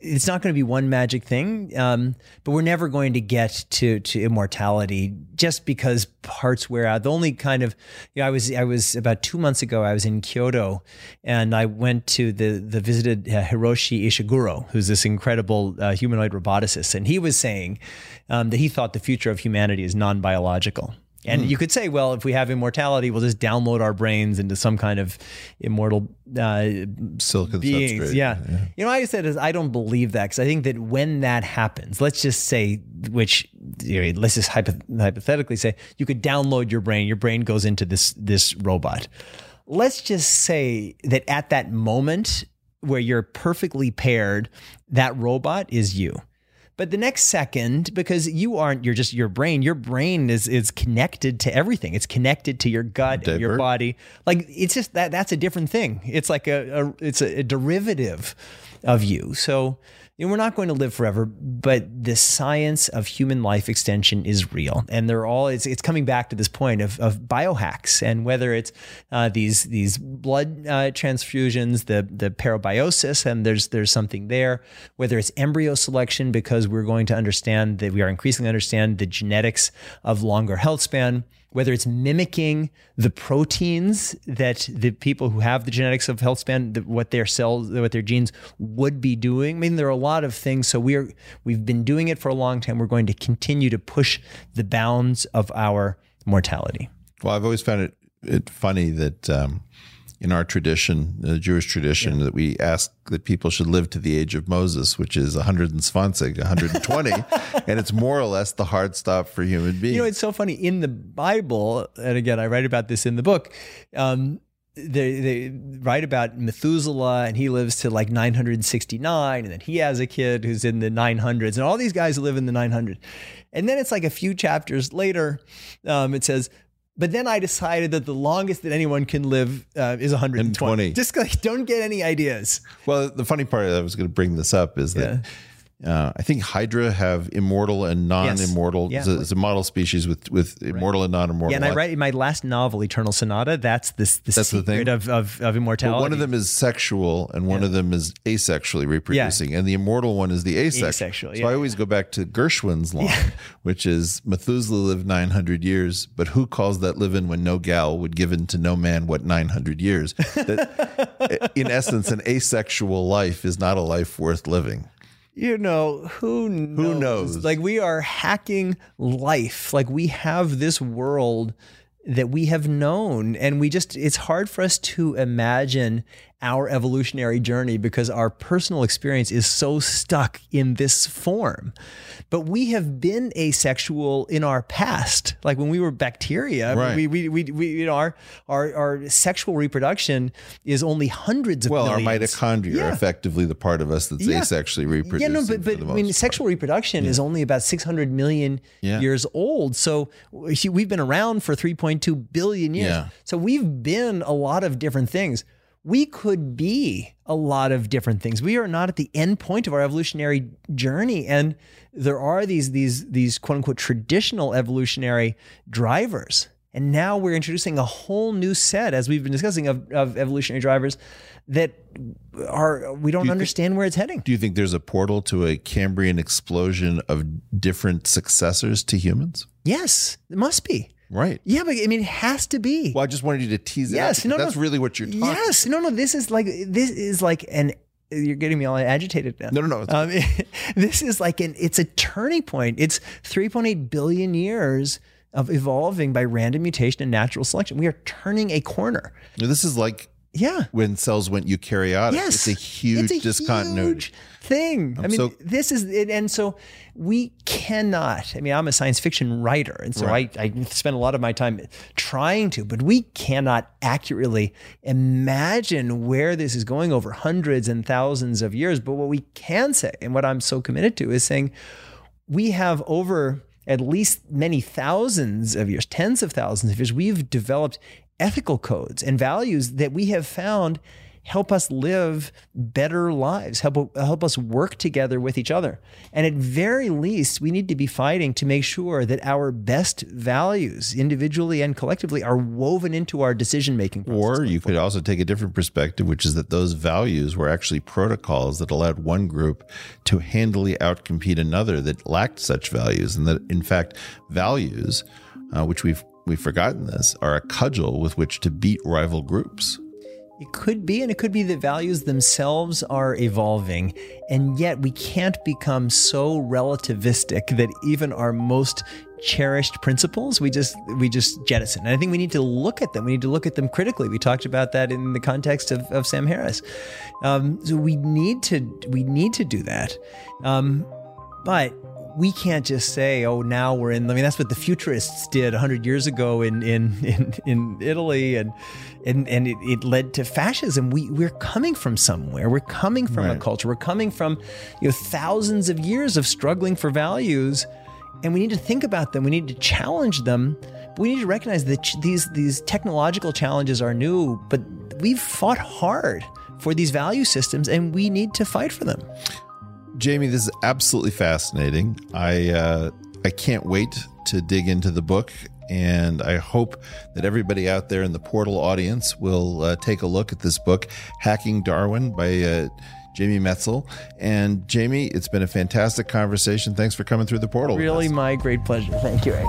It's not going to be one magic thing, um, but we're never going to get to to immortality just because parts wear out. The only kind of, you know, I was I was about two months ago. I was in Kyoto, and I went to the the visited uh, Hiroshi Ishiguro, who's this incredible uh, humanoid roboticist, and he was saying um, that he thought the future of humanity is non biological And
Hmm.
you could say, well, if we have immortality, we'll just download our brains into some kind of immortal uh,
Silicon
beings.
substrate.
Yeah. You know, I said is I don't believe that because I think that when that happens, let's just say, which you know, let's just hypo- hypothetically say, you could download your brain. Your brain goes into this this robot. Let's just say that at that moment where you're perfectly paired, that robot is you. But the next second, because you aren't, you're just your brain. Your brain is is connected to everything. It's connected to your gut, and your body. Like it's just that that's a different thing. It's like a, a it's a, a derivative of you. So you know, we're not going to live forever, but the science of human life extension is real, and they're all. It's, it's coming back to this point of, of biohacks, and whether it's uh, these these blood uh, transfusions, the the parabiosis, and there's there's something there. Whether it's embryo selection, because we're going to understand that we are increasingly understand the genetics of longer health span whether it's mimicking the proteins that the people who have the genetics of health span, the, what their cells, what their genes would be doing. I mean, there are a lot of things. So we are, we've been doing it for a long time. We're going to continue to push the bounds of our mortality.
Well, I've always found it, it funny that um, in our tradition, the Jewish tradition, that we ask that people should live to the age of Moses, which is 120, 120, and it's more or less the hard stop for human beings.
You know, it's so funny in the Bible, and again, I write about this in the book. Um, they, they write about Methuselah, and he lives to like 969, and then he has a kid who's in the 900s, and all these guys live in the 900s. And then it's like a few chapters later, um, it says, but then I decided that the longest that anyone can live uh, is 120.
120.
Just like, don't get any ideas.
Well, the funny part I was going to bring this up is that uh, I think Hydra have immortal and non-immortal.
Yeah.
It's, a, it's a model species with with immortal and non-immortal.
Yeah, and I write in my last novel, Eternal Sonata. That's this the
That's the
secret
thing?
of, of of immortality.
Well, one of them is sexual and one of them is asexually reproducing, and the immortal one is the asexual.
Asexual,
so. I always go back to Gershwin's line, which is Methuselah lived nine hundred years, but who calls that living when no gal would give in to no man what nine hundred years? That, in essence, an asexual life is not a life worth living.
You know who knows?
knows?
like we are hacking life like we have this world that we have known and we just it's hard for us to imagine our evolutionary journey because our personal experience is so stuck in this form but we have been asexual in our past like when we were bacteria
Right.
we, we, we, we you know our, our our sexual reproduction is only hundreds of
Well, our
millions.
mitochondria are effectively the part of us that's
Yeah.
asexually reproducing.
Yeah, no, but but I mean,
most
sexual reproduction is only about 600 million
Yeah.
years old. So we- we've been around for 3.2 billion years.
Yeah.
So we've been a lot of different things. We could be a lot of different things. We are not at the end point of our evolutionary journey, and there are these these these quote unquote traditional evolutionary drivers. And now we're introducing a whole new set, as we've been discussing, of, of evolutionary drivers that are we don't understand where it's heading.
Do you think there's a portal to a Cambrian explosion of different successors to humans?
Yes, it must be.
Right.
Yeah, but I mean, it has to be.
Well, I just wanted you to tease it
Yes,
out.
no.
That's really what you're talking
yes, no, no. This is like this is like an. You're getting me all agitated now.
No, no, no,
Um, this is like an. It's a turning point. It's 3.8 billion years of evolving by random mutation and natural selection. We are turning a corner.
This is like
Yeah.
when cells went eukaryotic.
Yes,
It's a huge
It's a
discontinuity.
huge thing. I mean,
so-
this is it, and so we cannot. I mean, I'm a science fiction writer, and so I, I spend a lot of my time trying to, but we cannot accurately imagine where this is going over hundreds and thousands of years. But what we can say, and what I'm so committed to, is saying we have over at least many thousands of years, tens of thousands of years, we've developed ethical codes and values that we have found help us live better lives, help, help us work together with each other. And at very least, we need to be fighting to make sure that our best values, individually and collectively, are woven into our decision making process.
Or you could also take a different perspective, which is that those values were actually protocols that allowed one group to handily outcompete another that lacked such values, and that in fact, values, uh, which we've we've forgotten this, are a cudgel with which to beat rival groups.
It could be, and it could be that values themselves are evolving, and yet we can't become so relativistic that even our most cherished principles we just we just jettison. And i think we need to look at them. We need to look at them critically. We talked about that in the context of, of sam harris. Um, so we need to we need to do that. Um, but we can't just say, "Oh, now we're in." I mean, that's what the futurists did hundred years ago in in in, in Italy, and and and it, it, led to fascism. We we're coming from somewhere. We're coming from right. a culture. We're coming from you know thousands of years of struggling for values, and we need to think about them. We need to challenge them. But we need to recognize that these these technological challenges are new, but we've fought hard for these value systems, and we need to fight for them.
Jamie, this is absolutely fascinating. I uh, I can't wait to dig into the book, and I hope that everybody out there in the portal audience will uh, take a look at this book, "Hacking Darwin" by uh, Jamie Metzl. And Jamie, it's been a fantastic conversation. Thanks for coming through the portal.
Really, my great pleasure. Thank you, Eric.